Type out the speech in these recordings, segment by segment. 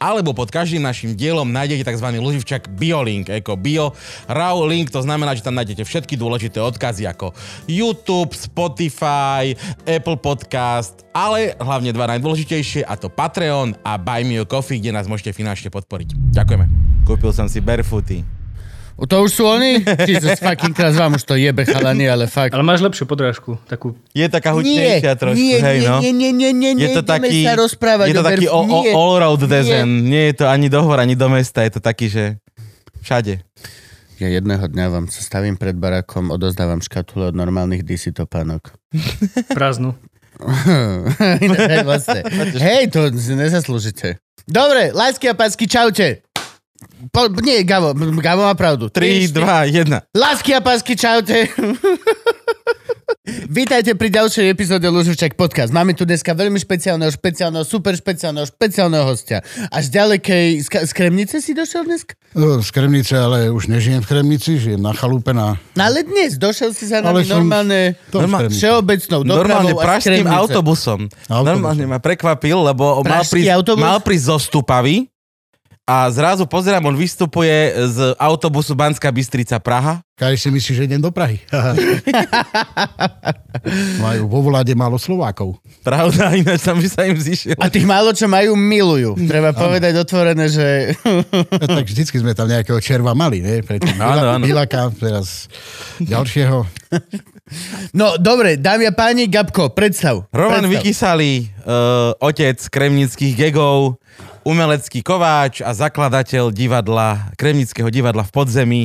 alebo pod každým našim dielom nájdete tzv. loživčak BioLink, ako Bio Raw Link, to znamená, že tam nájdete všetky dôležité odkazy ako YouTube, Spotify, Apple Podcast, ale hlavne dva najdôležitejšie a to Patreon a Buy Me a Coffee, kde nás môžete finančne podporiť. Ďakujeme. Kúpil som si barefooty. To už sú oni? Jesus fucking Christ, vám už to jebe chalani, ale fakt. Ale máš lepšiu podrážku, takú... Je taká hutnejšia trošku, nie, hej no. Nie, nie, nie, nie, je to taký, sa rozprávať je to taký o, o, all-road design. Nie. nie je to ani do hor, ani do mesta, je to taký, že všade. Ja jedného dňa vám sa stavím pred barakom, odozdávam škatule od normálnych DC topánok. Prázdnu. vlastne. Hej, to nezaslúžite. Dobre, lásky a pásky, čaute. Po, nie, Gabo, Gabo má pravdu. 3, 2, 1. Lásky a pásky, čaute. Vítajte pri ďalšej epizóde Luživčak podcast. Máme tu dneska veľmi špeciálneho, špeciálneho, super špeciálneho, špeciálneho hostia. Až ďalekej... Z, z Kremnice si došiel dneska? No, z Kremnice, ale už nežijem v Kremnici, žijem na chalupe na... No ale dnes došiel si za nami normálne... Normálne, všeobecnou dopravou Normálne pražským autobusom. autobusom. Normálne ma prekvapil, lebo mal prísť, mal prísť zo Stupavy, a zrazu pozerám, on vystupuje z autobusu Banská Bystrica Praha. Kaj si myslíš, že idem do Prahy? majú vo vláde málo Slovákov. Pravda, ináč tam by sa im zišiel. A tých málo, čo majú, milujú. Treba povedať otvorené, že... ja, tak vždycky sme tam nejakého červa mali, ne? Predtým Bilaka, teraz ďalšieho. No, dobre, dámy a páni, Gabko, predstav. Roman predstav. Vykysali, uh, otec kremnických gegov, umelecký kováč a zakladateľ divadla, Kremnického divadla v podzemí.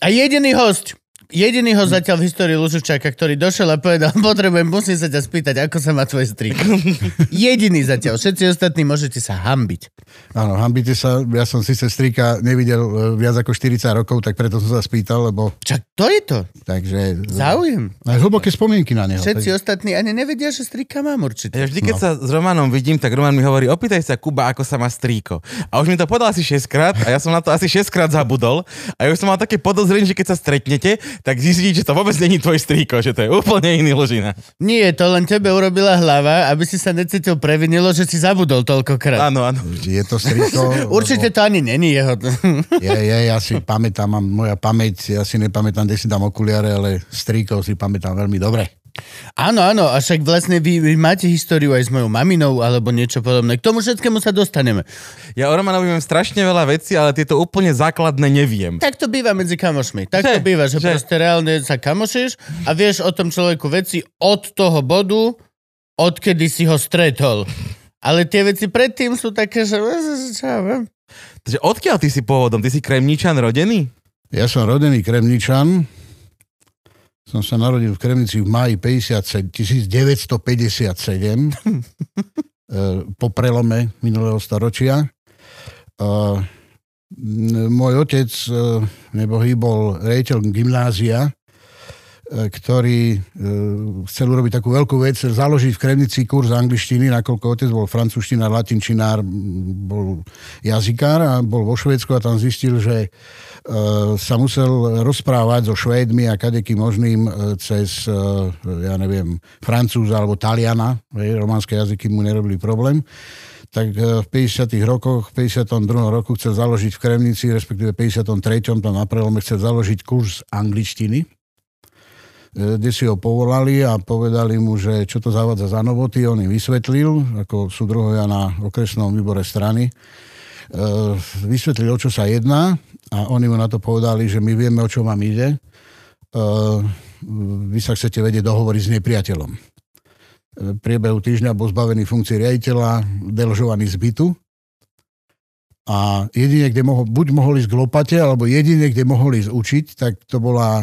A jediný host, jediný ho zatiaľ v histórii Luživčáka, ktorý došiel a povedal, potrebujem, musím sa ťa spýtať, ako sa má tvoj strik. jediný zatiaľ, všetci ostatní môžete sa hambiť. Áno, hambite sa, ja som síce strika nevidel e, viac ako 40 rokov, tak preto som sa spýtal, lebo... Čak to je to. Takže... Záujem. Aj hlboké spomienky na neho. Všetci tak... ostatní ani nevedia, že strika mám určite. Ja vždy, keď no. sa s Romanom vidím, tak Roman mi hovorí, opýtaj sa Kuba, ako sa má strýko. A už mi to podal asi 6 krát a ja som na to asi 6 krát zabudol. A ja už som mal také podozrenie, že keď sa stretnete, tak zistíte, že to vôbec není tvoj strýko, že to je úplne iný ložina. Nie, to len tebe urobila hlava, aby si sa necítil previnilo, že si zabudol toľkokrát. Áno, áno. Je to strýko. Určite to ani není jeho. je, je, ja si pamätám, mám moja pamäť, ja si nepamätám, kde si dám okuliare, ale strýkov si pamätám veľmi dobre. Áno, áno, a však vlastne vy, vy máte históriu aj s mojou maminou alebo niečo podobné. K tomu všetkému sa dostaneme. Ja o Romanovi viem strašne veľa vecí, ale tieto úplne základné neviem. Tak to býva medzi kamošmi. Tak to býva, že, že proste reálne sa kamošíš a vieš o tom človeku veci od toho bodu, odkedy si ho stretol. Ale tie veci predtým sú také, že... Takže odkiaľ ty si pôvodom? Ty si kremničan rodený? Ja som rodený kremničan som sa narodil v Kremnici v máji 57, 1957, e, po prelome minulého storočia. Môj otec, e, nebohý, bol rejiteľ gymnázia, ktorý chcel urobiť takú veľkú vec, založiť v Kremnici kurz angličtiny, nakoľko otec bol francúzštinár, latinčinár, bol jazykár a bol vo Švédsku a tam zistil, že Eh, sa musel rozprávať so Švédmi a kadekým možným cez, ja neviem, Francúza alebo Taliana, románske jazyky mu nerobili problém tak v 50. rokoch, v 52. roku chcel založiť v Kremnici, respektíve v 53. tam na prelome chcel založiť kurz angličtiny, kde si ho povolali a povedali mu, že čo to zavádza za novoty, on im vysvetlil, ako sú druhovia na okresnom výbore strany. Vysvetlil, o čo sa jedná a oni mu na to povedali, že my vieme, o čo vám ide. Uh, vy sa chcete vedieť dohovoriť s nepriateľom. V priebehu týždňa bol zbavený funkcie riaditeľa, deložovaný z bytu a jedine, kde mohol, buď mohol ísť k lopate, alebo jedine, kde mohol ísť učiť, tak to bola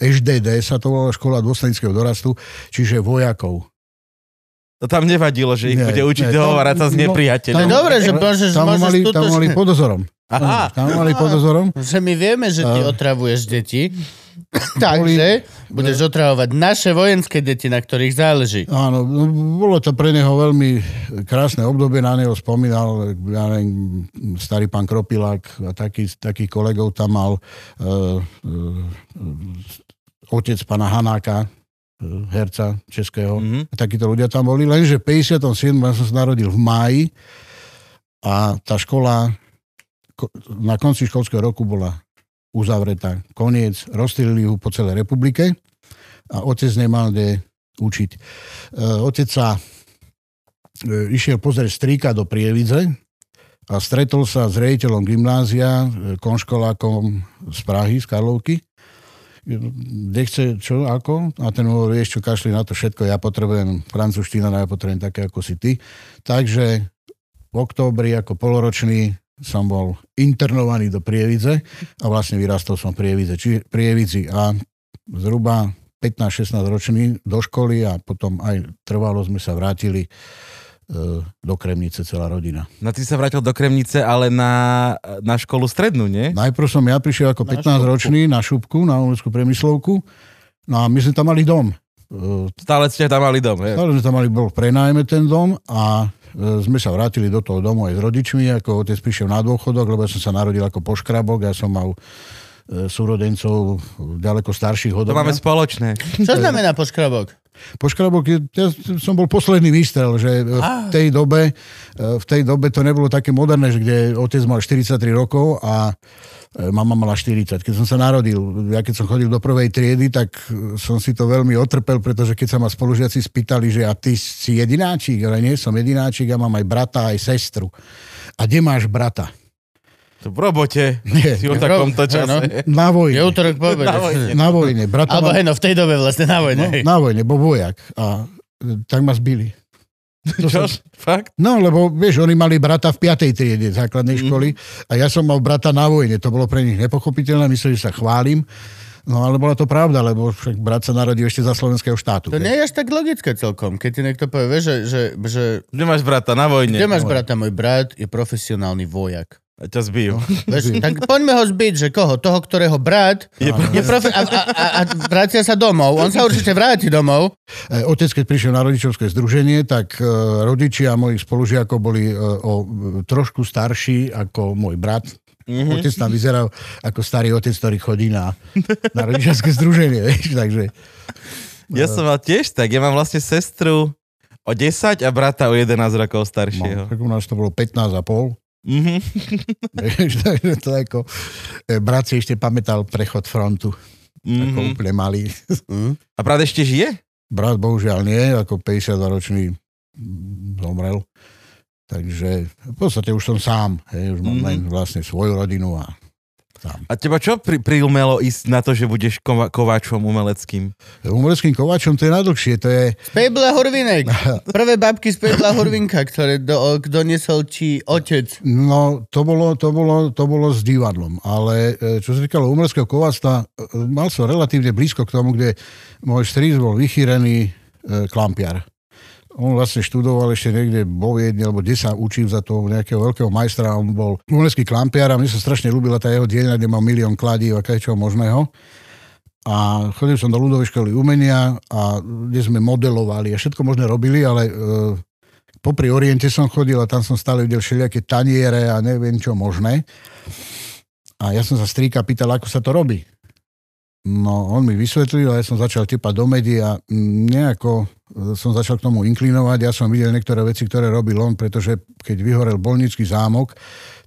HDD, e, sa to volala škola dôslednického dorastu, čiže vojakov. To tam nevadilo, že ich nie, bude učiť dohovárať sa s nepriateľom. No, dobre, že môžeš... Tam, môžeš mali, tam mali pod dozorom. Aha, Tam mali pod dozorom. Že my vieme, že ty otravuješ deti. Takže budeš otravovať naše vojenské deti, na ktorých záleží. Áno, no, bolo to pre neho veľmi krásne obdobie, na neho spomínal, ja neviem, starý pán Kropilák a taký, takých kolegov tam mal uh, uh, otec pana Hanáka, uh, herca českého. Mm-hmm. Takíto ľudia tam boli, lenže v 57. ja som sa narodil v máji a tá škola ko- na konci školského roku bola uzavretá. Koniec, rozstrelili ju po celej republike a otec nemal kde učiť. E, Otec sa e, išiel pozrieť strýka do Prievidze a stretol sa s rejiteľom gymnázia, e, konškolákom z Prahy, z Karlovky. Kde chce, čo, ako? A ten hovorí, vieš kašli na to všetko, ja potrebujem francúzština, ja potrebujem také, ako si ty. Takže v októbri ako poloročný som bol internovaný do Prievidze a vlastne vyrastol som v Prievidze, či Prievidzi a zhruba 15-16 ročný do školy a potom aj trvalo sme sa vrátili e, do Kremnice celá rodina. no ty sa vrátil do Kremnice, ale na, na školu strednú, nie? Najprv som ja prišiel ako 15-ročný na šupku, na umeleckú premyslovku, no a my sme tam mali dom. E, Stále ste tam mali dom, hej? Stále sme tam mali, bol v prenájme ten dom a sme sa vrátili do toho domu aj s rodičmi, ako otec prišiel na dôchodok, lebo ja som sa narodil ako poškrabok, ja som mal e, súrodencov ďaleko starších od To máme spoločné. Čo znamená poškrabok? Poškrabok, je- ja som bol posledný výstrel, že v tej dobe, v tej dobe to nebolo také moderné, že kde otec mal 43 rokov a e, mama mala 40. Keď som sa narodil, ja keď som chodil do prvej triedy, tak e, som si to veľmi otrpel, pretože keď sa ma spolužiaci spýtali, že a ty si jedináčik, ale nie som jedináčik, ja mám aj brata, aj sestru. A kde máš brata? To v robote. Nie. Si o takomto čase. No. Na Je vojne. útorok po obede. Na vojne. Na vojne. Brata Alebo mám- hej, no v tej dobe vlastne na vojne. No, na vojne, bol vojak. A e, tak ma zbili. Čož? Fakt? No, lebo vieš, oni mali brata v 5. triede základnej školy a ja som mal brata na vojne. To bolo pre nich nepochopiteľné, mysleli, že sa chválim. No ale bola to pravda, lebo však brat sa narodil ešte za slovenského štátu. To nie je až tak logické celkom, keď ti niekto povie, že, že, že Kde máš brata na vojne? kde máš brata? Môj brat je profesionálny vojak. A ťa zbijú. Vieš, tak poďme ho zbiť, že koho? Toho, ktorého brat je, je profe- a, a, a, a vrácia sa domov. On sa určite vráti domov. E, Otec, keď prišiel na rodičovské združenie, tak e, rodičia mojich spolužiakov boli e, o trošku starší ako môj brat. Mm-hmm. Otec tam vyzeral ako starý otec, ktorý chodí na, na rodičovské združenie. Vieš, takže Ja som mal tiež tak. Ja mám vlastne sestru o 10 a brata o 11 rokov no, staršieho. tak u nás to bolo 15 a pol. Mhm. Vieš, takže to ako... e, Brat si ešte pamätal prechod frontu. Ako Mhm. úplne malý. A brat ešte žije? Brat bohužiaľ nie, ako 52-ročný mm, zomrel. Takže v podstate už som sám. Hej, už mám Mhm. len vlastne svoju rodinu a A teba čo pri, priumelo ísť na to, že budeš kova, kováčom umeleckým? Umeleckým kovačom to je najdlhšie. To je, Z Pejbla Hurvinek. Prvé babky z Pejbla Hurvinka, ktoré do, doniesol ti otec. no, to bolo, to, bolo, to bolo s divadlom. Ale e, čo sa týkalo umeleckého kováctva, e, mal som relatívne blízko k tomu, kde môj strýc bol vychýrený e, klampiar. On vlastne študoval ešte niekde vo Viedni, alebo kde sa učil za toho nejakého veľkého majstra. On bol umelecký klampiar a mne sa strašne ľúbila tá jeho dielňa, kde mal milión kladí a čoho možného. A chodil som do ľudovej školy umenia a kde sme modelovali a všetko možné robili, ale e, popri Oriente som chodil a tam som stále videl všelijaké taniere a neviem čo možné. A ja som sa strýka pýtal, ako sa to robí. No, on mi vysvetlil a ja som začal tepať do médií a nejako e, som začal k tomu inklinovať. Ja som videl niektoré veci, ktoré robil on, pretože keď vyhorel bolnický zámok,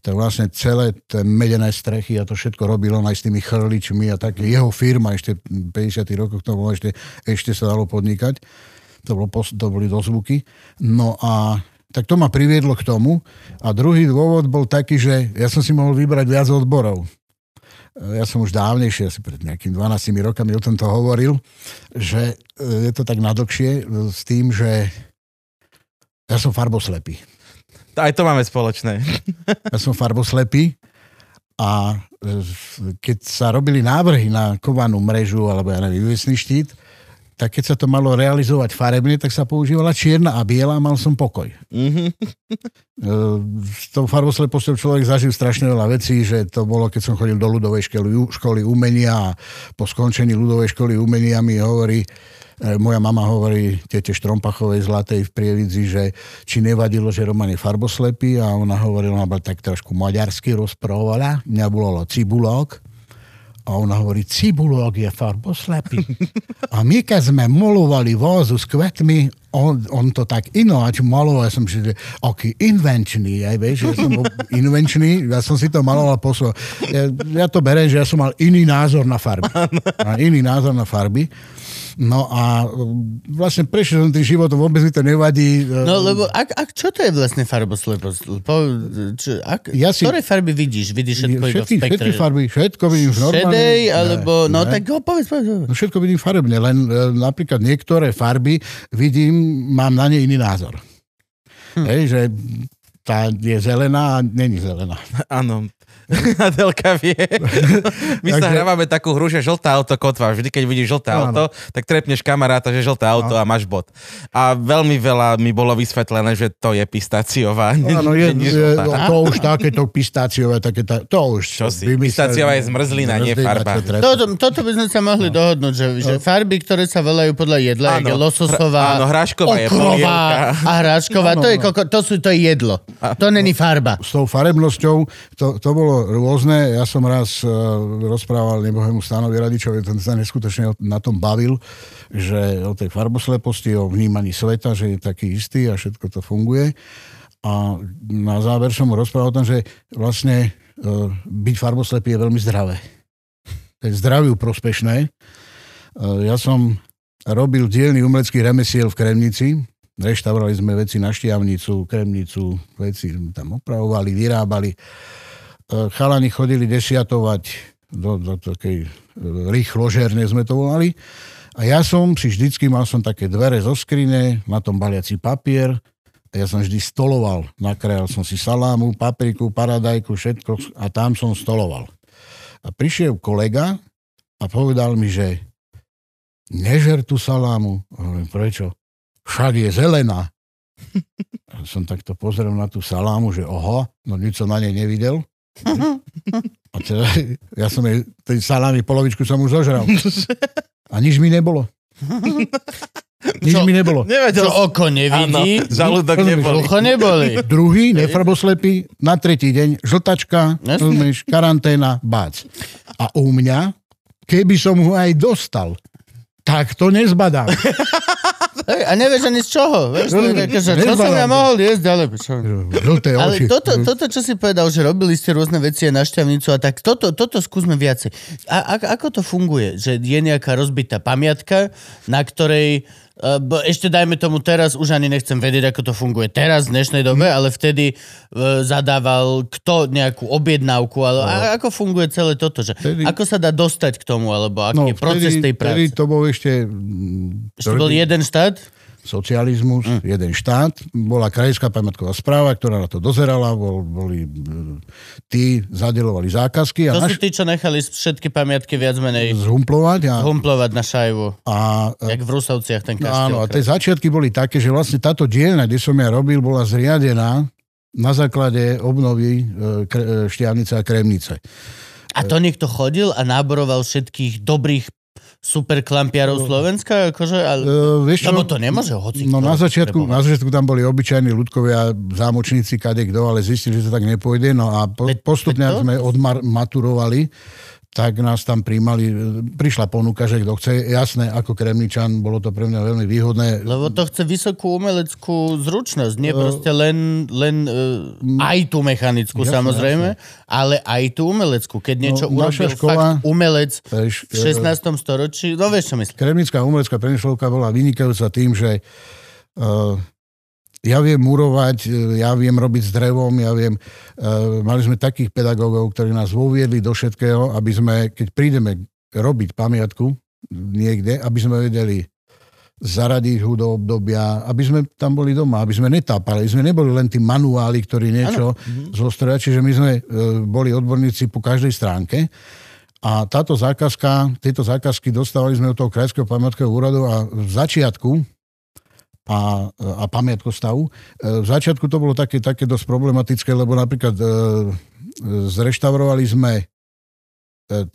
tak vlastne celé tie medené strechy a to všetko robil on aj s tými chrličmi a tak. Jeho firma ešte v 50 rokoch to bolo ešte, ešte sa dalo podnikať. To, bolo, to boli dozvuky. No a tak to ma priviedlo k tomu. A druhý dôvod bol taký, že ja som si mohol vybrať viac odborov. Ja som už dávnejšie, asi pred nejakými 12 rokami o tomto hovoril, že e, je to tak nadlhšie e, s tým, že ja som farboslepý. Aj to máme spoločné. Ja som farboslepý a e, keď sa robili návrhy na kovanú mrežu alebo ja neviem, vývesný štít, tak keď sa to malo realizovať farebne, tak sa používala čierna a biela a mal som pokoj. Mhm. E, S tou farbosleposťou človek zažil strašne veľa vecí, že to bolo, keď som chodil do ľudovej školy, školy umenia a po skončení ľudovej školy umenia mi hovorí, e, moja mama hovorí tete Štrompachovej zlatej v Prievidzi, že či nevadilo, že Roman je farboslepý a ona hovorila, ona bola tak trošku maďarsky rozprávala, mňa volalo Cibulok a ona hovorí, Cibulok je farboslepý. A my, keď sme molovali vázu s kvetmi, on, on to tak ináč maloval, ja som si, aký invenčný, aj vieš, ja som bol invenčný, ja som si to maloval po svojom. Ja, ja to berem, že ja som mal iný názor na farby. A iný názor na farby. No a e, vlastne prešiel som tým životom, vôbec mi to nevadí. E, No lebo ak, ak, čo to je vlastne farbosleposť? Po, čo, ak, Ja si- Ktoré farby vidíš? Vidíš všetko iba v všetky, spektre? všetky farby, všetko vidím v normálne. Šedej, Ne, alebo... No ne. tak ho povedz, povedz. povedz. No všetko vidím farebne, len e, napríklad niektoré farby vidím, mám na ne iný názor. Hm. Hej, že tá je zelená a není zelená. Áno. Adelka vie. My sa Takže- hrávame takú hru, že žltá auto kotva. Vždy, keď vidíš žlté Áno. auto, tak trepneš kamaráta, že žlté auto a máš bod. A veľmi veľa mi bolo vysvetlené, že to je pistáciová. Áno, je, je, žltá. to už takéto pistáciové, také, tá- to už... Čo si? Pistáciová je zmrzlina, nie farba. Toto, toto by sme sa mohli dohodnúť, že, že farby, ktoré sa volajú podľa jedla, Áno. je lososová, áno, hrášková je polievka. a hrášková, to, je, to, sú, to je jedlo. To není farba. s tou farebnosťou, to, to bolo rôzne. Ja som raz uh, rozprával nebohému Stanovi Radičovi, ten sa neskutočne na tom bavil, že o tej farbosleposti, o vnímaní sveta, že je taký istý a všetko to funguje. A na záver som rozprával o tom, že vlastne uh, byť farboslepý je veľmi zdravé. To je zdraviu prospešné. Uh, ja som robil dielný umelecký remesiel v Kremnici, reštaurovali sme veci na Štiavnicu, Kremnicu, veci tam opravovali, vyrábali. E, Chalani chodili desiatovať do, do takej e, rýchložerne sme to volali. A ja som si vždycky, mal som také dvere zo skrine, na tom baliaci papier, a ja som vždy stoloval. Nakrájal som si salámu, papriku, paradajku, všetko a tam som stoloval. A prišiel kolega a povedal mi, že nežer tú salámu. A hovorím, prečo? Však je zelená. A som takto pozrel na tú salámu, že oho, no nič som na nej nevidel. A teda, ja som jej, tej salámy polovičku som už zožral. A nič mi nebolo. Nič Čo? mi nebolo. Nevedel Čo oko Áno, nevidí, žalúdok Rozumieš, neboli. ucho neboli. Druhý, nefarboslepý, na tretí deň, žltačka, rozumieš, karanténa, bác. A u mňa, keby som ho aj dostal, tak to nezbadám. A nevieš ani z čoho. Vieš, to je také, že čo som ja mohol jesť, ale čo? Žlté Ale oči. toto, toto, čo si povedal, že robili ste rôzne veci na šťavnicu a tak, toto, toto skúsme viacej. A, a, ako to funguje? Že je nejaká rozbitá pamiatka, na ktorej ešte dajme tomu teraz, už ani nechcem vedieť, ako to funguje teraz, v dnešnej dobe, ale vtedy uh, zadával kto nejakú objednávku, ale a, ako funguje celé toto? Že, Vtedy- Ako sa dá dostať k tomu, alebo aký je proces tej vtedy práce? to bol ešte mm, Ešte bol jeden štát? Socializmus, Hm. jeden štát. Bola krajská pamiatková správa, ktorá na to dozerala, bol, boli mm, tí zadelovali zákazky a To sú naš, tí, čo nechali všetky pamiatky viac menej zhumplovať a, humplovať na šajvu. a Jak v Rusovciach ten kaštiel. áno, a tie začiatky boli také, že vlastne táto dielňa, kde som ja robil, bola zriadená na základe obnovy e, e, Štiavnice a Kremnice. A to niekto chodil a náboroval všetkých dobrých super klampiarov Slovenska? Akože, ale... E, vieš čo? Lebo to nemôže hoci No na začiatku, na začiatku tam boli obyčajní ľudkovia, zámočníci, kade kto, ale zistili, že to tak nepôjde. No a po, postupne, sme odmaturovali, tak nás tam príjmali, e, prišla ponuka, že kto chce, jasné, ako kremničan, bolo to pre mňa veľmi výhodné. Lebo to chce vysokú umeleckú zručnosť, nie No. proste len, len uh, aj tú mechanickú Jasné, samozrejme, ale aj tú umeleckú. Keď niečo No, urobil škola- fakt umelec Vieš, v 16. storočí, no vieš čo myslím. Kremnická umelecká premyslovka bola vynikajúca tým, že uh, ja viem murovať, e, ja viem robiť s drevom, ja viem, uh, mali sme takých pedagógov, ktorí nás voviedli do všetkého, aby sme, keď prídeme robiť pamiatku niekde, aby sme vedeli zaradiť ho do obdobia, aby sme tam boli doma, aby sme netápali, aby sme neboli len tí manuáli, ktorí niečo zo stroja, čiže my sme e, boli odborníci po každej stránke. A táto zákazka, tieto zákazky dostávali sme od toho Krajského pamiatkového úradu a v začiatku a, a pamiatkostavu. E, V začiatku to bolo také, také dosť problematické, lebo napríklad e, zreštaurovali sme e,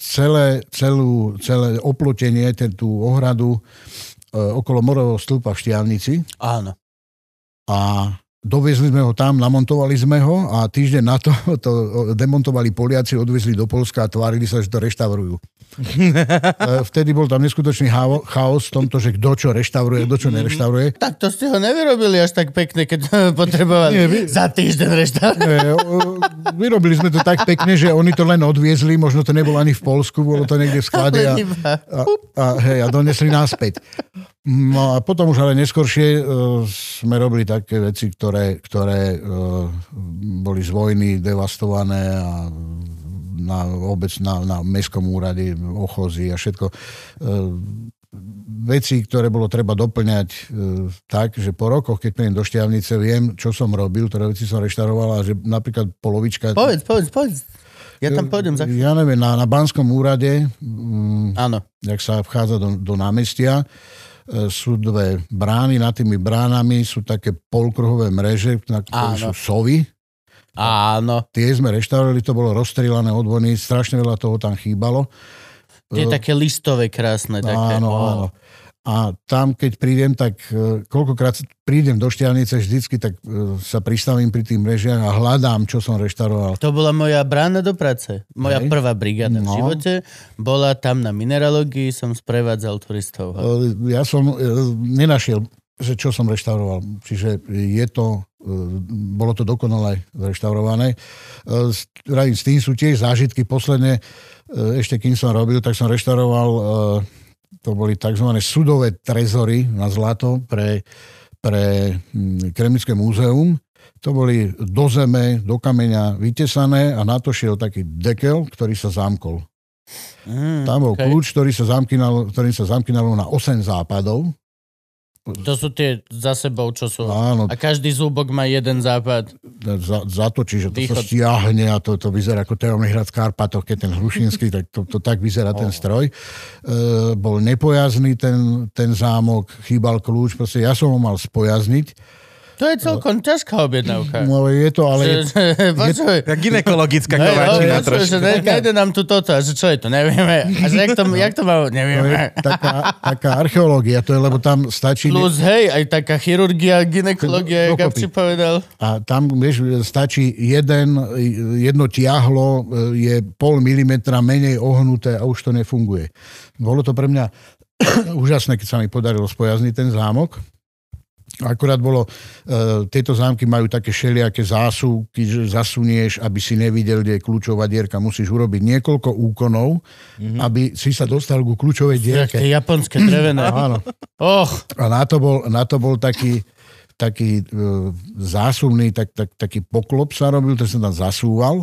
celé, celú, celé oplotenie, ten, tú ohradu e, okolo morového stĺpa v Štiavnici Áno. a dovezli sme ho tam, namontovali sme ho a týždeň na to, to demontovali Poliaci, odvezli do Polska a tvárili sa, že to reštaurujú. Vtedy bol tam neskutočný chao- chaos v tomto, že kto čo reštauruje, kto čo nereštauruje. Tak to ste ho nevyrobili až tak pekne, keď potrebovali Nie, vy- za týždeň reštauráciu. O- Vyrobili sme to tak pekne, že oni to len odviezli, možno to nebolo ani v Polsku, bolo to niekde v sklade a, a, a, hej, a donesli naspäť. No a potom už ale neskôršie uh, sme robili také veci, ktoré, ktoré uh, boli z vojny devastované a na, vôbec na, na mestskom úrade, ochozy a všetko. Uh, veci, ktoré bolo treba doplňať e, tak, že po rokoch, keď prídem do Šťavnice, viem, čo som robil, ktoré veci som reštauroval a že napríklad polovička... Povedz, povedz, povedz. Ja tam pôjdem za Ja neviem, na, na Banskom úrade, mm, Áno. jak sa vchádza do, do námestia, e, sú dve brány, nad tými bránami sú také polkruhové mreže, na ktorých sú sovy. Áno. Tie sme reštaurovali, to bolo rozstrelané od vojny, strašne veľa toho tam chýbalo. Tie také listové krásne. Také. Áno, áno. A tam, keď prídem, tak e, koľkokrát prídem do Šťavnice, vždycky tak e, sa pristavím pri tých mrežiach a hľadám, čo som reštauroval. To bola moja brána do práce. Moja Hej. prvá brigáda v No. živote. Bola tam na mineralógii, som sprevádzal turistov. E, Ja som nenašiel, že čo som reštauroval. Čiže je to, bolo to dokonale reštaurované. E, s- tým sú tiež zážitky. Posledne, e, ešte kým som robil, tak som reštauroval, e, to boli tzv. sudové trezory na zlato pre, pre mm, Kremlické múzeum. To boli do zeme, do kameňa vytesané a na to šiel taký dekel, ktorý sa zamkol. Mm, Tam bol okej. kľúč, ktorý sa zamkynal, ktorým sa zamkynalo na 8 západov. To sú tie za sebou, čo sú. Áno, A každý zúbok má jeden západ. za, že to sa Východ. stiahne a to, to vyzerá ako Teomný hrad v Karpatoch, keď ten Hrušinský, tak to, to tak vyzerá ten stroj. E, bol nepojazný ten, ten zámok, chýbal kľúč, proste ja som ho mal spojazniť. To je celkom ťažká objednávka. No je to, ale... Počuj. Ginekologická no, trošku. že ne- Najde nám tu toto, a že čo je to, nevieme. A že jak to, jak to má, to je nevieme. taká, taká archeológia, to je, lebo tam stačí... Plus, hej, aj taká chirurgia, ginekológia, jak Dokopy. Gabči povedal. A tam, vieš, stačí jeden, jedno tiahlo, e, je pol milimetra menej ohnuté a už to nefunguje. Bolo to pre mňa úžasné, keď sa mi podarilo spojazniť ten zámok. Akurát bolo, e, tieto zámky majú také šeliaké zásuvky, že zasunieš, aby si nevidel, kde je kľúčová dierka. Musíš urobiť niekoľko úkonov, mm-hmm. aby si sa dostal ku kľúčovej dierke. tie japonské drevené. Áno. Och, A na to bol, na to bol taký, taký e, zásuvný, tak, tak, taký poklop sa robil, ktorý sa tam zasúval.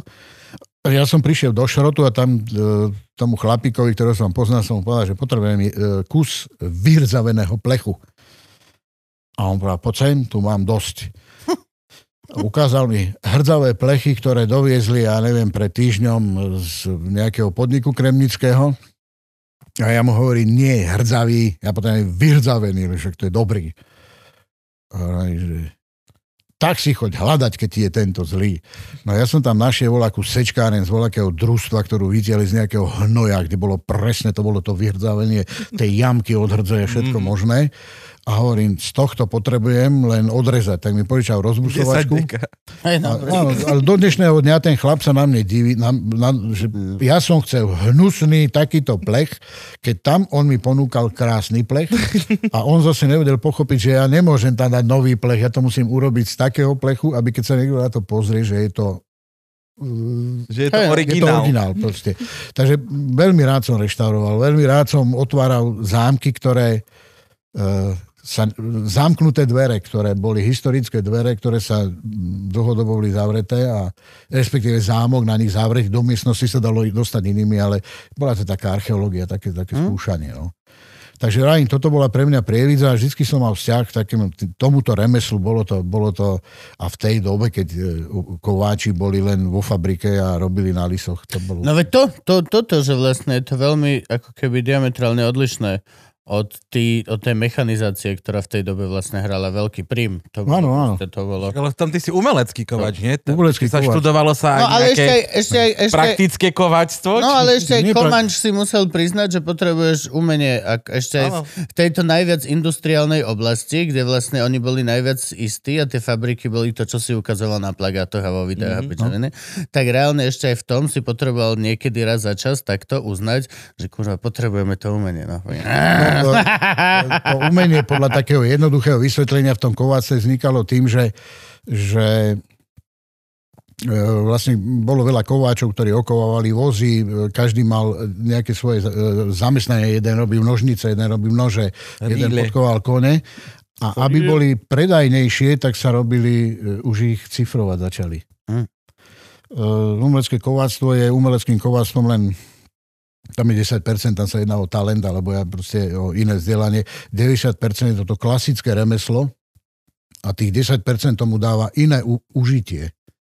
Ja som prišiel do šrotu a tam e, tomu chlapíkovi, ktorého som poznal, som mu povedal, že potrebujem e, kus vyrzaveného plechu. A on povedal, poď tu mám dosť. A ukázal mi hrdzavé plechy, ktoré doviezli, ja neviem, pred týždňom z nejakého podniku kremnického. A ja mu hovorím, nie, hrdzavý, ja potom aj vyhrdzavený, že to je dobrý. A že tak si choď hľadať, keď ti je tento zlý. No ja som tam našiel voľakú sečkáren z voľakého družstva, ktorú videli z nejakého hnoja, kde bolo presne, to bolo to vyhrdzavenie, tej jamky od hrdzeje, všetko Mhm. možné. A hovorím, z tohto potrebujem len odrezať. Tak mi požičal 10 rozbusovačku. hej, no. Áno, ale do dnešného dňa ten chlap sa na mne diví, na, na, že ja som chcel hnusný takýto plech, keď tam on mi ponúkal krásny plech a on zase nevedel pochopiť, že ja nemôžem tam dať nový plech, ja to musím urobiť z takého plechu, aby keď sa niekto na to pozrie, že je to mm, Že je to Hej, je to originál. originál proste. Takže veľmi rád som reštauroval, veľmi rád som otváral zámky, ktoré e, sa, zamknuté dvere, ktoré boli historické dvere, ktoré sa dlhodobo boli zavreté a respektíve zámok na nich zavrieť. Do miestnosti sa dalo dostať inými, ale bola to taká archeológia, také, také skúšanie. No. Takže rájim, toto bola pre mňa prievidza a vždy som mal vzťah k takému, t- tomuto remeslu. Bolo to, bolo to a v tej dobe, keď e, kováči boli len vo fabrike a robili na lisoch, to bolo... No veď to, to, toto, že vlastne je to veľmi ako keby diametrálne odlišné od, tý, od tej mechanizácie, ktorá v tej dobe vlastne hrala veľký prím. To bolo, Áno, áno. To bolo. Ale tam ty si umelecký kovač, nie? Tam Umelecký sa kovač. študovalo sa No aj ale ešte aj, ešte aj, ešte praktické kovačstvo? No ale ešte aj Komanč si musel priznať, že potrebuješ umenie ak ešte aj v, tejto najviac industriálnej oblasti, kde vlastne oni boli najviac istí a tie fabriky boli to, čo si ukazoval na plagátoch a vo videách Mhm, mm-hmm. pičoviny, tak reálne ešte aj v tom si potreboval niekedy raz za čas takto uznať, že kurva, potrebujeme to umenie. No. to, to umenie podľa takého jednoduchého vysvetlenia v tom kováce vznikalo tým, že, že e, vlastne bolo veľa kováčov, ktorí okovávali vozy, každý mal nejaké svoje e, zamestnanie, jeden robil nožnice, jeden robil nože, jeden Rýle. podkoval kone. A aby boli predajnejšie, tak sa robili, e, už ich cifrovať začali. Hm. Umelecké kováctvo je umeleckým kováctvom len tam je 10%, tam sa jedná o talent, alebo ja proste o iné vzdelanie. 90% je toto klasické remeslo a tých 10% tomu dáva iné u- užitie.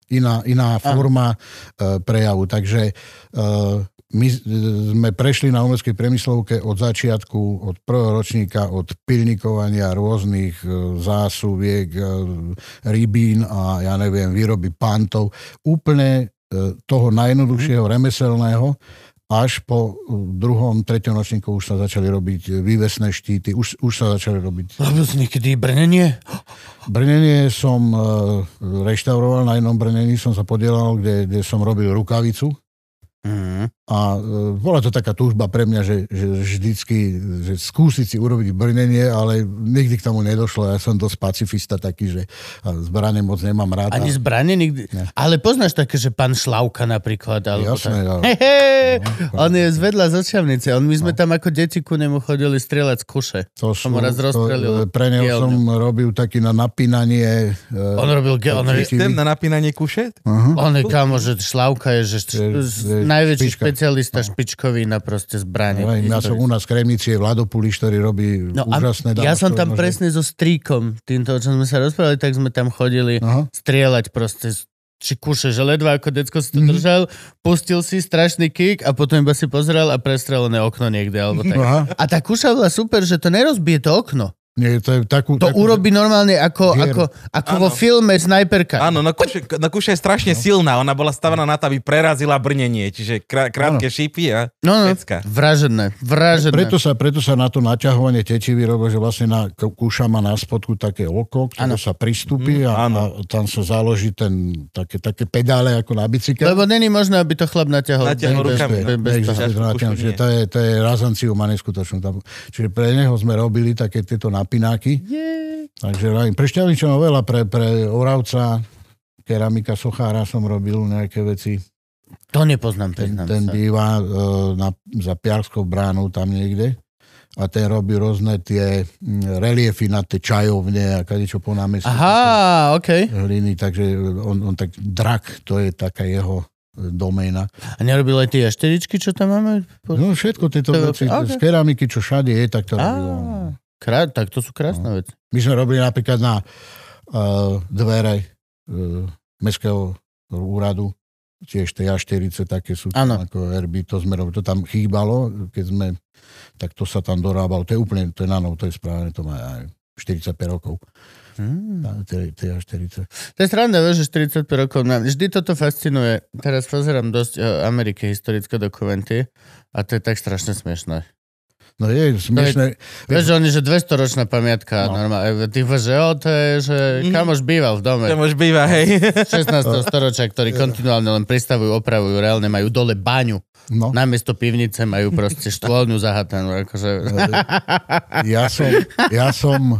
Iná, iná forma e, prejavu. Takže e, my sme prešli na umeleckej premyslovke od začiatku, od prvého ročníka, od pilnikovania rôznych e, zásuviek, e, rybín a ja neviem, výroby pantov. Úplne e, toho najjednoduchšieho remeselného až po uh, druhom, treťom ročníku už sa začali robiť uh, vývesné štíty, už, už sa začali robiť. Robil si niekedy brnenie? Brnenie som uh, reštauroval, na jednom brnení som sa podielal, kde, kde som robil rukavicu Mm. A uh, bola to taká túžba pre mňa, že, že vždycky, že skúsiť si urobiť brnenie, ale nikdy k tomu nedošlo. Ja som dosť pacifista taký, že zbrane moc nemám rád. Ani zbranie nikdy? Ne. Ale poznáš také, že pán Šlavka napríklad? Alebo tak. Jasné, ja. Hehe, on je z vedľa z Očavnice. On, my sme tam ako deti ku nemu chodili strieľať z kuše. To Som raz rozstrelil. pre neho som robil taký na napínanie. uh, On robil, ge- on, na napínanie kušet? uh-huh. on je kamo, že Šlavka je, že Je- je najväčší špička. Špecialista špičkový na proste zbranie. Ja som u nás v Kremnici, je Vlado Puliš, ktorý robí No úžasné ja som tam nože. presne so stríkom, týmto, o čom sme sa rozprávali, tak sme tam chodili Aha. strieľať proste či kuše, že ledva ako decko si to Mhm. držal, pustil si strašný kick a potom iba si pozrel a prestrelené okno niekde, alebo tak. Aha. A tá kuša bola super, že to nerozbije to okno. Nie, to je takú, To takú, urobí normálne ako, Dieru. ako, ako vo filme Snajperka. Áno, no kuša, no kuša je strašne silná. Ona bola stavaná na to, aby prerazila brnenie. Čiže krá, krátke šípy a No, no, pecka. vražené, vražené. preto, sa, preto sa na to naťahovanie tečivy robí, že vlastne na kúša má na spodku také oko, ktoré Áno. sa pristúpi a, áno. a tam sa založí ten, také, také pedále ako na bicykel. Lebo není možné, aby to chlap. Natiahol bez- rukami, bez- no. bez to je, to je razanciu má neskutočnú. Tam- Čiže pre neho sme robili také tieto napináky. Takže vravím, pre Šťavničanov veľa, pre, pre Oravca, keramika Sochára som robil nejaké veci. To nepoznám, Ten, priznám ten sa. býva e, na, za Piarskou bránou tam niekde a ten robí rôzne tie mm, reliefy na tie čajovne a kadečo po námestí. Aha, OK. Hliny, takže on, on tak drak, to je taká jeho e, doména. A nerobil aj tie jašteričky, čo tam máme? No všetko tieto To veci, ok. z keramiky, čo všade je, tak to on. Krá- tak to sú krásne veci. My sme robili napríklad na uh, dvere uh, mestského úradu, tiež tie A40 také sú tam Áno. ako erby, to sme robili, to tam chýbalo, keď sme, tak to sa tam dorábalo, to je úplne, to je na novo, to je správne, to má aj 45 rokov, Hmm. tá- tie, tie A40. To je sranda, vieš, že 45 rokov. Na... Vždy toto fascinuje. Teraz pozerám dosť o Amerike historické dokumenty a to je tak strašne smiešné. No je smiešné, Vieš, že oni, že 200 ročná pamiatka, no. No. normálne. Ty že o, to je, že Mhm. kamoš býval v dome. Už býva, hej. 16. storočia, ktorí kontinuálne len pristavujú, opravujú, reálne majú dole baňu. no. Namiesto pivnice majú proste štôlňu zahatanú. Akože... Ja som, ja som uh,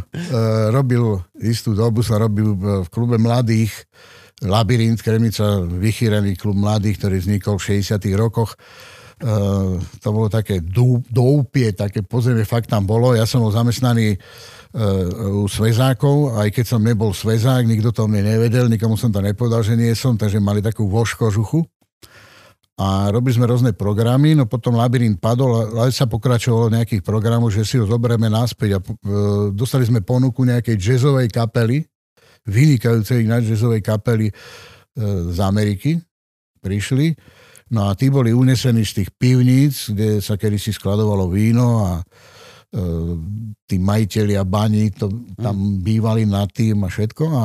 robil istú dobu, som robil v, v klube mladých Labyrint, Kremnica, vychýrený klub mladých, ktorý vznikol v 60 rokoch. Uh, to bolo také doupie, také podzemie fakt tam bolo. Ja som bol zamestnaný uh, u svezákov, aj keď som nebol svezák, nikto to mne nevedel, nikomu som to nepovedal, že nie som, takže mali takú voškožuchu. a robili sme rôzne programy, no potom labyrint padol, ale sa pokračovalo nejakých programov, že si ho zoberieme naspäť a e, dostali sme ponuku nejakej jazzovej kapely, vynikajúcej ináč jazzovej kapely z Ameriky, prišli, no a tí boli unesení z tých pivníc, kde sa kedysi skladovalo víno a e, tí majiteľi a bani to, tam bývali nad tým a všetko a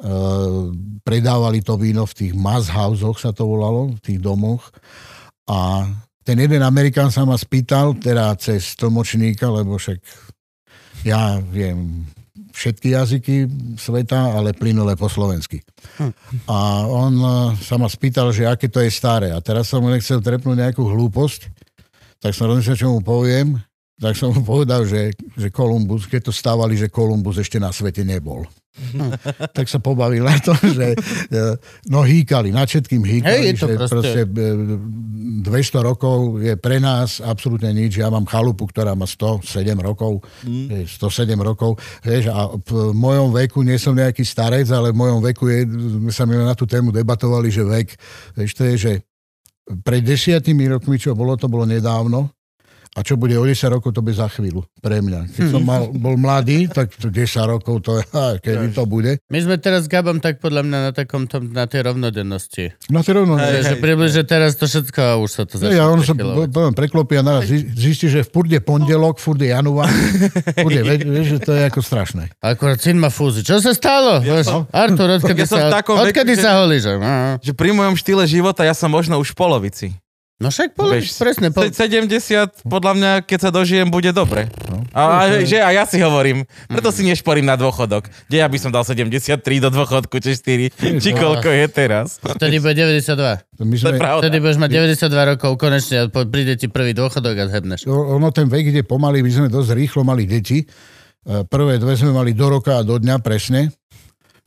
Uh, predávali to víno v tých mass houseoch, sa to volalo, v tých domoch. A ten jeden Amerikán sa ma spýtal, teda cez tlmočníka, lebo však ja viem všetky jazyky sveta, ale plynule po slovensky. A on uh, sa ma spýtal, že aké to je staré. A teraz som mu nechcel trepnúť nejakú hlúposť, tak som rozmyslel, čo mu poviem. Tak som mu povedal, že, že Kolumbus, keď to stávali, že Kolumbus ešte na svete nebol. tak sa pobavili na to, že e, no hýkali, nad všetkým hýkali, to že proste- proste 200 rokov je pre nás absolútne nič. Ja mám chalupu, ktorá má 107 rokov, mm. 107 rokov. Vieš, a v mojom veku, nie som nejaký starec, ale v mojom veku je, sme sa mi na tú tému debatovali, že vek, vieš, to je, že pred desiatimi rokmi, čo bolo, to bolo nedávno, a čo bude o 10 rokov, to bude za chvíľu pre mňa. Keď som mal, bol mladý, tak to 10 rokov, to je, kedy to bude. My sme teraz s Gabom tak podľa mňa na takom tom, na tej rovnodennosti. No to rovno, Že, že približne teraz to všetko a už sa to No, začne ja on sa poviem, preklopí a naraz zi- zistí, že v furt je pondelok, furt je január, furt je, vieš, že to je ako strašné. Akurát syn má fúzi. Čo sa stalo? Ja Artur, odkedy Ja sa, odkedy veku, sa holíš? Že pri mojom štýle života ja som možno už v polovici. No však pol, Vieš, presne. Se- 70, podľa mňa, keď sa dožijem, bude dobre. A, a, že, a ja si hovorím, preto si nešporím na dôchodok. Kde ja by som dal 73 do dôchodku, či 4, či koľko je teraz. vtedy bude 92. To My To sme, je pravda. Vtedy budeš mať 92 rokov, konečne a po- príde ti prvý dôchodok a zhebneš. o- ono ten vek ide pomaly, my sme dosť rýchlo mali deti. E, Prvé dve sme mali do roka a do dňa presne.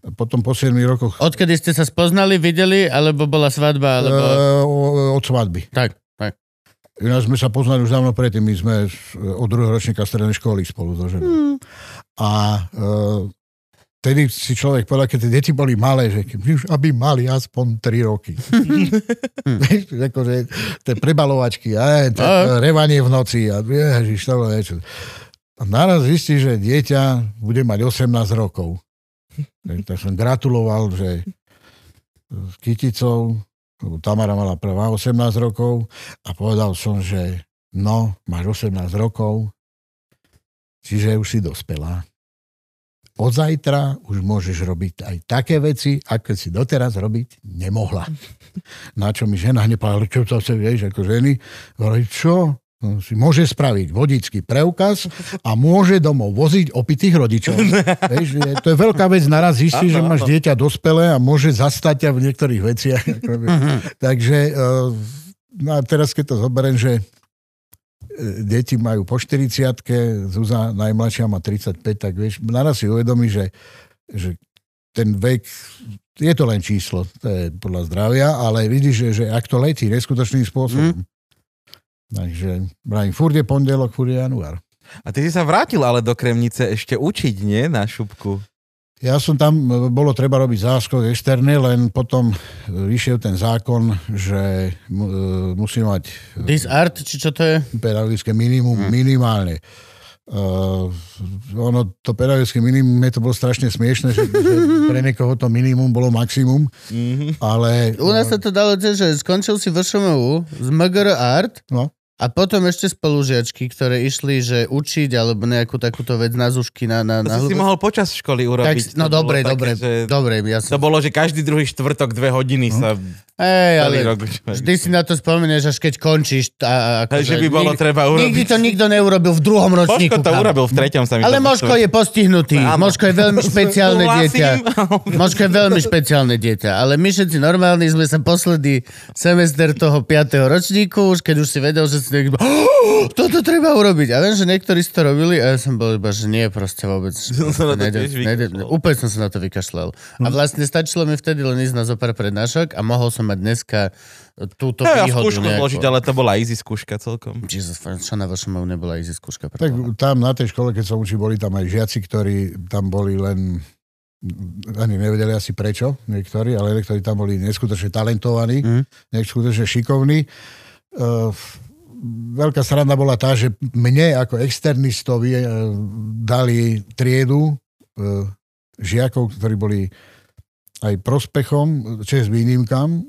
Potom po 7 rokoch Odkedy ste sa spoznali, videli, alebo bola svadba, alebo... e, od svadby. Tak, tak. Ináč sme sa poznali už dávno predtým, my sme od druhého ročníka strednej školy spolu so ženou. A e, vtedy si človek povedal, keď tie deti boli malé, že už aby mali aspoň 3 roky. Vieš, akože tie prebalovačky, a to, revanie v noci a ježiš, to. A naraz zistí, že dieťa bude mať 18 rokov. Tak som gratuloval, že s Kyticou, lebo Tamara mala prvá 18 rokov a povedal som, že no, máš 18 rokov, čiže už si dospelá. Od zajtra už môžeš robiť aj také veci, aké si doteraz robiť nemohla. Na čo mi žena hneď čo chce, vieš, ako ženy. Hovorí, čo? Si môže spraviť vodický preukaz a môže domov voziť opitých rodičov. Vieš, je, to je veľká vec, naraz zistí, že máš dieťa dospelé a môže zastať ťa v niektorých veciach. Takže eh, no a teraz keď to zoberiem, že eh, deti majú po 40 Zúza najmladšia má 35, tak vieš, naraz si uvedomí, že, že ten vek, je to len číslo, to je podľa zdravia, ale vidíš, že, že ak to letí neskutočným spôsobom. Mm. Takže, brajím, furt je pondelok, furt je január. A ty si sa vrátil ale do Kremnice ešte učiť, nie? Na šupku. Ja som tam, bolo treba robiť záskok externý, len potom vyšiel ten zákon, že e, musí mať e, This art, či čo to je? pedagogické minimum hmm. minimálne. Uh, ono, to pedagogické minimum, mne to bolo strašne smiešne, že, že pre niekoho to minimum bolo maximum, Mm-hmm. ale... U nás sa to dalo tiež, že skončil si VŠMU z MGR Art No. A potom ešte spolužiačky, ktoré išli, že učiť alebo nejakú takúto vec na zušky na, na, na To si si hlubok- mohol počas školy tak, urobiť. No To bolo dobre, dobre, že... dobre, ja To som... bolo, že každý druhý štvrtok dve hodiny sa Hej, ale celý rok vždy si na to spomenieš, až keď končíš. A, a, Hej, že by bolo nikdy, treba urobiť. Nikdy to nikto neurobil v druhom ročníku. Božko to kam. urobil v treťom sa mi Ale to Moško je postihnutý. Áno. Moško je veľmi špeciálne dieťa. Moško je veľmi špeciálne dieťa. Ale my všetci normálni sme sa posledný semester toho 5. ročníku, už keď už si vedel, že si niekto... Oh, toto treba urobiť. A viem, že niektorí si to robili a ja som bol iba, že nie, proste vôbec. Som sa na to Nejde- tiež nejde- vykašľal. Úplne som sa na to vykašľal. A vlastne stačilo mi vtedy len ísť na zopár prednášok a mohol som mať dneska túto Ja, výhodu. skúšku nejakú. zložiť, ale to bola easy skúška celkom. Jesus, čo na vašom nebola easy skúška. pre Tak tam na tej škole, keď som učil, boli tam aj žiaci, ktorí tam boli len ani nevedeli asi prečo niektorí, ale niektorí tam boli neskutočne talentovaní, mm. neskutočne šikovní. Uh, veľká sranda bola tá, že mne ako externistovi uh, dali triedu uh, žiakov, ktorí boli aj prospechom, čest výnimkám,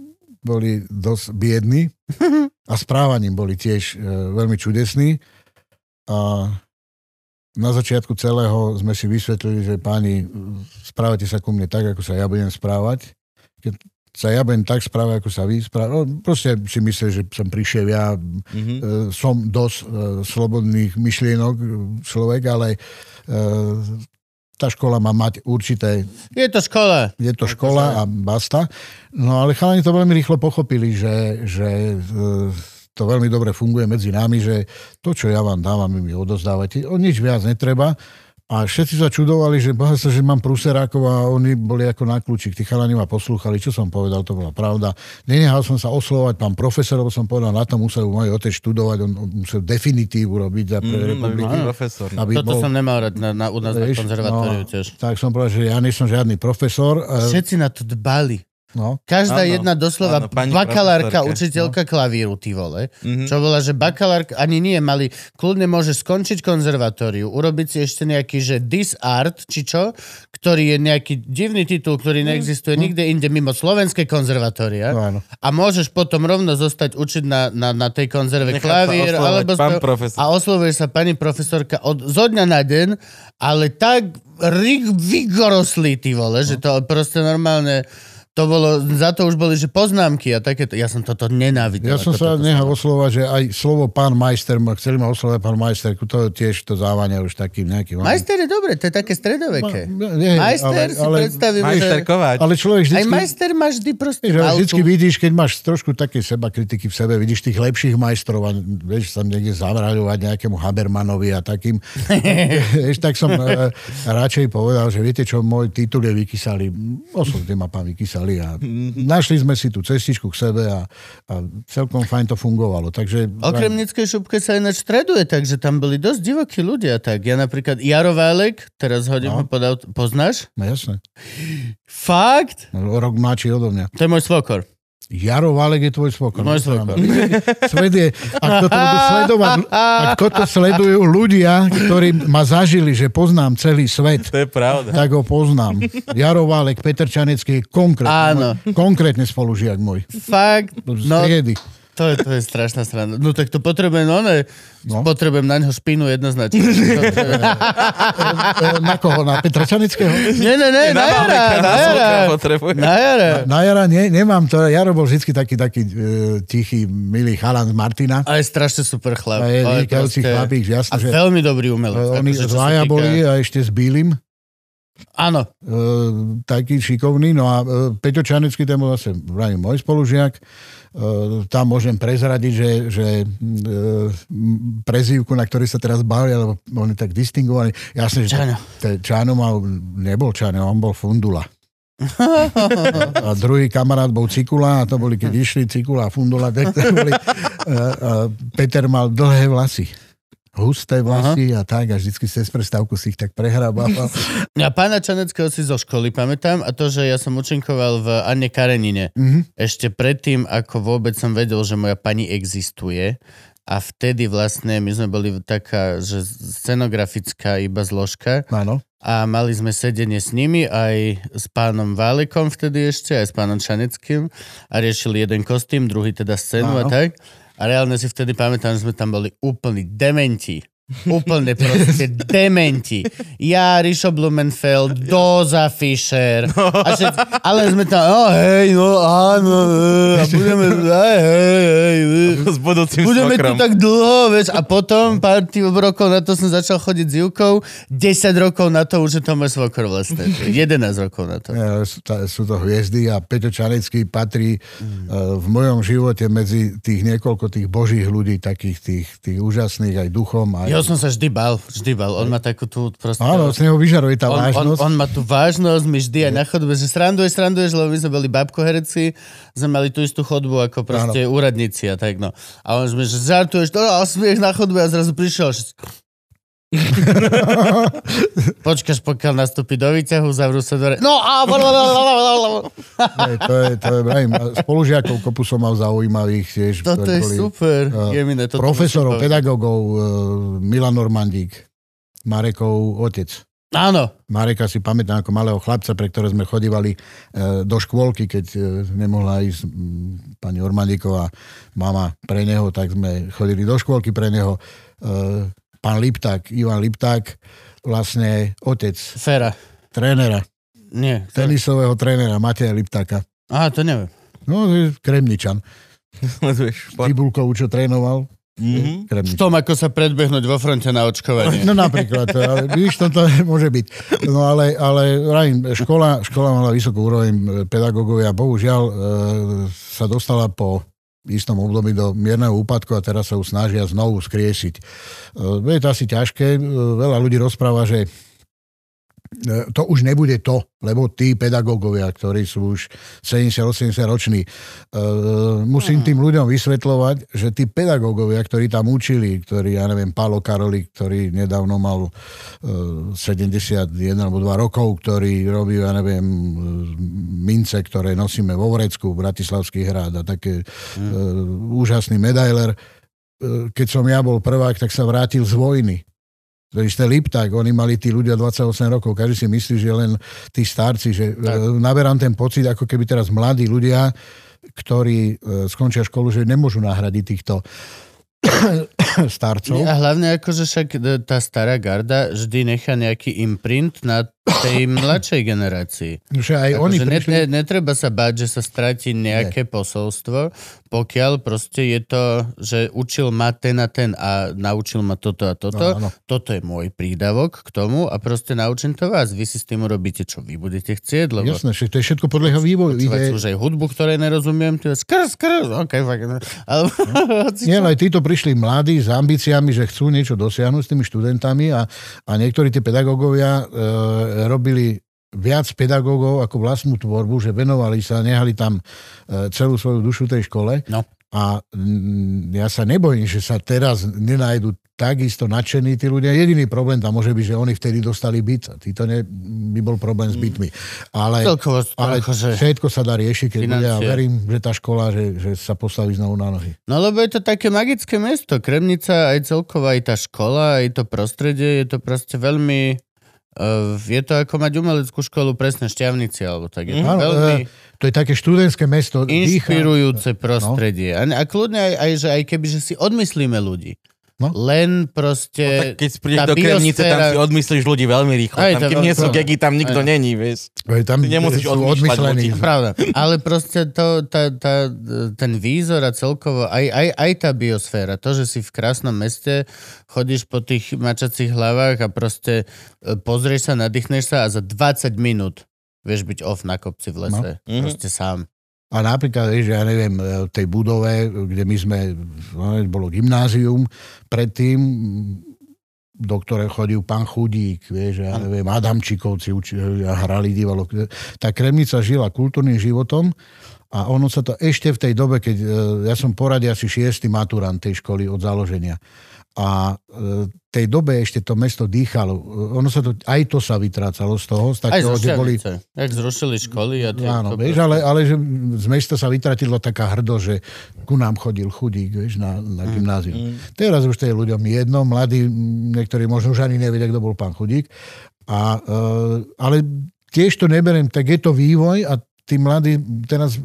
boli dosť biední a správaním boli tiež uh, veľmi čudesní. A na začiatku celého sme si vysvetlili, že páni, správate sa ku mne tak, ako sa ja budem správať. Keď sa ja budem tak správať, ako sa vy správate. No, proste si myslel, že som prišiel ja, mm-hmm. som dosť e, slobodných myšlienok e, človek, ale e, tá škola má mať určité... Je to škola. Je to škola a basta. No ale chalani to veľmi rýchlo pochopili, že, že to veľmi dobre funguje medzi nami, že to, čo ja vám dávam, mi odozdávate. O nič viac netreba. A všetci sa čudovali, že boha sa, že mám prúserákov a oni boli ako na kľúčik. Tí chalani ma poslúchali, čo som povedal, to bola pravda. Nenehal som sa oslovať pán profesor, lebo som povedal, na to musel môj otec študovať, on musel definitívu robiť za pre mm, republiky. profesor. Aby Toto bol, som nemal rád na, na, u nás na konzervatóriu no, tiež. Tak som povedal, že ja nie som žiadny profesor. Všetci na to dbali. No. Každá áno, jedna doslova áno, bakalárka, učiteľka no. klavíru, ty vole. Mm-hmm. Čo bola, že bakalárka, ani nie, mali, kľudne môže skončiť konzervatóriu, urobiť si ešte nejaký, že dis art, či čo, ktorý je nejaký divný titul, ktorý mhm. neexistuje mm-hmm. nikde inde mimo slovenské konzervatória. No, a môžeš potom rovno zostať učiť na, na, na tej konzerve Nechám klavír, alebo pán profesor. a oslovuješ sa pani profesorka od, zo dňa na deň, ale tak vigoroslý, ty vole, no. že to proste normálne to bolo, za to už boli, že poznámky a takéto. Ja som toto nenávidel. Ja som sa nechal oslovať, že aj slovo pán majster, chceli ma oslovať pán majster, to tiež to závania už takým nejakým... Majster je dobre, to je také stredoveké. Ma, nie, majster ale, si ale, predstavím, majster že... Kováč. Ale človek vždycky... Aj majster máš vždy proste že, Vždycky vidíš, keď máš trošku také seba kritiky v sebe, vidíš tých lepších majstrov a vieš sa niekde zavraľovať nejakému Habermanovi a takým. vieš, tak som uh, radšej povedal, že viete čo, môj titul je vykysali. Osobne ma pán vykysali písali a našli sme si tú cestičku k sebe a, a celkom fajn to fungovalo. Takže, Okrem Nickej šupke sa ináč traduje, takže tam boli dosť divokí ľudia. Tak ja napríklad Jaro Válek, teraz hodím no. ho pod poznáš? No jasne. Fakt? No, rok mladší odo mňa. To je môj svokor. Jaro Válek je tvoj svokor. Môj svokor. Svet je, ak toto budú sledovať, ak toto sledujú ľudia, ktorí ma zažili, že poznám celý svet, to je pravda. tak ho poznám. Jaro Válek, Peter Čanecký, konkrétne, Áno. konkrétne spolužiak môj. Fakt? No, to je, to je strašná strana. No tak to potrebujem, no ne, no. potrebujem na neho špinu jednoznačne. na koho? Na Petra Čanického? Nie, nie, nie, na, na Jara. Na Jara. Na Jara. Na Jara nie, nemám to. Jaro bol vždy taký, taký uh, tichý, milý chalan z Martina. A je strašne super chlap. A je vynikajúci chlapík, jasne. A že... veľmi dobrý umelec. Oni z Laja boli a ešte s Bílim. Áno. Uh, taký šikovný. No a uh, Peťo Čanecký, ten bol zase môj spolužiak. Eh, tam môžem prezradiť, že, že eh, prezývku, na ktorý sa teraz bavia, lebo on je tak distingovaný. Jasne, že Čano. Čano mal, nebol Čano, on bol Fundula. a druhý kamarát bol Cikula a to boli, keď išli Cikula a Fundula, tak to boli, a, a Peter mal dlhé vlasy husté vlasy Aha. a tak a vždycky cez prestávku si ich tak prehrabal. Ja pána Čaneckého si zo školy pamätám a to, že ja som účinkoval v Anne Karenine. Mm-hmm. Ešte predtým, ako vôbec som vedel, že moja pani existuje a vtedy vlastne my sme boli taká, že scenografická iba zložka. Áno. A mali sme sedenie s nimi aj s pánom Válikom vtedy ešte, aj s pánom Čaneckým a riešili jeden kostým, druhý teda scénu Áno. a tak. A reálne si vtedy pamätám, že sme tam boli úplní dementi. Úplne proste dementi. Ja, Rišo Blumenfeld, Doza Fischer. A všetci, ale sme tam, oh, hej, no áno, a budeme, hej, hej, hej. S budúcim budeme tu tak dlho, vieš. A potom pár rokov na to som začal chodiť s Júkou. 10 rokov na to už je to môj svokor vlastne. 11 rokov na to. Ja, sú, to hviezdy a Peťo Čanecký patrí mm. uh, v mojom živote medzi tých niekoľko tých božích ľudí, takých tých, tých úžasných aj duchom, aj ja som sa vždy bal, vždy bal. On má takú tú proste... Áno, z neho vyžaruje tá on, vážnosť. On, on, má tú vážnosť, my vždy aj na chodbe, že sranduješ, sranduješ, lebo my sme boli babkoherci, sme mali tú istú chodbu ako proste Áno. úradníci a tak no. A on sme, že žartuješ, to a smiech na chodbe a zrazu prišiel, že Počkaš, pokiaľ nastúpi do výťahu, zavrú sa dore. No a... To je, to je, vrajím, spolužiakov kopu som mal zaujímavých tiež. Toto je boli, super. eh, Jemine, toto profesorov, pedagógov, eh, Milan Normandík, Marekov otec. Áno. Mareka si pamätám ako malého chlapca, pre ktoré sme chodívali e, do škôlky, keď e, nemohla ísť mm, pani Ormandíková mama pre neho, tak sme chodili do škôlky pre neho. E, pán Lipták, Ivan Lipták, vlastne otec Fera. trénera, Nie. tenisového trénera Mateja Liptáka. Aha, to neviem. No, to je Kremničan. Tibulkou, čo trénoval, Mhm. V tom, ako sa predbehnúť vo fronte na očkovanie. No napríklad, ale vidíš, toto môže byť. No ale, ale vrajím, škola, škola mala vysokú úroveň, e, pedagógovia, bohužiaľ e, sa dostala po istom období do mierneho úpadku a teraz sa už snažia znovu skriesiť. E, je to asi ťažké, e, veľa ľudí rozpráva, že e, to už nebude to, lebo tí pedagógovia, ktorí sú už 70-80 roční, musím tým ľuďom vysvetľovať, že tí pedagógovia, ktorí tam učili, ktorí, ja neviem, Pálo Karoli, ktorý nedávno mal e, 71 alebo 2 rokov, ktorý robí, ja neviem, mince, ktoré nosíme vo Vrecku, Bratislavský hrad a také e, úžasný medailer. E, keď som ja bol prvák, tak sa vrátil z vojny. To isté Lipták, oni mali tí ľudia 28 rokov, každý si myslí, že len tí starci, že Tak. e, naberám ten pocit, ako keby teraz mladí ľudia, ktorí e, skončia školu, že nemôžu nahradiť týchto starcov. A hlavne akože však e, tá stará garda vždy nechá nejaký imprint na tej mladšej generácii. Že aj oni Akože ne, prišli... ne, netreba sa báť, že sa stratí nejaké posolstvo, pokiaľ proste je to, že učil ma ten a ten a naučil ma toto a toto. No. Toto je môj prídavok k tomu a proste naučím to vás. Vy si s tým urobíte, čo vy budete chcieť, lebo Jasné, že to je všetko podľa vývoju. počúvať Ide, už aj hudbu, ktorej nerozumiem, ty skr, skr, ok, fakt. no. Ale, hoci Nie, ale aj títo prišli mladí s ambíciami, že chcú niečo dosiahnuť s tými študentami a, a niektorí tí pedagógovia e, robili viac pedagógov ako vlastnú tvorbu, že venovali sa, nehali tam e, celú svoju dušu tej škole. No. A mm, ja sa nebojím, že sa teraz nenájdu takisto nadšení tí ľudia. Jediný problém tam môže byť, že oni vtedy dostali byt. Títo ne, by bol problém s bytmi. Ale, Celkovo, ale akože... všetko sa dá riešiť, keď Financie. verím, že tá škola, že, že sa postaví znovu na nohy. No lebo je to také magické mesto. Kremnica, aj celkovo, aj tá škola, aj to prostredie, je to proste veľmi... Uh, je to ako mať umeleckú školu presne šťavnici, alebo tak. Je to Áno, veľmi e, To je také študentské mesto. dýcha- inšpirujúce prostredie. A, a kľudne aj, aj, že aj keby, že si odmyslíme ľudí. No. Len No, proste... tak keď prídeš do Kremnice, tam biosféra- si odmyslíš ľudí veľmi rýchlo. Aj tam, keď nie sú pravda. gegy, tam nikto Aj. není, vieš. Veď Tam Ty nemusíš odmýšľať ľudí. Pravda. Ale proste to, tá, tá, ten výzor a celkovo, aj, aj, aj tá biosféra, to, že si v krásnom meste, chodíš po tých mačacích hlavách a proste e, pozrieš sa, nadýchneš sa a za 20 minút vieš byť off na kopci v lese. No. Mhm. Proste sám. A napríklad, vieš, ja neviem, v tej budove, kde my sme, no, bolo gymnázium, predtým, do ktorého chodil pán Chudík, vieš, ja neviem, Adamčikovci učili a hrali divalo. Tá Kremnica žila kultúrnym životom a ono sa to ešte v tej dobe, keď e, ja som poradil asi šiestý maturant tej školy od založenia. A e, v tej dobe ešte to mesto dýchalo. Ono sa to, aj to sa vytrácalo z toho, z Aj takého, zo že boli. Jak zrušili školy a tie... Áno, to vieš, ale, ale že z mesta sa vytratila taká hrdosť, že ku nám chodil chudík, vieš, na, na gymnázium. Teraz už to je ľuďom jedno, mladí, niektorí možno už ani nevedia, kto bol pán chudík. A, e, ale tiež to neberiem, tak je to vývoj a tí mladí teraz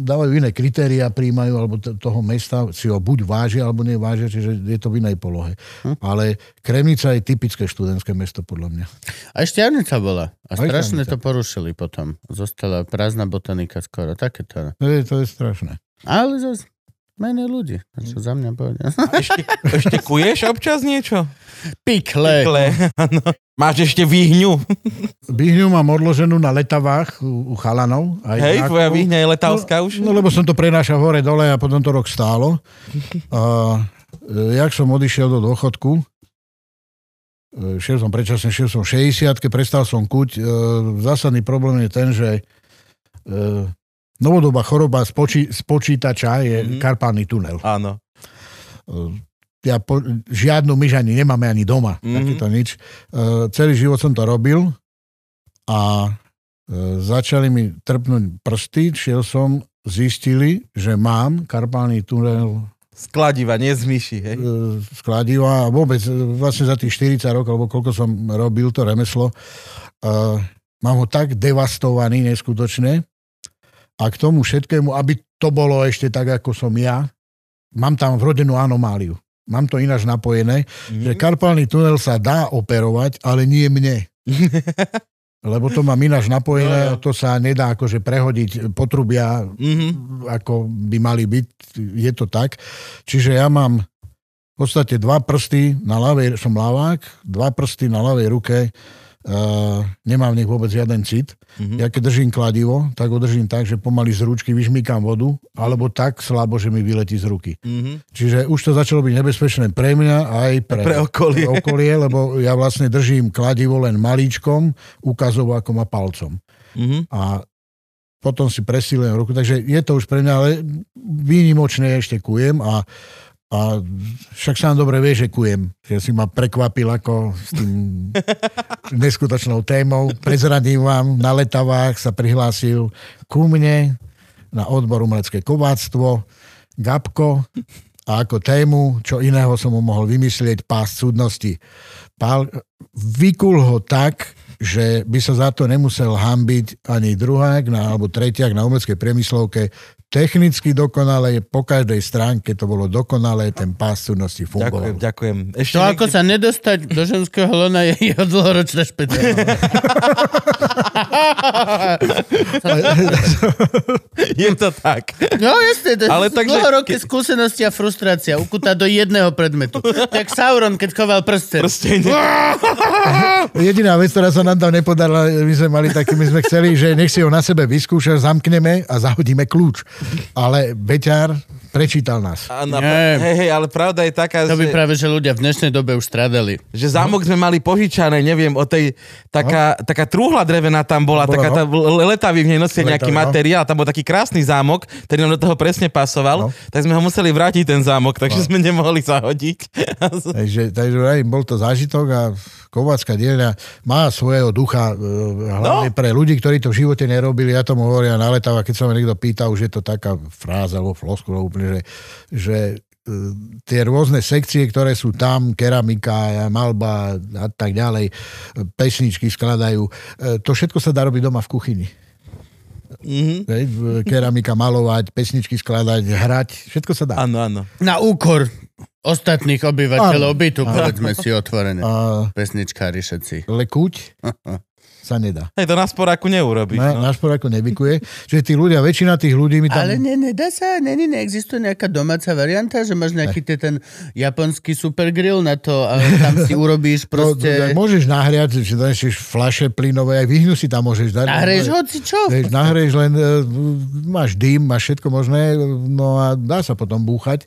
dávajú iné kritéria, príjmajú, alebo t- toho mesta si ho buď vážia, alebo nevážia, čiže je to v inej polohe. Hm. Ale Kremnica je typické študentské mesto, podľa mňa. Aj Šťavnica bola. A Aj strašne Šťavnica. to porušili potom. Zostala prázdna botanika skoro. Takéto. To je, to je strašné. Ale zase menej ľudí. Čo za mňa povedia. Ešte, ešte kuješ občas niečo? Pikle. Kle, áno. Máš ešte výhňu. Vyhňu mám odloženú na letavách u, u chalanov. Aj Hej, tvoja výhňa je letavská už? No lebo som to prenášal hore dole a potom to rok stálo. A e, jak som odišiel do dôchodku, e, šiel som predčasne, šiel som 60 prestal som kuť. E, Zásadný problém je ten, že e, novodobá choroba z, poči, z počítača je Mhm. karpálny tunel. Áno. E, ja po, žiadnu myš ani nemáme ani doma, mm-hmm. takéto nič. Uh, celý život som to robil a uh, začali mi trpnúť prsty, šiel som, zistili, že mám karpálny tunel Skladiva, nie z myši, hej? e, skladiva a vôbec e, vlastne za tých 40 rokov, alebo koľko som robil to remeslo, uh, mám ho tak devastovaný neskutočne a k tomu všetkému, aby to bolo ešte tak, ako som ja, mám tam vrodenú anomáliu. Mám to ináč napojené, mm-hmm. že karpálny tunel sa dá operovať, ale nie mne. Lebo to mám ináč napojené, No, to sa nedá akože prehodiť potrubia, Mhm. ako by mali byť, je to tak. Čiže ja mám v podstate dva prsty na ľavej, som ľavák, dva prsty na ľavej ruke, uh, nemám v nich vôbec žiaden cit. Mhm. Ja keď držím kladivo, tak ho držím tak, že pomaly z ručky vyžmýkam vodu, alebo tak slabo, že mi vyletí z ruky. Mhm. Čiže už to začalo byť nebezpečné pre mňa aj pre, Pre okolie. pre okolie, lebo ja vlastne držím kladivo len malíčkom, ukazovo ako ma palcom. Mhm. A potom si presílujem ruku, takže je to už pre mňa, ale výnimočne ešte kujem a, a však sám dobre vie, že kujem. Že si ma prekvapil ako s tým neskutočnou témou. Prezradím vám, na letavách sa prihlásil ku mne na odbor umelecké kováctvo, Gabko a ako tému, čo iného som mu mohol vymyslieť, pás súdnosti. Pál, vykul ho tak, že by sa za to nemusel hambiť ani druhák na, alebo tretiak na umeleckej priemyslovke. Technicky dokonale, po každej stránke to bolo dokonalé, ten pás súdnosti Ďakujem, fungoval. ďakujem. Ešte To, ako niekde- sa nedostať do ženského lona, je jeho dlhoročná špeciálna. Je to tak. No jasne, to Ale Ale takže- dlhoroké skúsenosti a frustrácia ukutá do jedného predmetu. Tak Sauron, keď choval prsten. Prstenie. Jediná vec, ktorá sa nám tam nepodarila, my sme mali taký, my sme chceli, že nech si ho na sebe vyskúša, zamkneme a zahodíme kľúč. Ale Beťar prečítal nás. Nie. hej, hej, ale pravda je taká, To by že, práve, že ľudia v dnešnej dobe už stradali. že zámok sme mali požičané, neviem, o tej, taká, taká trúhla drevená tam bola, Bola, taká no. tá letavý v nej nosil nejaký no. materiál, tam bol taký krásny zámok, ktorý nám do toho presne pasoval, No. tak sme ho museli vrátiť ten zámok, takže sme nemohli zahodiť. Takže, takže bol to zážitok a Kovácka dielňa má svojho ducha, e, hlavne No. pre ľudí, ktorí to v živote nerobili. Ja tomu hovorím na letáva, keď sa ma niekto pýta, už je to taká fráza alebo floskula úplne, že, že e, tie rôzne sekcie, ktoré sú tam, keramika, malba a tak ďalej, pesničky skladajú, e, to všetko sa dá robiť doma v kuchyni. Mhm. V- keramika malovať, pesničky skladať, hrať, všetko sa dá. Áno, áno. Na úkor ostatných obyvateľov Áno. bytu, povedzme si otvorené. A Pesničkári všetci. lekuť sa nedá. Hej, to na sporáku neurobíš. Na, No. náš poráko nevykuje. Že tí ľudia, väčšina tých ľudí mi tam... Ale ne, nedá sa, ne, ne, neexistuje nejaká domáca varianta, že máš nejaký te- ten japonský super grill na to a tam si urobíš No, proste... môžeš nahriať, že donesieš flaše plynové, aj vyhnu si tam môžeš dať. Nahreješ hoci čo? Vieš, nahreješ len, e, máš dým, máš všetko možné, no a dá sa potom búchať,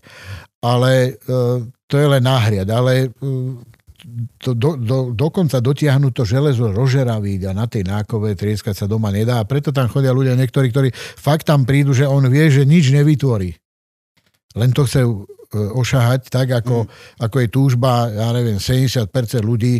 ale e, to je len nahriať, ale e, to, do, do, dokonca dotiahnuť to železo rožeraviť a na tej nákove trieskať sa doma nedá a preto tam chodia ľudia niektorí, ktorí fakt tam prídu, že on vie, že nič nevytvorí. Len to chce ošahať tak, ako, mm. ako je túžba, ja neviem, 70% ľudí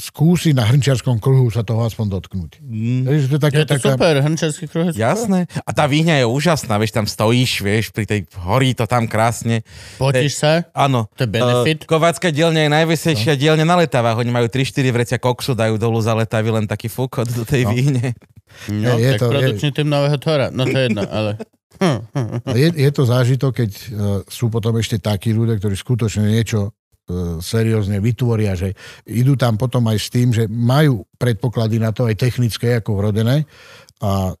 skúsi na hrnčiarskom kruhu sa toho aspoň dotknúť. Mm. Mm. To je taká, Je to taká, super, hrnčarský kruh. je super. Jasné. A tá výhňa je úžasná, vieš, tam stojíš, vieš, pri tej horí to tam krásne. Potíš sa? Áno. To je benefit. Uh, Kovácka dielňa je najvesejšia no. dielňa na letavách. Oni majú 3-4 vrecia koksu, dajú dolu za letavy len taký fúkot do tej no. výhne. No, je tak to- je- produkčný tým nového Tora. No to je jedno, ale... je, je to zážitok, keď uh, sú potom ešte takí ľudia, ktorí skutočne niečo seriózne vytvoria, že idú tam potom aj s tým, že majú predpoklady na to aj technické ako vrodené a uh,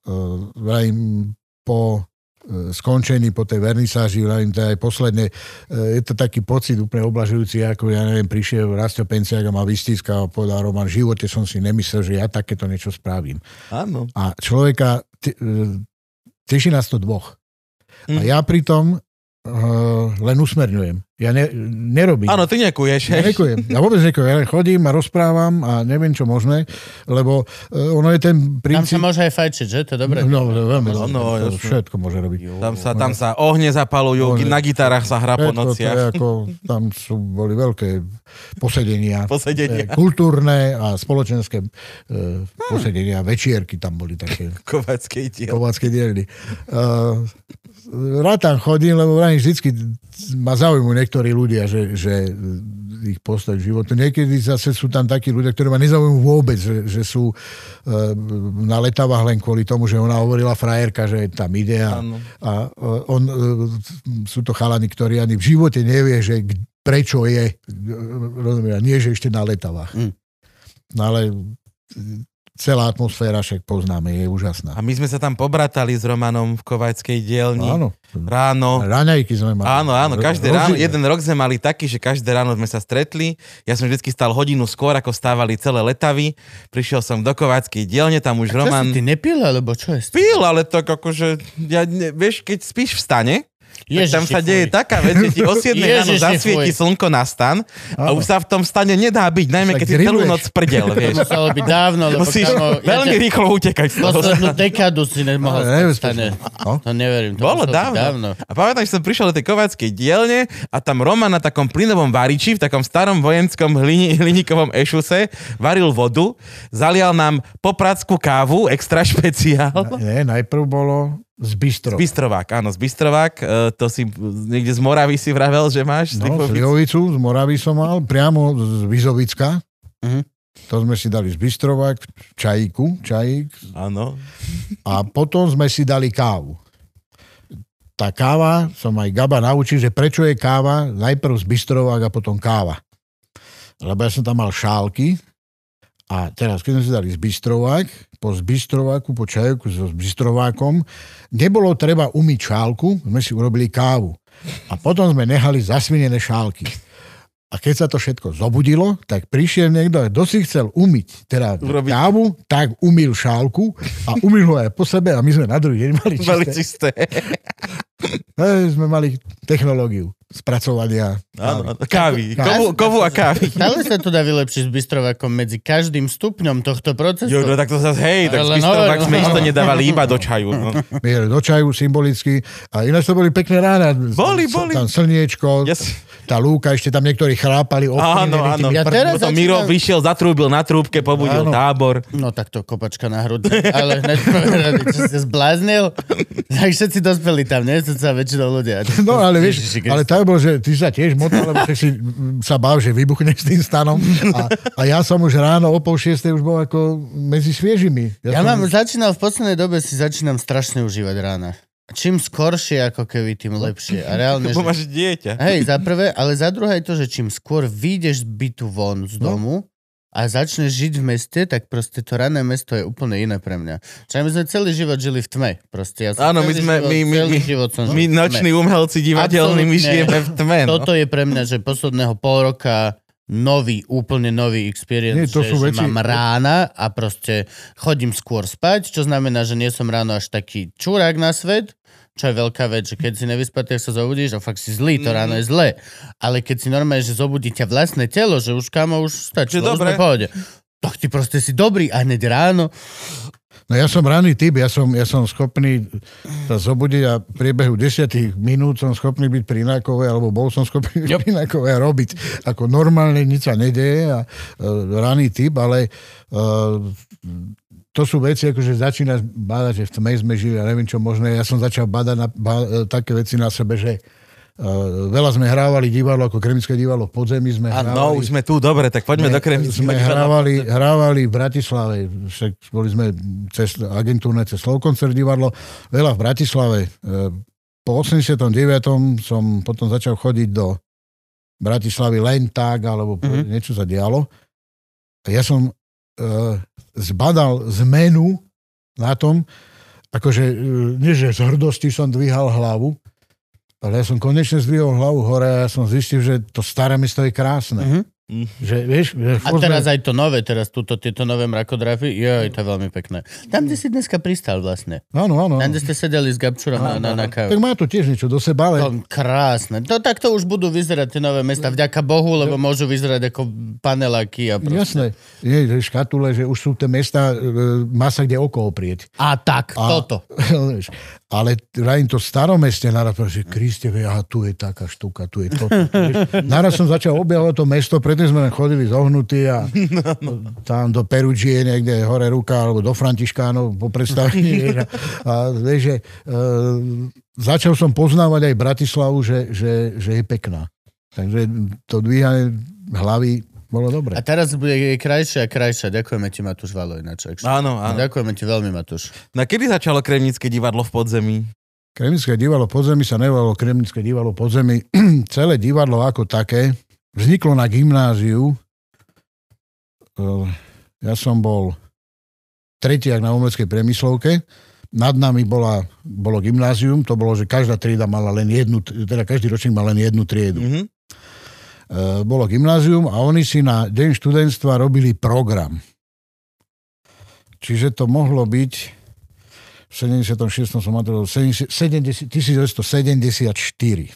vrajím po uh, skončení po tej vernisáži, vravím, je aj posledne, je to taký pocit úplne oblažujúci, ako ja neviem, prišiel Rastio Penciak a ma vystíska a povedal Roman, v živote som si nemyslel, že ja takéto niečo spravím. Áno. A človeka, te, e, teší nás to dvoch. A Mm. ja pritom uh, len usmerňujem. Ja ne, nerobím. Áno, ty nekuješ. Ja nekujem. Ja vôbec nekujem. Ja chodím a rozprávam a neviem, čo možné, lebo uh, ono je ten Tam sa princíp... môže aj fajčiť, že? To je dobré. No, no, veľmi No, no, jasné. všetko môže robiť. Tam sa, tam sa ohne zapalujú, Ohne. na gitarách sa hrá po nociach. ako, tam sú, boli veľké posedenia. Posedenia. eh, Kultúrne a spoločenské uh, posedenia, večierky tam boli také. Kovackej diel. Kovácké dielny. Uh, rád tam chodím, lebo vrajím, vždycky ma zaujímujú niektorí ľudia, že, že ich postať v životu. Niekedy zase sú tam takí ľudia, ktorí ma nezaujímujú vôbec, že, že sú uh, na letavách len kvôli tomu, že ona hovorila frajerka, že tam ide a, a uh, on, uh, sú to chalani, ktorí ani v živote nevie, že prečo je, rozumiem, nie že ešte na letavách. Mm. No ale celá atmosféra však poznáme, je úžasná. A my sme sa tam pobratali s Romanom v Kovackej dielni. Áno. Ráno. Raňajky sme mali. Áno, áno, každé ráno, jeden rok sme mali taký, že každé ráno sme sa stretli. Ja som vždy stal hodinu skôr, ako stávali celé letavy. Prišiel som do Kováckej dielne, tam už Čo Roman... si ty nepil, alebo čo je? Pil, ale tak akože, ja ne, vieš, keď spíš v stane, tak tam Ježiši, sa deje fuj. taká vec, že ti o 7 ráno Ježiši, zasvieti fuj. slnko na stan a Áno. už sa v tom stane nedá byť, najmä Sa keď si celú noc prdel, To vieš. muselo byť dávno, lebo Musíš kamo, ja veľmi ťa- rýchlo utekať z toho. Poslednú dekádu si nemohol Ale stane. No. To neverím, to Bolo muselo byť dávno. dávno. A pamätám, že som prišiel do tej kováckej dielne a tam Roman na takom plynovom variči, v takom starom vojenskom hlini, hliníkovom ešuse varil vodu, zalial nám poprackú kávu, extra špeciál. Nie, najprv bolo z Bystro. Bystrovák, áno, z Bystrovák. E, to si niekde z Moravy si vravel, že máš? No? Slivovicu z Moravy som mal, priamo z Vizovicka. Mhm. To sme si dali z Bystrovák, čajíku, čajík. Áno. A potom sme si dali kávu. Tá káva, som aj Gaba naučil, že prečo je káva najprv z Bystrovák a potom káva. Lebo ja som tam mal šálky a teraz, keď sme si dali z Bystrovák, po Zbystrováku, po čajovku so Zbystrovákom, nebolo treba umyť šálku, sme si urobili kávu. A potom sme nehali zasvinené šálky. A keď sa to všetko zobudilo, tak prišiel niekto, kto si chcel umyť teda Urobiť- kávu, tak umýl šálku a umýl ho aj po sebe a my sme na druhý deň mali Mali čisté. čisté. Hej, sme mali technológiu spracovania. Áno, kávy. Káva. Kovu, kovu a kávy. Stále sa to dá vylepšiť s Bystrovakom medzi každým stupňom tohto procesu. Jo, no tak to zase, hej, tak Ale no, no, sme no. isto nedávali iba do čaju. No. My do čaju symbolicky. A ináč to boli pekné rána. Boli, boli. Tam slniečko, Yes. tá lúka, ešte tam niektorí chrápali. Áno, áno. Ja teraz Potom začínam- Miro vyšiel, zatrúbil na trúbke, pobudil Áno. tábor. No tak to kopačka na hrud. Ale hneď povedali, čo si zbláznil. Tak všetci dospeli tam, nie? To sa väčšinou ľudia. No ale vieš, ale tak bol, že ty sa tiež motal, lebo si sa bál, že vybuchneš s tým stanom. A, a ja som už ráno o pol šiestej už bol ako medzi sviežimi. Ja som, mám, začínal v poslednej dobe si začínam strašne užívať rána. Čím skoršie, ako keby, tým lepšie. A reálne, Lebo že... máš dieťa. Hej, za prvé, ale za druhé je to, že čím skôr vyjdeš z bytu von z No. A začneš žiť v meste, tak proste to rané mesto je úplne iné pre mňa. Čiže my sme celý život žili v tme. Proste ja som Áno, my sme- život, my- my- celý my- život som My noční umelci divadelní, my žijeme v tme. No. Toto je pre mňa, že posledného pol roka nový, úplne nový experience, Nie, to že, sú že veci- mám rána a proste chodím skôr spať, čo znamená, že nie som ráno až taký čurák na svet, čo je veľká vec, že keď si nevyspatý, sa zobudíš a fakt si zlý, to ráno je zlé. Ale keď si normálne, že zobudí ťa vlastné telo, že už kamo, už stačí, Že už v pohode. Tak ty proste si dobrý a hneď ráno. No ja som ranný typ, ja som, ja som schopný sa zobudiť a v priebehu desiatých minút som schopný byť pri Nákove, alebo bol som schopný byť Yep. pri Nákove a robiť. Ako normálne nič sa nedeje a uh, ranný typ, ale uh, to sú veci, akože začínaš badať, že v tme sme žili a neviem čo možné. Ja som začal badať na, ba, e, také veci na sebe, že uh, veľa sme hrávali divadlo, ako Kremické divadlo v podzemí sme A hrávali. no, už sme tu, dobre, tak poďme do Kremnického Sme hrávali, hrávali v Bratislave, však boli sme cez agentúrne, cez Slovkoncert divadlo, veľa v Bratislave. E, Po 89. som potom začal chodiť do Bratislavy len tak, alebo Mhm. mm-hmm. niečo sa dialo. Ja som e, zbadal zmenu na tom, akože, e, nie že z hrdosti som dvíhal hlavu, ale ja som konečne zdvihol hlavu hore a ja som zistil, že to staré mesto je krásne. Mhm. Že, vieš, že A teraz aj to nové, teraz túto, tieto nové mrakodrafy, joj, to je veľmi pekné. Tam, kde si dneska pristal vlastne. Áno, áno. Tam, kde ste sedeli s Gabčurom na, na, na káve. Tak má to tiež niečo do seba, ale To, krásne. To takto už budú vyzerať tie nové mesta, vďaka Bohu, lebo môžu vyzerať ako paneláky a proste. jasné. Že škatule, že už sú tie mesta, e, má sa kde oko oprieť. A tak, A, toto. ale vrajím to staromeste naraz, že Kriste, aha, tu je taká štuka, tu je vieš. Naraz som začal objavovať to mesto, predtým sme chodili zohnutí a tam do Perugie niekde hore ruka, alebo do Františkánov po predstavení. a, a vieš, že e, začal som poznávať aj Bratislavu, že, že, že je pekná. Takže to dvíhanie hlavy bolo dobre. A teraz bude krajšia a krajšia. Ďakujeme ti, Matúš Valo, ináč. Áno, áno. Ďakujeme ti veľmi, Matúš. Na kedy začalo Kremnické divadlo v podzemí? Kremnické divadlo podzemí sa nevolalo Kremnické divadlo podzemí. Celé divadlo ako také vzniklo na gymnáziu. Eh, Ja som bol tretiak na umeleckej premyslovke. Nad nami bola, bolo gymnázium, to bolo, že každá trieda mala len jednu, teda každý ročník mal len jednu triedu. Mhm. Eh, Bolo gymnázium a oni si na deň študentstva robili program. Čiže to mohlo byť v 76. som maturoval, 70 1974.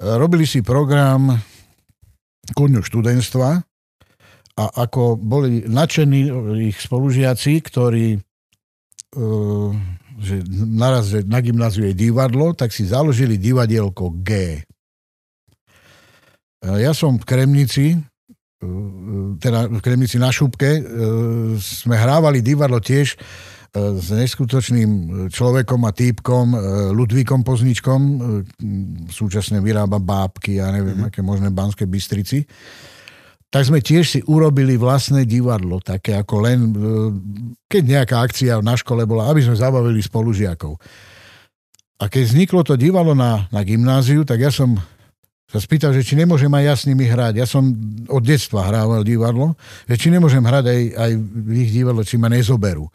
Robili si program ku dňu študentstva a ako boli nadšení ich spolužiaci, ktorí e, že naraz, že na gymnáziu je divadlo, tak si založili divadielko G. E, Ja som v Kremnici, e, teda v Kremnici na Šupke, e, sme hrávali divadlo tiež e, s neskutočným človekom a týpkom e, Ludvíkom Pozničkom, e, súčasne vyrába bábky a neviem, mm-hmm. aké možné Banské Bystrici. Tak sme tiež si urobili vlastné divadlo, také ako len, e, keď nejaká akcia na škole bola, aby sme zabavili spolužiakov. A keď vzniklo to divadlo na, na gymnáziu, tak ja som sa spýtal, že či nemôžem aj ja s nimi hrať. Ja som od detstva hrával divadlo, že či nemôžem hrať aj, aj v ich divadlo, či ma nezoberú. E,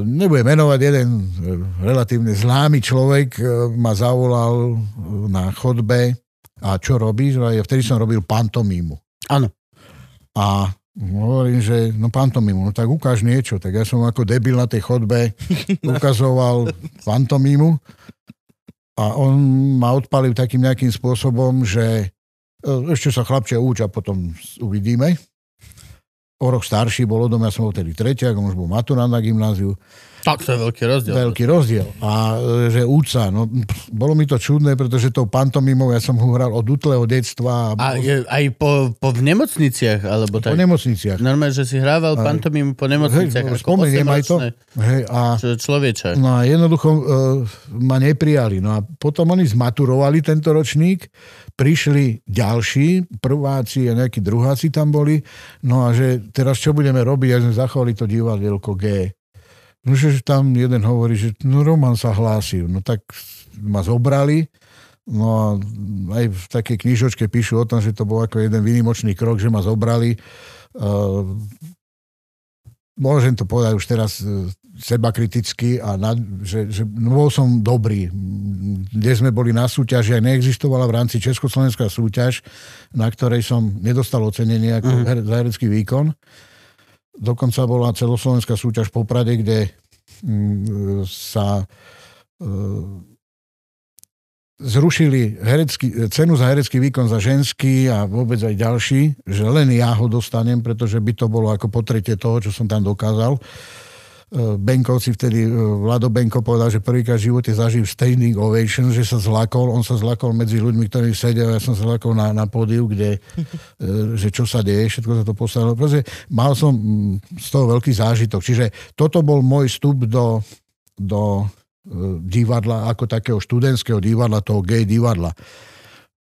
Nebudem menovať, jeden e, relatívne známy človek e, ma zavolal na chodbe a čo robíš? A ja vtedy som robil pantomímu. Áno. A hovorím, že no pantomímu, no tak ukáž niečo. Tak ja som ako debil na tej chodbe ukazoval pantomímu a on ma odpalil takým nejakým spôsobom, že e, ešte sa chlapče uč potom uvidíme. O rok starší bol odo mňa, som bol vtedy tretiak, on už bol maturant na gymnáziu. Tak to je veľký rozdiel. Veľký rozdiel. A e, že úca, no pff, bolo mi to čudné, pretože tou pantomimou ja som ho hral od útleho detstva. A je, aj po, po v nemocniciach, alebo po tak. nemocniciach. Normálne, že si hrával pantomimu po nemocniciach. Hej, ako aj to. 8-ročné Hej, a, čo- Človeče. no a jednoducho uh, ma neprijali. No a potom oni zmaturovali tento ročník, prišli ďalší, prváci a nejakí druháci tam boli. No a že teraz čo budeme robiť, ja sme zachovali to divadielko G. No že tam jeden hovorí, že no Roman sa hlásil. No tak ma zobrali, No a aj v takej knižočke píšu o tom, že to bol ako jeden výnimočný krok, že ma zobrali. Uh, môžem to povedať už teraz e, seba kriticky, a na, že, že no bol som dobrý. Kde sme boli na súťaži, aj neexistovala v rámci Československá súťaž, na ktorej som nedostal ocenenie ako mm. za herecký výkon. Dokonca bola celoslovenská súťaž v Poprade, kde mm, sa e, zrušili herecký, cenu za herecký výkon za ženský a vôbec aj ďalší, že len ja ho dostanem, pretože by to bolo ako po tretie toho, čo som tam dokázal. E, Benkovci vtedy, e, Vlado Benko povedal, že prvýkrát v živote zažil standing ovation, že sa zlakol, on sa zlakol medzi ľuďmi, ktorí sedia, ja som sa zlakol na, na pódiu, kde, e, že čo sa deje, všetko sa to postavilo. Proste mal som mm, z toho veľký zážitok. Čiže toto bol môj vstup do, do e, divadla, ako takého študentského divadla, toho gay divadla.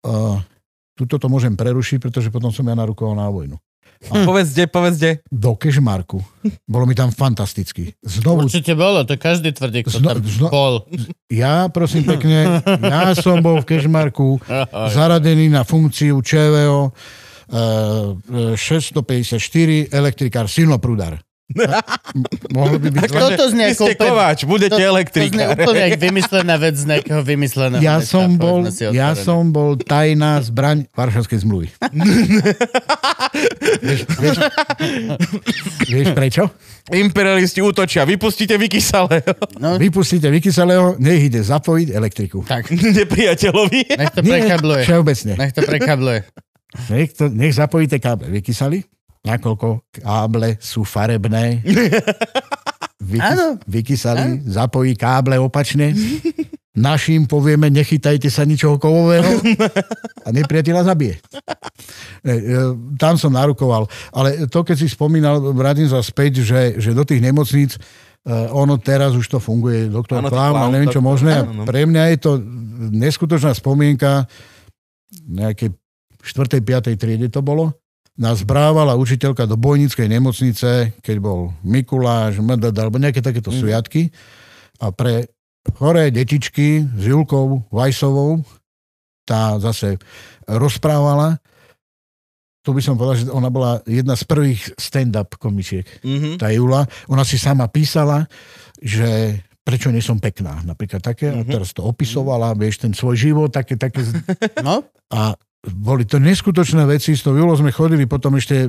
Uh, tuto to môžem prerušiť, pretože potom som ja narukoval na vojnu. Hm. Povedzte, povedzte. Do Kešmarku. Bolo mi tam fantasticky. Znovu, Určite bolo, to každý tvrdí, kto Zno- tam zno- bol. ja prosím pekne, ja som bol v Kešmarku zaradený na funkciu ČVO uh, 654 elektrikár silnoprúdar. Mohlo by byť znie Vy ako ste kováč, budete To, to znie elektrikár. úplne jak vymyslená vec z nejakého vymysleného. Ja mesta, som bol, ja som bol tajná zbraň Varšavskej zmluvy. vieš, vieš, vieš prečo? Imperialisti útočia, vypustíte vykysalého. No, Vypustíte vykyselého, nech ide zapojiť elektriku. tak, Nepriateľovi. nech to Nie, prekabluje. všeobecne. Nech to prekabluje. Nech, to, nech zapojíte káble. Vykysali? Nakoľko káble sú farebné. Vyky, Áno. Vykysali, zapojí káble opačne. Našim povieme, nechytajte sa ničoho kovového a nepriateľa zabije. Ne, e, Tam som narukoval. Ale to, keď si spomínal, vrátim sa späť, že, že do tých nemocníc Uh, ono teraz už to funguje, doktor Áno, Klám, Klám, a neviem čo možné. A áno, no. Pre mňa je to neskutočná spomienka, nejaké 4. 5. triede to bolo, nás brávala učiteľka do bojnickej nemocnice, keď bol Mikuláš, MDD, alebo nejaké takéto Mm. sviatky. A pre choré detičky s Julkou Vajsovou, tá zase rozprávala, to by som povedal, že ona bola jedna z prvých stand-up komičiek, Mhm. tá Jula. Ona si sama písala, že prečo nie som pekná, napríklad také, a Mhm. teraz to opisovala, vieš, ten svoj život, také, také No, a boli to neskutočné veci, s tou Julou sme chodili potom ešte e,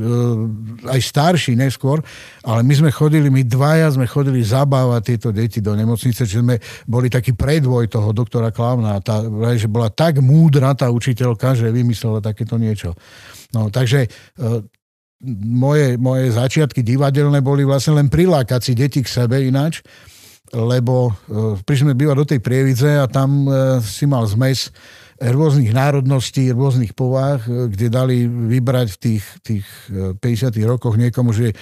aj starší neskôr, ale my sme chodili, my dvaja sme chodili zabávať tieto deti do nemocnice, že sme boli taký predvoj toho doktora Klavna. Tá, že bola tak múdra tá učiteľka, že vymyslela takéto niečo. No, takže e, moje, moje začiatky divadelné boli vlastne len prilákať si deti k sebe ináč, lebo e, prišli sme bývať do tej prievidze a tam e, si mal zmes rôznych národností, rôznych povách, e, kde dali vybrať v tých, tých e, 50 rokoch niekomu, že e,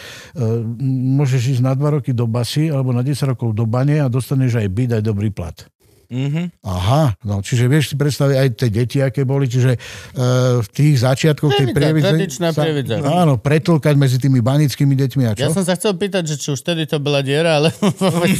môžeš ísť na 2 roky do basy alebo na 10 rokov do bane a dostaneš aj byt, aj dobrý plat. Mhm. Aha, no čiže vieš si predstaviť aj tie deti, aké boli, čiže e, v tých začiatkoch tej prievidze... tradičná prievidza. Áno, pretlkať medzi tými banickými deťmi a čo? ja som sa chcel pýtať, že či už vtedy to bola diera, ale...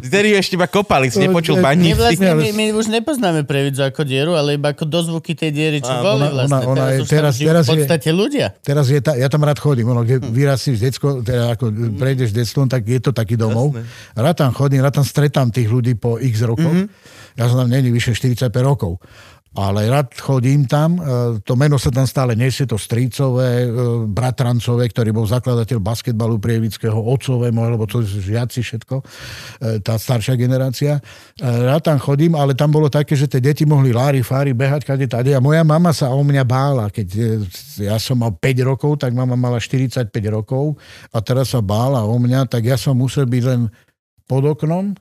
Vtedy ešte iba kopali, si nepočul to- My, vlastne, my, my už nepoznáme previdzu ako dieru, ale iba ako dozvuky tej diery, čo boli ona- vlastne. ona- ona je- už tam teraz- teraz v je- podstate ľudia. Teraz je ta, ja tam rád chodím, ono, kde vyrastíš decko, teda ako prejdeš detstvom, tak je to taký domov. Rád tam chodím, rád tam stretám tých ľudí po x rokoch. Ja som tam není vyše 45 rokov. Ale rád chodím tam, e, to meno sa tam stále nesie, to Strícové, e, Bratrancové, ktorý bol zakladateľ basketbalu prievického, otcové moje, lebo to žiaci všetko, e, tá staršia generácia. Rád tam chodím, ale tam bolo také, že tie deti mohli lári, fári, behať kade tade a moja mama sa o mňa bála. Keď ja som mal 5 rokov, tak mama mala 45 rokov a teraz sa bála o mňa, tak ja som musel byť len pod oknom,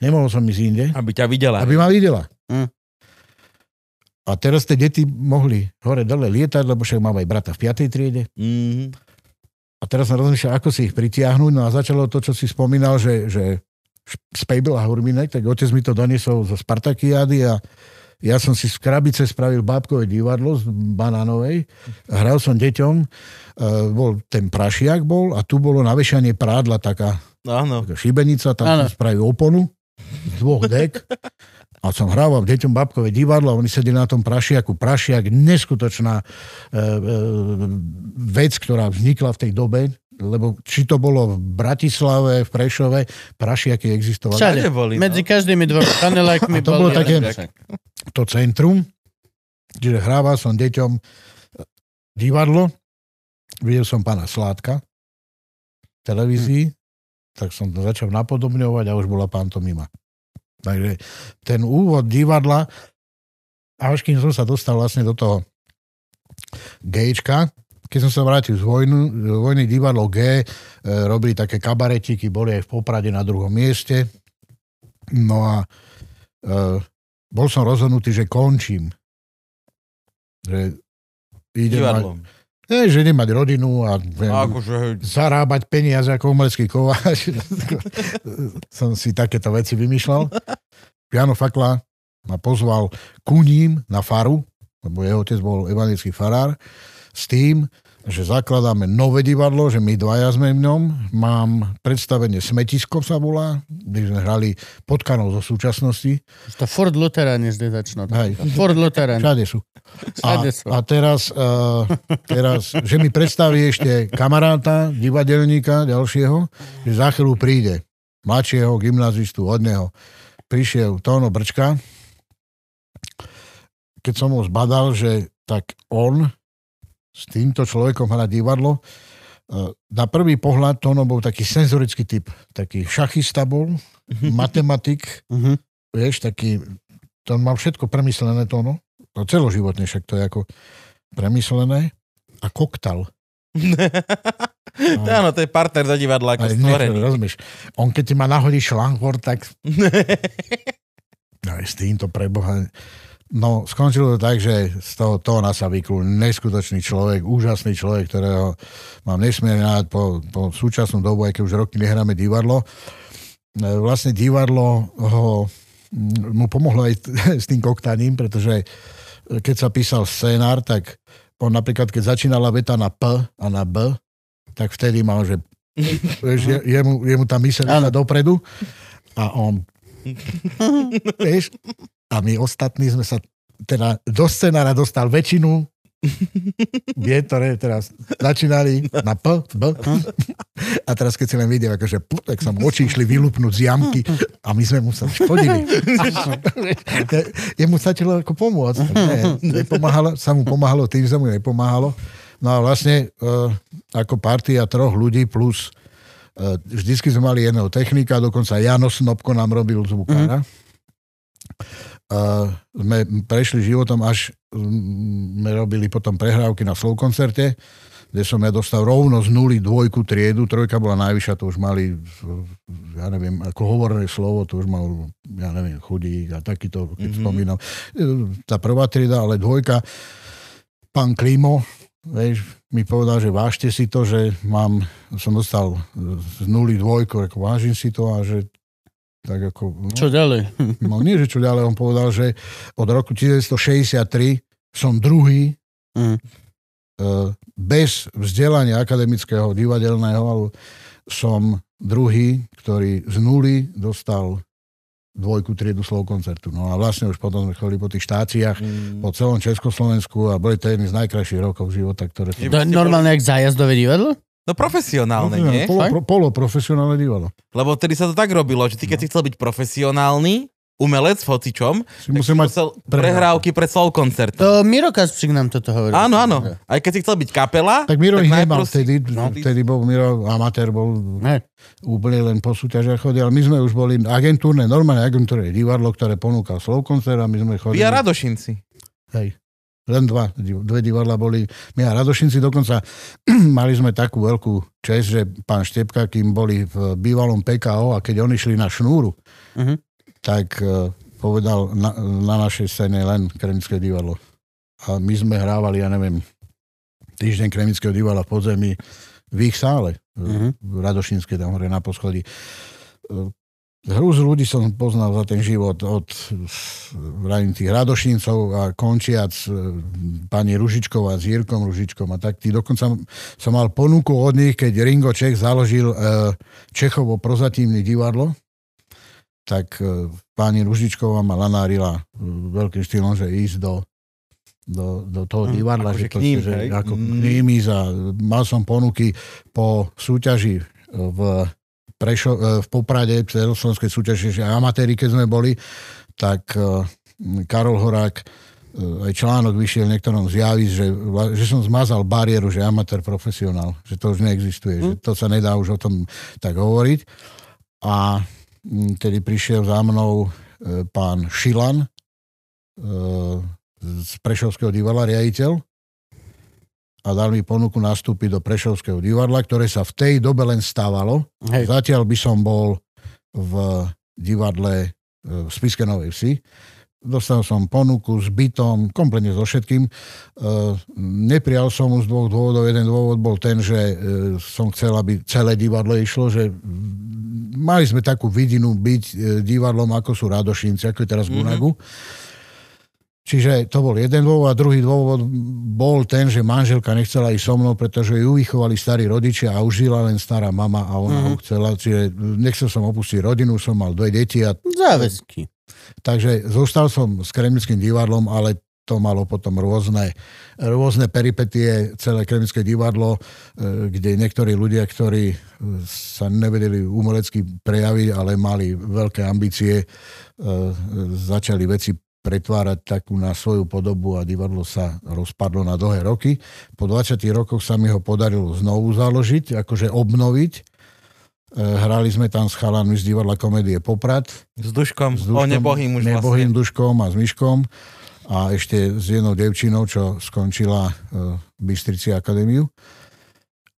nemohol som ísť inde Aby ťa videla. aby ma videla. Hm. A teraz tie deti mohli hore dole lietať, lebo však mám aj brata v 5. triede. Mhm. A teraz som rozmýšľal, ako si ich pritiahnuť. No a začalo to, čo si spomínal, že, že z Pejbela Hurminek, tak otec mi to doniesol zo Spartakiády a ja som si z krabice spravil bábkové divadlo z banánovej. Hral som deťom, e, bol ten prašiak bol a tu bolo navešanie prádla taká Áno. taká šibenica, tam som spravil oponu dvoch dek a som hrával deťom babkové divadlo oni sedeli na tom prašiaku. Prašiak, neskutočná e, e, vec, ktorá vznikla v tej dobe, lebo či to bolo v Bratislave, v Prešove, prašiaky existovali. Všade. Boli, no. Medzi každými dvoma panelákmi A to bolo také- To centrum, čiže hrával som deťom divadlo, videl som pána Sládka v televízii, tak som to začal napodobňovať a už bola pantomima. Takže ten úvod divadla, až kým som sa dostal vlastne do toho Gčka, keď som sa vrátil z vojnu, vojny divadlo G, e, robili také kabaretiky, boli aj v Poprade na druhom mieste. No a e, bol som rozhodnutý, že končím. Že idem mať, Ne, že idem mať rodinu a viem, Akože, zarábať peniaze ako umelecký kováč. som si takéto veci vymýšľal. Piano Fakla ma pozval ku ním na faru, lebo jeho otec bol evangelický farár, s tým, že zakladáme nové divadlo, že my dvaja sme v ňom. Mám predstavenie Smetisko sa volá, kde sme hrali potkanov zo súčasnosti. To Ford Lutheran je zde začno. Hej. Ford Lutheran. Všade sú. A, a teraz, uh, teraz, že mi predstaví ešte kamaráta, divadelníka ďalšieho, že za chvíľu príde mladšieho gymnazistu od neho. Prišiel Tóno Brčka. Keď som ho zbadal, že tak on s týmto človekom hrá divadlo, uh, na prvý pohľad Tóno bol taký senzorický typ. Taký šachista bol, matematik, Mhm. vieš, taký, to mal všetko premyslené to, no. To celoživotne však to je ako premyslené a koktal. Áno, to je partner do divadla ako stvorený. rozumieš, on keď ti má nahodí šlanghor, tak no, s týmto preboha. No, skončilo to tak, že z toho tóna sa vyklul neskutočný človek, úžasný človek, ktorého mám nesmierne rád po, po súčasnú dobu, aj keď už roky nehráme divadlo. E, Vlastne divadlo ho, mu pomohlo aj t- s tým koktaním, pretože keď sa písal scénár, tak on napríklad, keď začínala veta na P a na B, tak vtedy mal, že vieš, je, je, mu, je mu tá myseľ dopredu a on vieš, a my ostatní sme sa teda do scenára dostal väčšinu vie, ktoré teraz začínali na P, B. A teraz keď si len videl, akože p, tak sa mu oči išli vylúpnúť z jamky a my sme mu sa škodili. Jemu stačilo ako pomôcť. Ne, nepomáhalo, sa mu pomáhalo tým, že mu nepomáhalo. No a vlastne e, ako partia troch ľudí plus vždycky sme mali jedného technika, dokonca Jano Snopko nám robil zvukára. Uh, sme prešli životom, až mm, sme robili potom prehrávky na slow koncerte, kde som ja dostal rovno z nuly dvojku triedu, trojka bola najvyššia, to už mali, ja neviem, ako hovorné slovo, to už mal, ja neviem, chudík a takýto, keď mm-hmm. spomínam. E, Tá prvá trieda, ale dvojka, pán Klimo, vieš, mi povedal, že vážte si to, že mám, som dostal z nuly dvojku, ako vážim si to a že tak ako... No, Čo ďalej? No nie, že čo ďalej, on povedal, že od roku 1963 som druhý Mm. eh, bez vzdelania akademického, divadelného, ale som druhý, ktorý z nuly dostal dvojku triedu slov koncertu. No a vlastne už potom sme chodili po tých štáciách Mm. po celom Československu a boli to jedny z najkrajších rokov života, ktoré To je normálne jak zájazdové divadlo? No profesionálne, nie? Polo, pro, poloprofesionálne divadlo. Lebo vtedy sa to tak robilo, že ty keď si chcel byť profesionálny, umelec hocičom, Si mať... musel prehrávky. pred slow koncertom. To Miro Kaspřík nám toto hovorí. Áno, áno. Aj keď si chcel byť kapela, Tak Miro ich nemal si- vtedy, no, vtedy bol Miro amatér, bol Ne. úplne len po súťažiach chodil, ale my sme už boli agentúrne, normálne agentúrne divadlo, ktoré ponúkal slow koncert a my sme chodili. vy a Radošinci. Hej. Len dva, dve divadla boli. My a Radošinci dokonca mali sme takú veľkú čest, že pán Štepka, kým boli v bývalom PKO a keď oni šli na šnúru, Mhm. Tak eh, povedal na, na našej scéne len Kremické divadlo. A my sme hrávali, ja neviem, týždeň Kremického divadla v podzemí v ich sále, Mhm. v Radošinskej tam hore na poschodí. Hrúzu ľudí som poznal za ten život od vrajím tých Radošincov a končiac eh, pani Ružičková s Jirkom Ružičkom a tak. Tí dokonca som mal ponuku od nich, keď Ringo Čech založil Čechovo prozatímne divadlo, tak eh, pani Ružičková ma lanárila eh, veľkým štýlom, že ísť do, do, do toho Hm, divadla, akože že, ním, že ako Mm. k ním ísť a mal som ponuky po súťaži v Prešo, v Poprade, v celoslovenskej súťaži, že amatéri, keď sme boli, tak Karol Horák aj článok vyšiel v niektorom zjaví, že, že som zmazal bariéru, že amatér profesionál, že to už neexistuje, že to sa nedá už o tom tak hovoriť. A mm, tedy prišiel za mnou eh, pán Šilan eh, z Prešovského divadla, riaditeľ, a dal mi ponuku nastúpiť do Prešovského divadla, ktoré sa v tej dobe len stávalo. Hej. Zatiaľ by som bol v divadle e, v Spiske Novej Vsi. Dostal som ponuku s bytom, kompletne so všetkým. E, Neprijal som mu z dvoch dôvodov. Jeden dôvod bol ten, že e, som chcel, aby celé divadlo išlo, že mm, mali sme takú vidinu byť e, divadlom, ako sú Radošinci, ako je teraz Mhm. Gunagu. Čiže to bol jeden dôvod a druhý dôvod bol ten, že manželka nechcela ísť so mnou, pretože ju vychovali starí rodičia a už žila len stará mama a ona mm. ho chcela. Čiže nechcel som opustiť rodinu, som mal dve deti a Záväzky. Takže zostal som s Kremlickým divadlom, ale to malo potom rôzne, rôzne peripetie, celé Kremlické divadlo, e, kde niektorí ľudia, ktorí e, sa nevedeli umelecky prejaviť, ale mali veľké ambície, e, začali veci pretvárať takú na svoju podobu a divadlo sa rozpadlo na dlhé roky. Po 20 rokoch sa mi ho podarilo znovu založiť, akože obnoviť. Hrali sme tam s chalanmi z divadla komédie Poprad. S Duškom, S o nebohým už nebohým vlastne. Duškom a s Myškom a ešte s jednou devčinou, čo skončila v Bystrici akadémiu.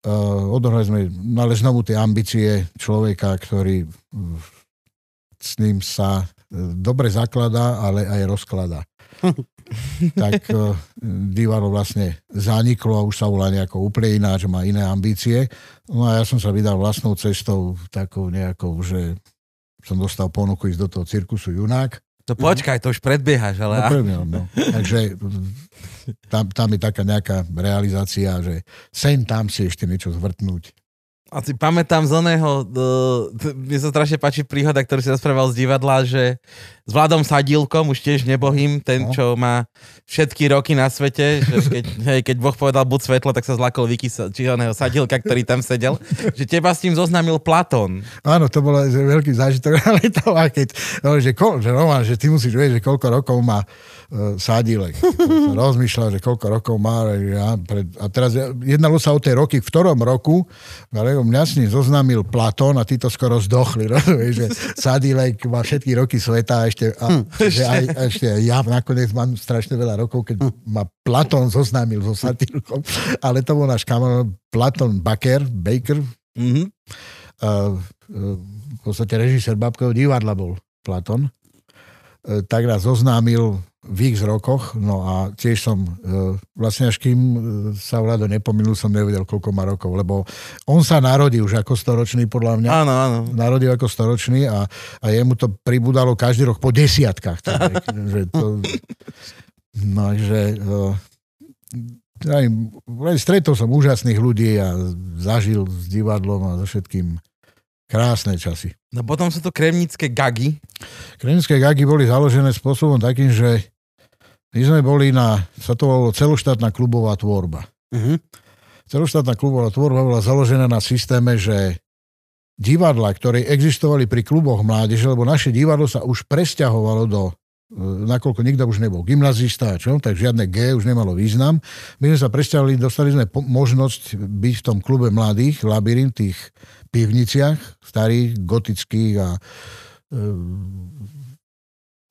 Uh, odohrali sme ale znovu tie ambície človeka, ktorý s ním sa dobre zakladá, ale aj rozkladá. tak divadlo vlastne zaniklo a už sa volá nejako úplne ináč, má iné ambície. No a ja som sa vydal vlastnou cestou, takou nejakou, že som dostal ponuku ísť do toho cirkusu Junák. To počkaj, to už predbiehaš, ale... No, premiér, no. Takže tam, tam je taká nejaká realizácia, že sem tam si ešte niečo zvrtnúť. A si pamätám z oného, mne sa strašne páči príhoda, ktorú si rozprával z divadla, že s Vladom Sadílkom, už tiež nebohým, ten, No. čo má všetky roky na svete, že keď, hej, keď Boh povedal buď svetlo, tak sa zlakol Vicky, Sa- či oného Sadílka, ktorý tam sedel, že teba s tým zoznámil Platón. Áno, to bol veľký zážitok, ale to a keď, no, že, ko, že, Roman, že ty musíš vedieť, že koľko rokov má uh, Sádilek. Som Rozmýšľal, že koľko rokov má. Ja, pred, a teraz jednalo sa o tie roky, v ktorom roku, ale mňa s ním zoznámil Platón a títo skoro zdochli. Rozumieš, že Sádilek má všetky roky sveta a ešte, a, že aj, ešte aj ja nakoniec mám strašne veľa rokov, keď ma Platón zoznámil so Sadilkom, ale to bol náš kamarát Platón Baker, Baker, Mhm. uh, v podstate režisér Babkového divadla bol Platon, E, tak nás zoznámil v x rokoch, no a tiež som, e, vlastne až kým e, sa Vlado nepominul, som nevedel, koľko má rokov, lebo on sa narodil už ako storočný, podľa mňa. Áno, áno. Narodil ako storočný a, a jemu to pribudalo každý rok po desiatkách. vek, že to, no, že aj, stretol som úžasných ľudí a zažil s divadlom a so všetkým krásne časy. No potom sú to kremnické gagy. Kremnické gagy boli založené spôsobom takým, že my sme boli na, sa to volalo celoštátna klubová tvorba. Mhm. Celoštátna klubová tvorba bola založená na systéme, že divadla, ktoré existovali pri kluboch mládeže, lebo naše divadlo sa už presťahovalo do nakoľko nikto už nebol gymnazista, čo, tak žiadne G už nemalo význam. My sme sa presťahovali, dostali sme možnosť byť v tom klube mladých, Labyrint, tých pivniciach, starých, gotických a e,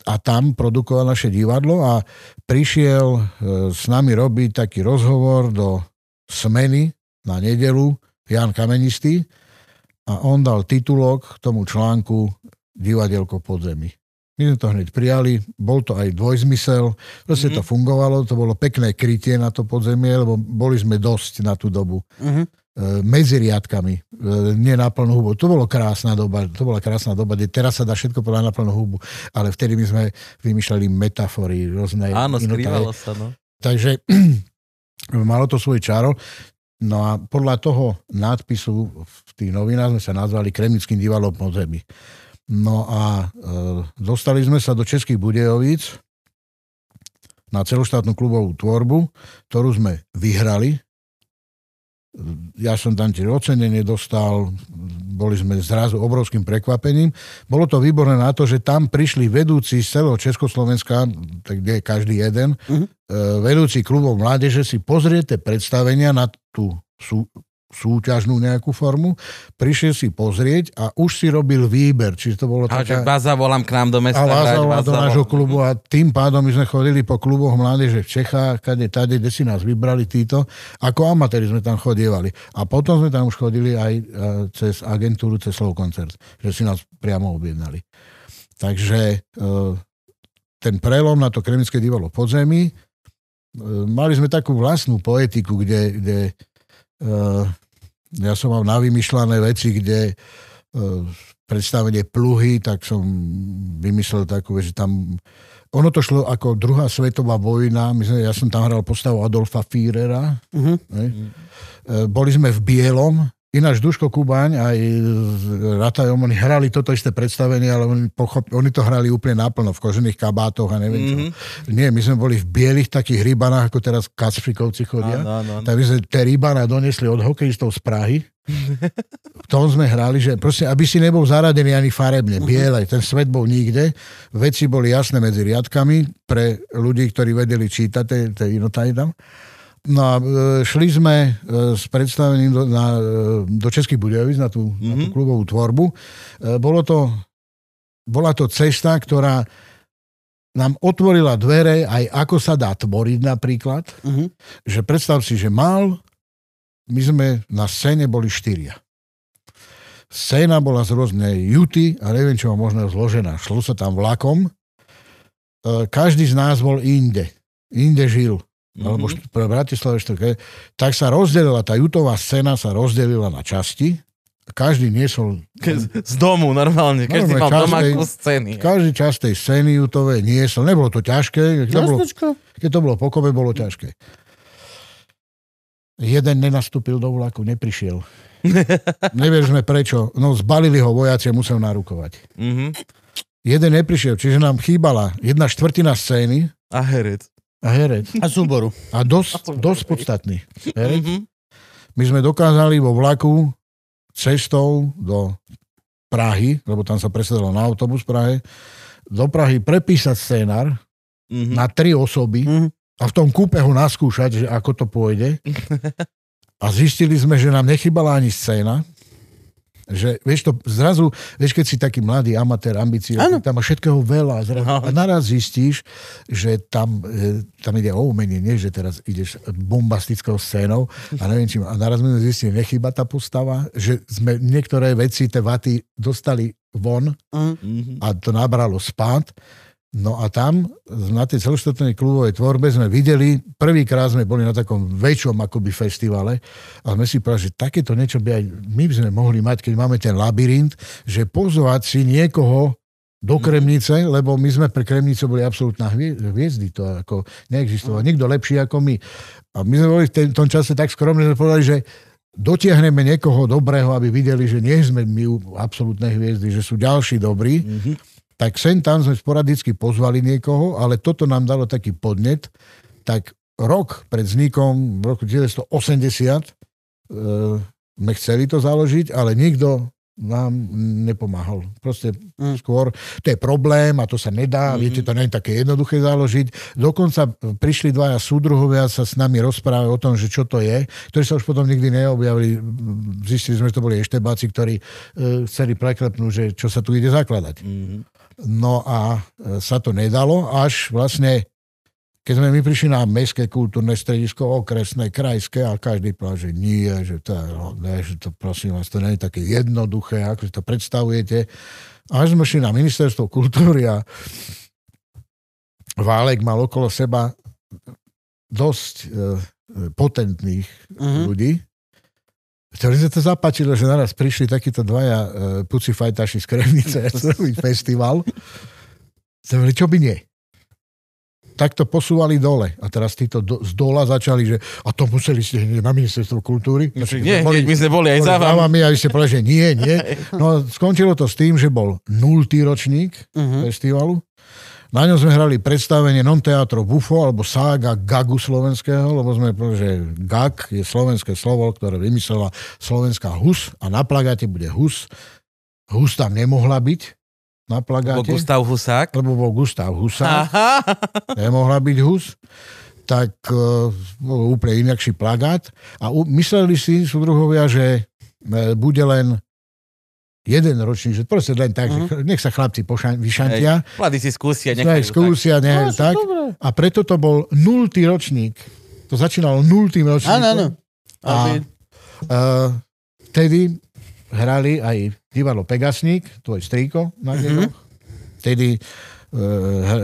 a tam produkoval naše divadlo a prišiel e, s nami robiť taký rozhovor do smeny na nedelu Jan Kamenistý a on dal titulok k tomu článku Divadielko podzemí. My sme to hneď prijali, bol to aj dvojzmysel, proste mm-hmm. to fungovalo, to bolo pekné krytie na to podzemie, lebo boli sme dosť na tú dobu Mhm. e, medzi riadkami, e, nie na plnú hubu. To bolo krásna doba, to bola krásna doba, kde teraz sa dá všetko povedať na plnú hubu, ale vtedy my sme vymýšľali metafory, rôzne Áno, skrývalo sa, no. Takže malo to svoj čaro. No a podľa toho nadpisu v tých novinách sme sa nazvali Kremnickým divadlom podzemí. No a e, dostali sme sa do Českých Budejovíc na celoštátnu klubovú tvorbu, ktorú sme vyhrali. Ja som tam tiež ocenenie dostal, boli sme zrazu obrovským prekvapením. Bolo to výborné na to, že tam prišli vedúci z celého Československa, tak kde je každý jeden, Mhm. e, vedúci klubov mládeže si pozriete predstavenia na tú sú, súťažnú nejakú formu, prišiel si pozrieť a už si robil výber, čiže to bolo A taká... vás zavolám k nám do mesta. A vás vás do zavolám. nášho klubu a tým pádom my sme chodili po kluboch mládeže v Čechách, kade, tade, kde si nás vybrali títo. Ako amatéri sme tam chodievali. A potom sme tam už chodili aj e, cez agentúru, cez Slow Koncert, že si nás priamo objednali. Takže e, ten prelom na to kremické divadlo podzemí, e, mali sme takú vlastnú poetiku, kde, kde ja som mal navymyšľané veci, kde e, predstavenie pluhy, tak som vymyslel takú, že tam ono to šlo ako druhá svetová vojna. My sme, ja som tam hral postavu Adolfa Führera. Uh-huh. Boli sme v bielom. Ináč Duško Kubaň aj s Ratajom, oni hrali toto isté predstavenie, ale oni, pochop, oni to hrali úplne naplno, v kožených kabátoch a neviem čo. Mm-hmm. Nie, my sme boli v bielých takých rybanách, ako teraz Kacfrikovci chodia. Áno, áno, áno. Tak my sme tie rybana donesli od hokejistov z Prahy. V tom sme hrali, že proste, aby si nebol zaradený ani farebne, biele, ten svet bol nikde, veci boli jasné medzi riadkami pre ľudí, ktorí vedeli čítať tie, tie inotaj tam. No a e, šli sme e, s predstavením do, na, e, do Českých Budejovic na tú, mm-hmm. na tú klubovú tvorbu. Bolo to, bola to cesta, ktorá nám otvorila dvere aj ako sa dá tvoriť napríklad. Mhm. Že predstav si, že mal, my sme na scéne boli štyria. Scéna bola z rôznej juty a neviem čo možno zložená. Šlo sa tam vlakom. Každý z nás bol inde. Inde žil. Alebo št- pre Bratislave. Tak sa rozdelila, tá jutová scéna sa rozdelila na časti. Každý niesol Ke- Z domu normálne, každý Normálne, mal doma každej- kus scény. každý časť tej scény jutové niesol. Nebolo to ťažké. Keď to bolo, keď to bolo po kobe, bolo ťažké. Jeden nenastúpil do vlaku, neprišiel. Nevieme sme prečo. No zbalili ho vojaci a musel narukovať. Mhm. Jeden neprišiel, čiže nám chýbala jedna štvrtina scény A herec. A herec. A súboru. A dosť, dosť podstatný. Herec. Mhm. My sme dokázali vo vlaku cestou do Prahy, lebo tam sa presedalo na autobus v Prahe, do Prahy prepísať scénar Mhm. na tri osoby Mhm. a v tom kúpe ho naskúšať, že ako to pôjde. A zistili sme, že nám nechybala ani scéna. Že, vieš to, zrazu, vieš, keď si taký mladý amatér, Áno. ambiciozný, tam má všetkého veľa. Zrazu, No. a naraz zistíš, že tam, e, tam ide o umenie, nie, že teraz ideš bombastickou scénou a neviem čím. A naraz sme zistili, nechýba tá postava, že sme niektoré veci, tie vaty dostali von. Mhm. a to nabralo spát. No a tam na tej celoštátnej klubovej tvorbe sme videli, prvýkrát sme boli na takom väčšom akoby festivale a sme si povedali, že takéto niečo by aj my by sme mohli mať, keď máme ten labyrint, že pozvať si niekoho do Kremnice, lebo my sme pre Kremnicu boli absolútna hvie- hviezdy, to ako neexistoval. Nikto lepší ako my. A my sme boli v tom čase tak skromní, že sme povedali, že dotiahneme niekoho dobrého, aby videli, že nie sme my absolútne hviezdy, že sú ďalší dobrí. Tak sem tam sme sporadicky pozvali niekoho, ale toto nám dalo taký podnet. Tak rok pred vznikom, v roku 1980, e, sme chceli to založiť, ale nikto nám nepomáhal. Proste Mm. skôr to je problém a to sa nedá, mm-hmm. viete, to nie je také jednoduché založiť. Dokonca prišli dvaja súdruhovia sa s nami rozprávať o tom, že čo to je, ktorí sa už potom nikdy neobjavili. Zistili sme, že to boli eštebáci, ktorí e, chceli preklepnúť, že čo sa tu ide zakladať. Mhm. No a e, sa to nedalo, až vlastne keď sme my prišli na mestské kultúrne stredisko, okresné, krajské a každý povedal, že nie, že to, no, ne, že to prosím vás, to nie je také jednoduché, ako si to predstavujete. Až sme šli na ministerstvo kultúry a Válek mal okolo seba dosť e, potentných Mhm. ľudí, ktorí sa to zapáčilo, že naraz prišli takíto dvaja uh, puci fajtaši z Kremnice robiť festival. Zavili, čo by nie? Tak to posúvali dole. A teraz títo do, z dola začali, že a to museli ste na ministerstvo kultúry. Však Nie, nie, my sme boli aj za boli vami. vami a vy ste povedali, že nie, nie. No skončilo to s tým, že bol nultý ročník Mhm. festivalu. Na ňom sme hrali predstavenie non teatro Bufo alebo sága Gagu slovenského, lebo sme povedali, že Gag je slovenské slovo, ktoré vymyslela slovenská Hus a na plagáte bude Hus. Hus tam nemohla byť na plagáte, Gustav Husák. lebo bol Gustav Husák, Aha. nemohla byť Hus tak uh, bol úplne inakší plagát. A u, mysleli si súdruhovia, že e, bude len jeden ročník, že proste len tak, že nech sa chlapci pošan, vyšantia. Mladí si skúsia. Nech nechajú skúsia, nech, tak. A preto to bol nultý ročník. To začínalo nultým ročníkom. Áno, áno. A uh, vtedy hrali aj divadlo Pegasník, tvoj strýko na Mhm. Gegoch. Vtedy uh, hr,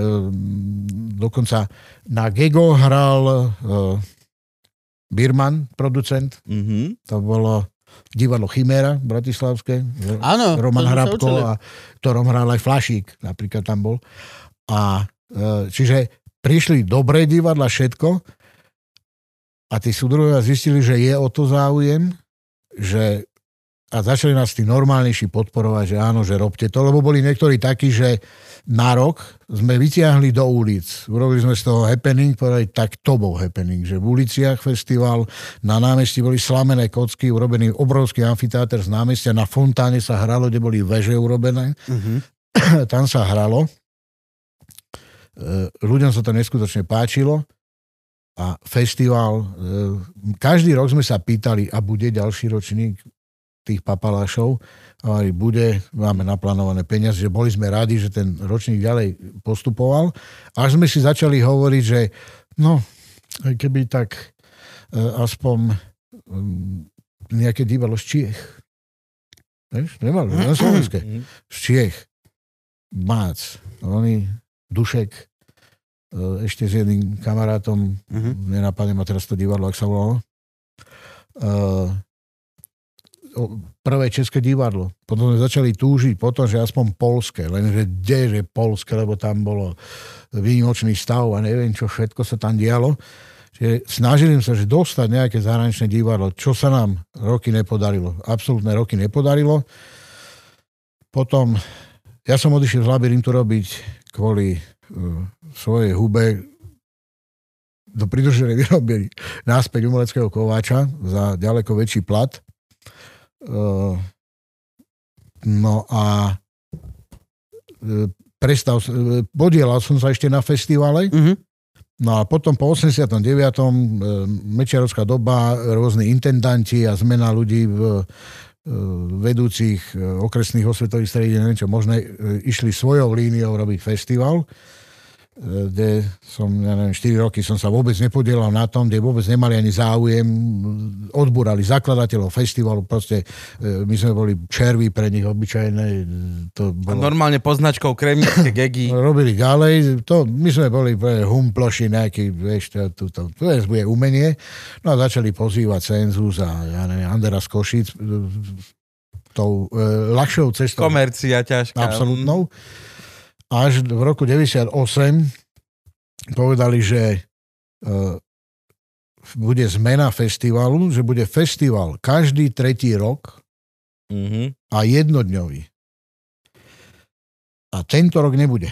dokonca na Gego hral uh, Birman, producent. Mhm. To bolo divadlo Chimera, bratislavské. Áno, Roman Hrabko a ktorom hral aj Flašík, napríklad tam bol. A E, čiže prišli dobré divadla, všetko a tí súdruhovia zistili, že je o to záujem, že a začali nás tí normálnejší podporovať, že áno, že robte to, lebo boli niektorí takí, že na rok sme vytiahli do ulic. Urobili sme z toho happening, povedali, tak to bol happening, že v uliciach festival, na námestí boli slamené kocky, urobený obrovský amfiteáter z námestia, na fontáne sa hralo, kde boli veže urobené. Uh-huh. Tam sa hralo. E, ľuďom sa to neskutočne páčilo a festival, e, každý rok sme sa pýtali, a bude ďalší ročník tých papalášov, hovorí, bude, máme naplánované peniaze, že boli sme radi, že ten ročník ďalej postupoval. Až sme si začali hovoriť, že no, keby tak e, aspoň um, nejaké divalo z Čiech. Vieš, nemali, na Slovenské. Z Čiech. Mác. Oni, Dušek, e, ešte s jedným kamarátom, uh-huh. nenapadne ma teraz to divadlo, ak sa volalo. Uh, prvé české divadlo. Potom sme začali túžiť potom, že aspoň polské, lenže kde, že polské, lebo tam bolo výnimočný stav a neviem, čo všetko sa tam dialo. Čiže snažili sa, že dostať nejaké zahraničné divadlo, čo sa nám roky nepodarilo. Absolútne roky nepodarilo. Potom ja som odišiel z labyrintu robiť kvôli uh, svojej hube do pridruženej vyrobili náspäť umeleckého kováča za ďaleko väčší plat no a eh, prestal, eh, podielal som sa ešte na festivale. Uh-huh. No a potom po 89. Mečiarovská doba, rôzni intendanti a zmena ľudí v vedúcich okresných osvetových stredí, neviem čo možné, išli svojou líniou robiť festival kde som, ja neviem, 4 roky som sa vôbec nepodielal na tom, kde vôbec nemali ani záujem, odbúrali zakladateľov festivalu, proste e, my sme boli červí pre nich obyčajné. To bolo... A normálne poznačkou kremnické gegy. Robili ďalej, to, my sme boli humploši nejaký, vieš, to, to, to, to bude umenie. No a začali pozývať Cenzus a ja neviem, Andera z Košic e, tou e, ľahšou cestou. Komercia ťažká. Absolutnou. Mm až v roku 98 povedali, že uh, bude zmena festivalu, že bude festival každý tretí rok mm-hmm. a jednodňový. A tento rok nebude.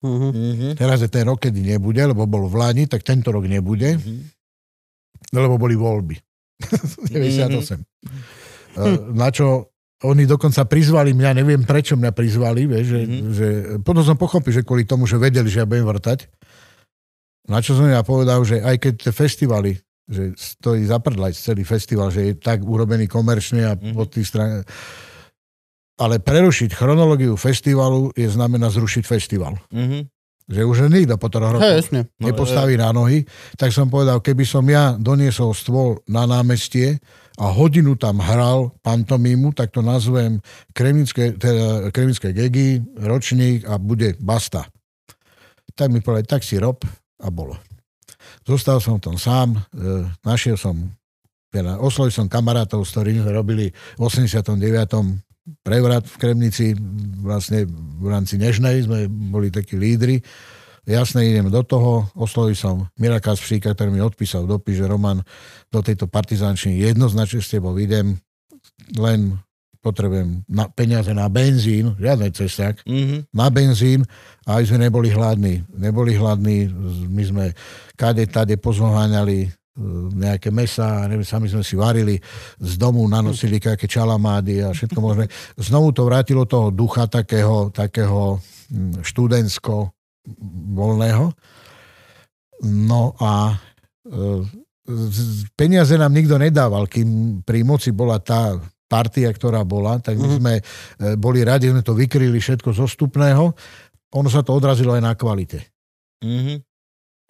Mm-hmm. Teraz je ten rok, kedy nebude, lebo bol v Lani, tak tento rok nebude, mm-hmm. lebo boli voľby. 98. Mm-hmm. Uh, na čo oni dokonca prizvali mňa, neviem prečo mňa prizvali, vieš, že, mm-hmm. že potom som pochopil, že kvôli tomu, že vedeli, že ja budem vrtať. Na čo som ja povedal, že aj keď tie festivaly, že stojí zaprdlať celý festival, že je tak urobený komerčne a mm-hmm. po tých strane. Ale prerušiť chronológiu festivalu je znamená zrušiť festival. Mm-hmm. Že už nikto po troch rokoch no, nepostaví no, na nohy. Tak som povedal, keby som ja doniesol stôl na námestie a hodinu tam hral pantomímu, tak to nazvem kremnické, teda kremnické gegy, ročník a bude basta. Tak mi povedali, tak si rob a bolo. Zostal som tam sám, e, našiel som, teda oslovil som kamarátov, s ktorými sme robili v 89 prevrat v Kremnici, vlastne v rámci Nežnej sme boli takí lídry jasne idem do toho, oslovil som Miraka z Všíka, ktorý mi odpísal dopis, že Roman, do tejto partizánčiny jednoznačne s tebou idem, len potrebujem na, peniaze na benzín, žiadne cesták, mm-hmm. na benzín a aj sme neboli hladní. Neboli hladní, my sme kade, tade pozvoháňali nejaké mesa, neviem, sami sme si varili, z domu nanosili nejaké čalamády a všetko možné. Znovu to vrátilo toho ducha takého, takého mm, študentsko voľného. No a e, peniaze nám nikto nedával, kým pri moci bola tá partia, ktorá bola, tak my mhm. sme e, boli radi, sme to vykryli všetko zostupného. Ono sa to odrazilo aj na kvalite. Mm-hmm.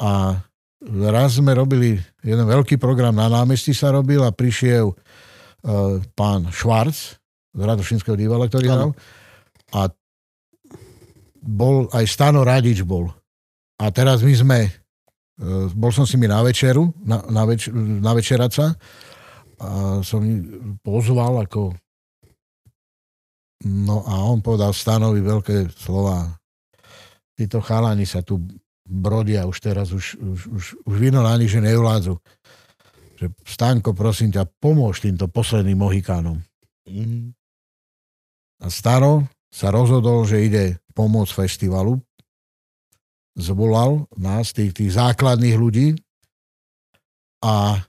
A raz sme robili, jeden veľký program na námestí sa robil a prišiel uh, pán Švarc z Radošinského divadla, ktorý hral. A bol aj Stano Radič bol. A teraz my sme, e, bol som si mi na večeru, na, na, več, na večeraca a som pozval ako No a on povedal Stanovi veľké slova. títo chalani sa tu brodia už teraz, už, už, už, už vidno na nich, že nevládzu. Že Stanko, prosím ťa, pomôž týmto posledným Mohikánom. Mhm. A Staro sa rozhodol, že ide pomôcť festivalu. Zvolal nás, tých, tých základných ľudí a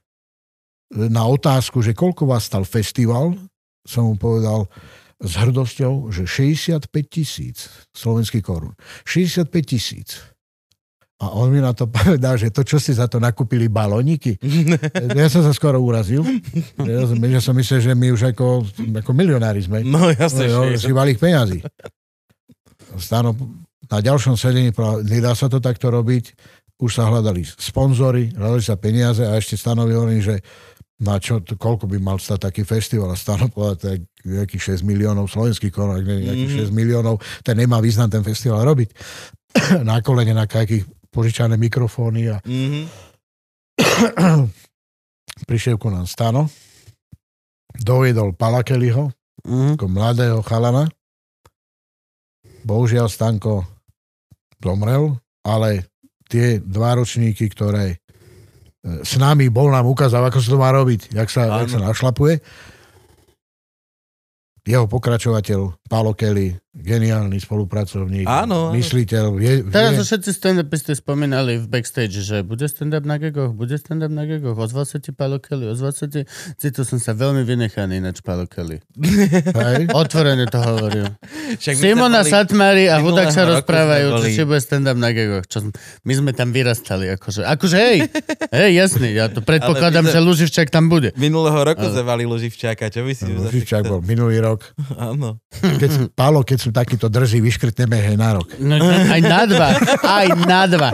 na otázku, že koľko vás stal festival, som mu povedal s hrdosťou, že 65 tisíc slovenských korún. 65 tisíc. A on mi na to povedal, že to, čo ste za to nakúpili balóniky. Ja som sa skoro urazil. Ja, som, ja som myslel, že my už ako, ako milionári sme. No jasne, No, že... malých peňazí. Stáno, na ďalšom sedení povedal, nedá sa to takto robiť. Už sa hľadali sponzory, hľadali sa peniaze a ešte stanovi hovorím, že na čo, to, koľko by mal stať taký festival a Stano povedal, je nejakých 6 miliónov slovenských korun, nejakých 6 miliónov, ten nemá význam ten festival robiť. na kolene, na nejakých požičané mikrofóny a Mhm. prišiel ku nám Stano, doviedol Palakeliho, Mhm. ako mladého chalana. Bohužiaľ Stanko zomrel, ale tie dva ročníky, ktoré e, s nami bol nám ukázal, ako sa to má robiť, jak sa, jak sa našlapuje. Jeho pokračovateľ, Paolo Kelly, geniálny spolupracovník, Áno, áno. mysliteľ. Vie, Teraz vie, to všetci stand-upisti spomínali v backstage, že bude stand-up na gegoch, bude stand-up na gegoch, ozval sa ti Palo Kelly, ozval sa ti... Cítil som sa veľmi vynechaný ináč Palo Kelly. hej, Otvorene to hovoril. Však Simona boli- Satmari a Hudák sa rozprávajú, boli- či bude stand-up na gegoch. Čo, som- my sme tam vyrastali, akože, akože hej, hej, jasný, ja to predpokladám, že Luživčak tam bude. Minulého roku Ale- mali Luživčáka, čo myslíš? Lužičák bol minulý rok. Áno. Keď, Pálo, keď sú takíto drzí, vyškrtneme hej na rok. No, aj na dva, aj na dva.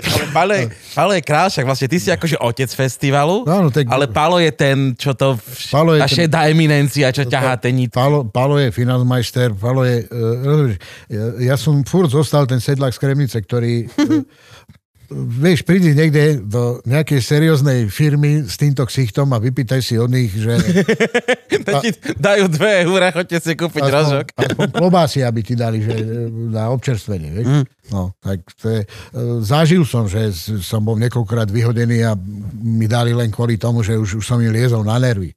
Ale Palo je, Palo je král, však vlastne ty si akože otec festivalu, No, no, tak, ale Palo je ten, čo to... Palo je tá ten- šedá eminencia, čo ťahá ten nit. Pálo, Pálo je financmajster, Pálo je... Uh, ja, ja som furt zostal ten sedlak z Kremnice, ktorý... Uh, vieš, prídi niekde do nejakej serióznej firmy s týmto ksichtom a vypýtaj si od nich, že ti dajú dve eurá, choďte si kúpiť rožok. aspoň klobásy, aby ti dali že, na občerstvenie. Vieš? Mm. No, tak to je, e, zažil som, že som bol niekoľkokrát vyhodený a mi dali len kvôli tomu, že už, už som im liezol na nervy.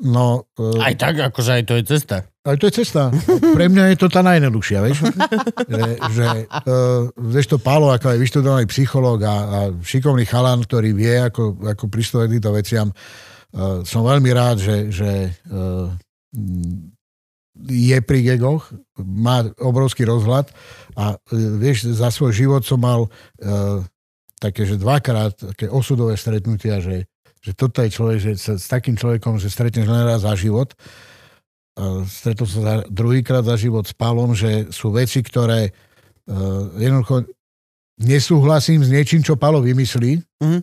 No, e, Aj tak, akože aj to je cesta. Ale to je cesta. Pre mňa je to tá najjednoduchšia, vieš? že, že uh, vieš to Pálo, ako aj vyštudovaný psychológ a, a šikovný chalan, ktorý vie, ako, ako pristúpať k týmto veciam. Uh, som veľmi rád, že, že uh, je pri gegoch, má obrovský rozhľad a uh, vieš, za svoj život som mal uh, také, že dvakrát také osudové stretnutia, že, že toto je človek, že sa, s takým človekom, že stretneš len raz za život Uh, stretol som sa druhýkrát za život s Pálom, že sú veci, ktoré uh, jednoducho nesúhlasím s niečím, čo Pálo vymyslí Mhm.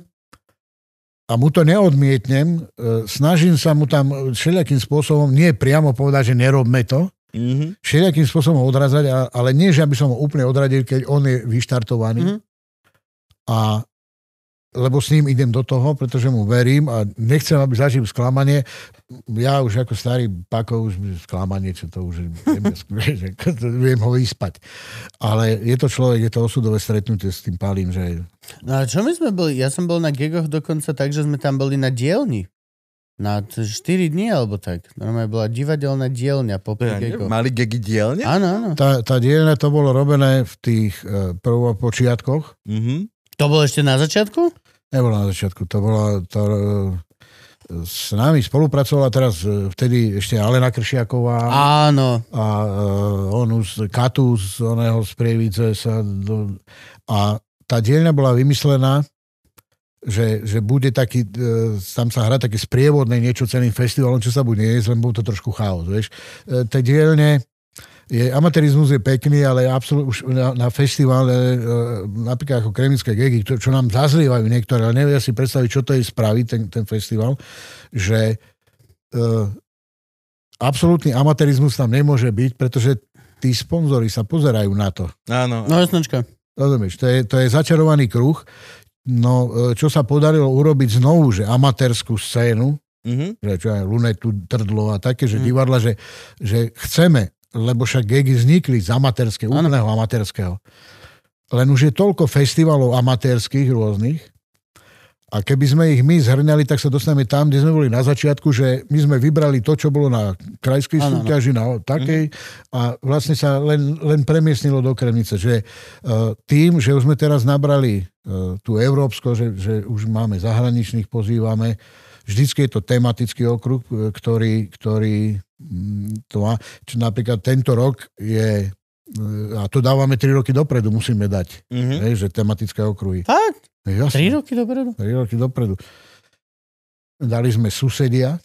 a mu to neodmietnem. Uh, snažím sa mu tam všelijakým spôsobom, nie priamo povedať, že nerobme to, Mhm. všelijakým spôsobom odrazať, ale nie, že aby som ho úplne odradil, keď on je vyštartovaný. Mhm. A lebo s ním idem do toho, pretože mu verím a nechcem, aby zažil sklamanie. Ja už ako starý Pako, už sklamanie, čo to už viem, ho vyspať. Ale je to človek, je to osudové stretnutie s tým Palím, že No ale čo my sme boli? Ja som bol na gegoch dokonca tak, že sme tam boli na dielni. Na t- 4 dní alebo tak. Normálne bola divadelná dielňa po Ja. Mali gegy dielne? Áno, áno. tá, tá dielňa to bolo robené v tých uh, prvopočiatkoch. Mhm. To bolo ešte na začiatku? Nebolo na začiatku, to bola to, uh, s nami spolupracovala teraz uh, vtedy ešte Alena Kršiaková. Áno. a uh, on už Katu z oného z Prievidze sa do, a tá dielňa bola vymyslená, že, že bude taký, uh, tam sa hrá také sprievodné niečo celým festivalom, čo sa bude jesť, len bol to trošku chaos, vieš. Uh, tie dielne, je, amatérizmus je pekný, ale absolút, už na, na festivale, uh, napríklad ako Kremické gegy, čo, čo nám zazlievajú niektoré, ale nevedia si predstaviť, čo to je spraviť, ten, ten festival, že uh, absolútny amatérizmus tam nemôže byť, pretože tí sponzori sa pozerajú na to. Áno. No jasnočka. Rozumieš, to je, to je začarovaný kruh. No, e, čo sa podarilo urobiť znovu, že amatérskú scénu, Mhm. že čo aj Lunetu, Trdlo a také, že Mm. divadla, že, že chceme, lebo však gegy vznikli z amatérského, úplného amatérského. len už je toľko festivalov amatérských rôznych, a keby sme ich my zhrňali, tak sa dostaneme tam, kde sme boli na začiatku, že my sme vybrali to, čo bolo na krajskej áno. súťaži, na takej a vlastne sa len, len premiestnilo do Kremnice. Že uh, tým, že už sme teraz nabrali uh, tú Európsko, že, že už máme zahraničných, pozývame, vždycky je to tematický okruh, e, ktorý, ktorý mm, to má. Čo napríklad tento rok je e, a to dávame 3 roky dopredu, musíme dať. Mhm. Hej, že tematické okruhy. Fakt? Jasne. Tri roky dopredu? 3 roky dopredu. Dali sme susedia.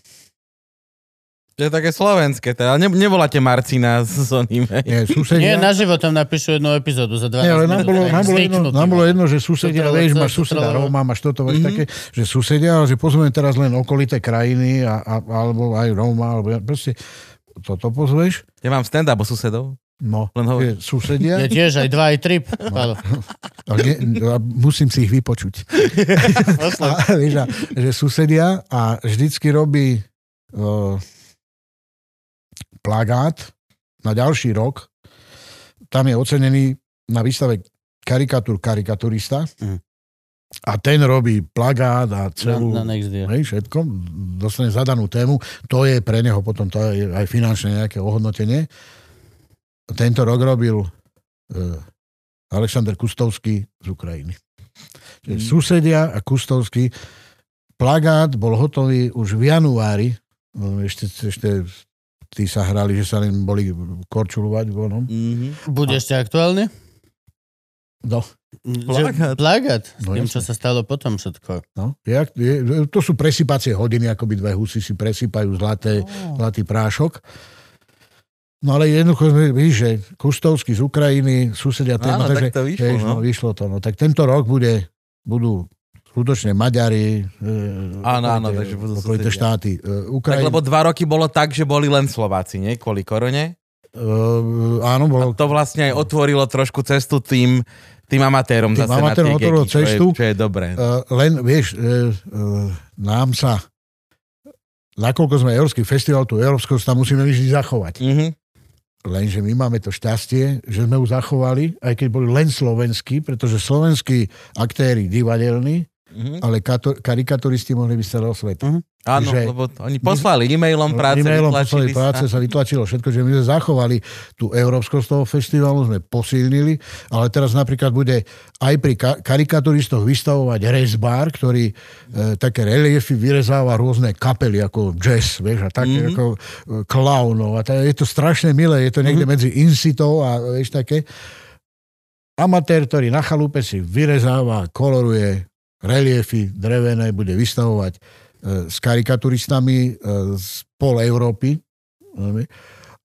To je také slovenské, teda ne, nevoláte Marcina s oným? Nie, Nie, susedia. na tam napíšu jednu epizódu za 12 Nie, ale nám bolo, nám bolo, jedno, nám bolo no. jedno, že susedia, Sutralo- vieš, máš suseda Róma, máš toto, Mhm. také, že susedia, ale že pozveme teraz len okolité krajiny, a, a, alebo aj Róma, alebo proste toto pozveš, Ja mám stand-up o susedov. no, Len hovor. je susedia, Ja tiež, aj dva, aj tri. Pálo. a, ne, a musím si ich vypočuť. A, vieš, a, že susedia a vždycky robí uh, plagát na ďalší rok. Tam je ocenený na výstave karikatúr karikaturista. Mhm. A ten robí plagát a celú... Na, na next year. Hej, všetko, dostane zadanú tému, to je pre neho potom to je aj finančné nejaké ohodnotenie. Tento rok robil uh, Alexander Kustovský z Ukrajiny. Čiže susedia a Kustovský. Plagát bol hotový už v januári. No, Ešte, ešte tí sa hrali, že sa len boli korčulovať vonom. Mhm. Bude ešte aktuálne? No, Plagát. Plagát. S No, tým, jasne. čo sa stalo potom všetko. no. Jak, je, to sú presypacie hodiny, ako by dve husy si presypajú zlaté, zlatý prášok. No ale jednoducho víš, že Kustovský z Ukrajiny, susedia téma, Áno, tak takže to vyšlo, vieš, no. vyšlo to. No. Tak tento rok bude, budú skutočne Maďari, e, Áno, áno, takže budú okolité štáty. E, Tak Ukrajina, lebo dva roky bolo tak, že boli len Slováci, nie? Kvôli korone. e, áno, A bolo, to vlastne aj otvorilo trošku cestu tým, tým amatérom Tým zase amatérom na tie otvorilo geeky, čo je, cestu. čo je dobré. e, len, vieš, e, nám sa nakoľko sme Európsky festival, tú Európsku tam musíme vždy zachovať. Mhm. Lenže my máme to šťastie, že sme ju zachovali, aj keď boli len slovenskí, pretože slovenskí aktéry divadelní, Mhm. ale kato- karikaturisti mohli byť z celého sveta. Áno, že- lebo oni poslali e-mailom práce, E-mailom poslali práce, sa vytlačilo všetko, že my sme zachovali tú európskosť toho festivalu, sme posilnili, ale teraz napríklad bude aj pri ka- karikaturistoch vystavovať rezbár, ktorý e, také reliefy vyrezáva rôzne kapely, ako jazz, vieš, a také Mhm. ako e, klaunov. A tá, je to strašne milé, je to niekde medzi incitou a vieš také. Amatér, ktorý na chalupe si vyrezáva, koloruje reliefy drevené, bude vystavovať e, s karikaturistami e, z pol Európy.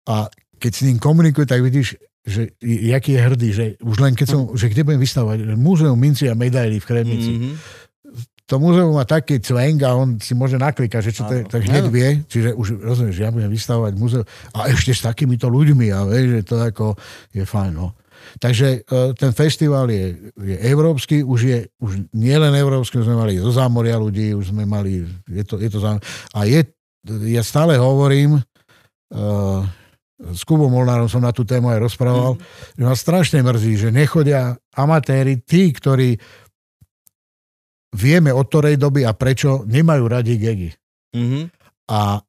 A keď s ním komunikuje, tak vidíš, že jaký je hrdý, že už len keď som, že kde budem vystavovať, Múzeum minci a medailí v Kremnici. Mhm. To múzeum má taký cvenk a on si môže naklikať, že čo to je, tak hneď vie, čiže už rozumieš, že ja budem vystavovať múzeum a ešte s takýmito ľuďmi a vieš, že to ako je fajn. No. Takže e, ten festival je, je európsky, už je už nie len európsky, už sme mali zo zámoria ľudí, už sme mali, je to, je to zaujímavé. A je, ja stále hovorím, uh, s Kubom Molnárom som na tú tému aj rozprával, Mhm. že ma strašne mrzí, že nechodia amatéri, tí, ktorí vieme od ktorej doby a prečo nemajú radi gegy Mhm. a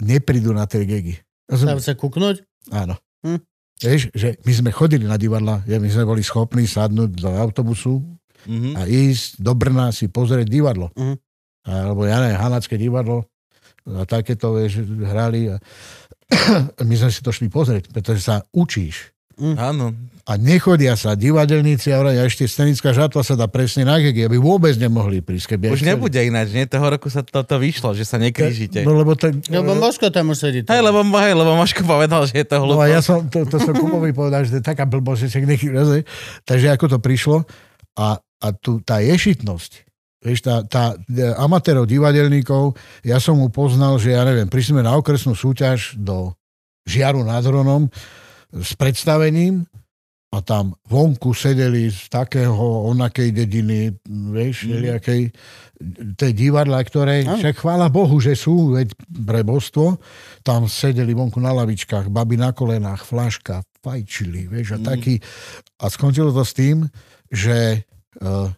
neprídu na tie gegy. Tam sa kúknuť? Áno. Hm. Vieš, že my sme chodili na divadla, že my sme boli schopní sadnúť do autobusu Mhm. a ísť do Brna si pozrieť divadlo. Mhm. Alebo ja neviem, Hanacké divadlo a takéto, vieš, hrali a my sme si to šli pozrieť, pretože sa učíš. Áno. A nechodia sa divadelníci a hovoria, ešte scenická žatva sa dá presne na gegy, aby vôbec nemohli prísť. Keby Už chceli. nebude ináč, nie? Toho roku sa toto vyšlo, že sa nekrížite. No lebo to, Lebo Moško tam už sedí. Hej, lebo, hej, lebo Moško povedal, že je to No hlúpo. a ja som, to, to som Kubovi povedal, že to je taká blbosť, že rozumie? Takže ako to prišlo a, a tu, tá ješitnosť, vieš, tá, tá e, amatérov divadelníkov, ja som mu poznal, že ja neviem, prišli sme na okresnú súťaž do Žiaru nad Hronom s predstavením a tam vonku sedeli z takého, onakej dediny, vieš, Mhm. mm. tej divadla, ktoré, Áno. však chvála Bohu, že sú, veď pre božstvo, tam sedeli vonku na lavičkách, baby na kolenách, flaška, fajčili, vieš, a taký. A skončilo to s tým, že uh,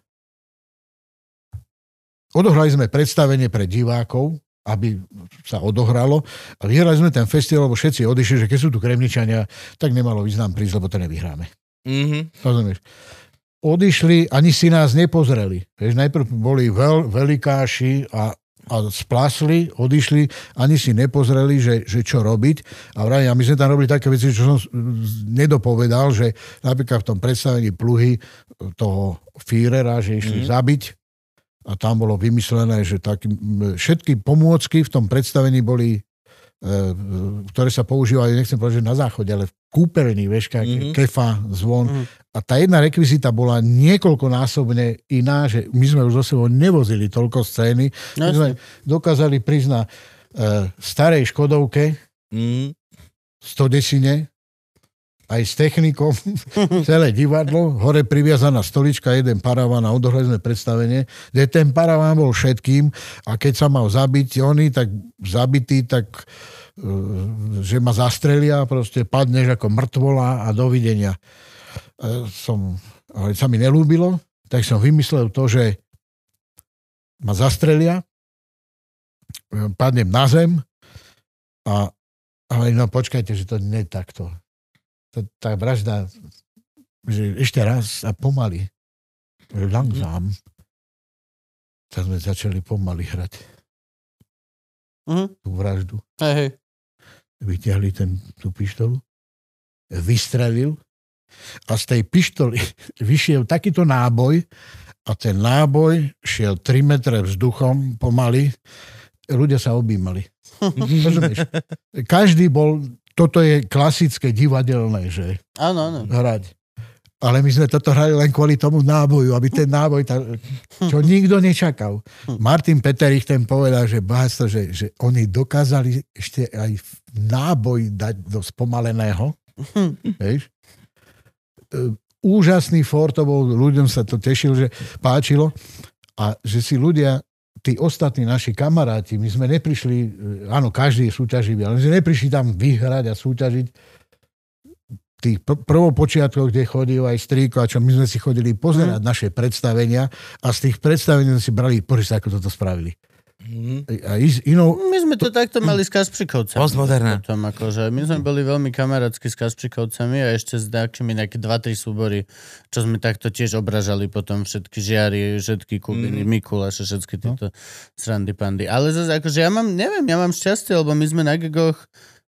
odohrali sme predstavenie pre divákov, aby sa odohralo. A vyhrali sme ten festival, lebo všetci odišli, že keď sú tu kremničania, tak nemalo význam prísť, lebo to nevyhráme. Mhm. Rozumieš? Odišli, ani si nás nepozreli. Vieš, najprv boli veľ, velikáši a, a splasli, odišli, ani si nepozreli, že, že čo robiť. A vraj, a my sme tam robili také veci, čo som nedopovedal, že napríklad v tom predstavení pluhy toho Führera, že išli mm-hmm. zabiť a tam bolo vymyslené, že taký, všetky pomôcky v tom predstavení boli e, ktoré sa používajú, nechcem povedať, že na záchode, ale v kúpeľni, vieš, mm-hmm. Mhm. kefa, zvon. Mhm. A tá jedna rekvizita bola niekoľkonásobne iná, že my sme už zo sebou nevozili toľko scény. No, My sme dokázali na e, starej Škodovke, Mhm. 110 aj s technikom, celé divadlo, hore priviazaná stolička, jeden paraván a sme predstavenie, kde ten paraván bol všetkým a keď sa mal zabiť oni, tak zabitý, tak e, že ma zastrelia, proste padneš ako mŕtvola a dovidenia. E, Som, ale sa mi nelúbilo, tak som vymyslel to, že ma zastrelia, e, padnem na zem a ale no počkajte, že to nie takto. To, tá vražda, že ešte raz a pomaly. Langzám. Tak sme začali pomaly hrať Mhm. tú vraždu. Hej, hej. Vyťahli ten, tú pištolu, vystrelil a z tej pištoly vyšiel takýto náboj a ten náboj šiel 3 metre vzduchom pomaly. Ľudia sa objímali. Rozumieš? Každý bol, toto je klasické divadelné, že Áno, áno. hrať. Ale my sme toto hrali len kvôli tomu náboju, aby ten náboj, tá, čo nikto nečakal. Martin Peterich ten povedal, že bohatstvo, že, že oni dokázali ešte aj náboj dať do spomaleného. Vieš? E, Úžasný for to bol, ľuďom sa to tešilo, že páčilo a že si ľudia tí ostatní naši kamaráti, my sme neprišli, e, áno, každý je súťaživý, ale my sme neprišli tam vyhrať a súťažiť tých pr- prvopočiatkoch, kde chodil aj strýko a čo my sme si chodili pozerať naše predstavenia a z tých predstavení sme si brali, pozri sa, ako toto spravili. Mhm. A ísť inou, My sme to takto mali s Kasprikovcami. Postmoderné. Potom, akože, my sme boli veľmi kamarátsky s Kasprikovcami a ešte s nejakými nejaké 2-3 súbory, čo sme takto tiež obražali potom všetky žiary, všetky kubiny, mm. Mikuláše, všetky tieto srandy pandy. Ale zase akože ja mám, neviem, ja mám šťastie, lebo my sme na gigoch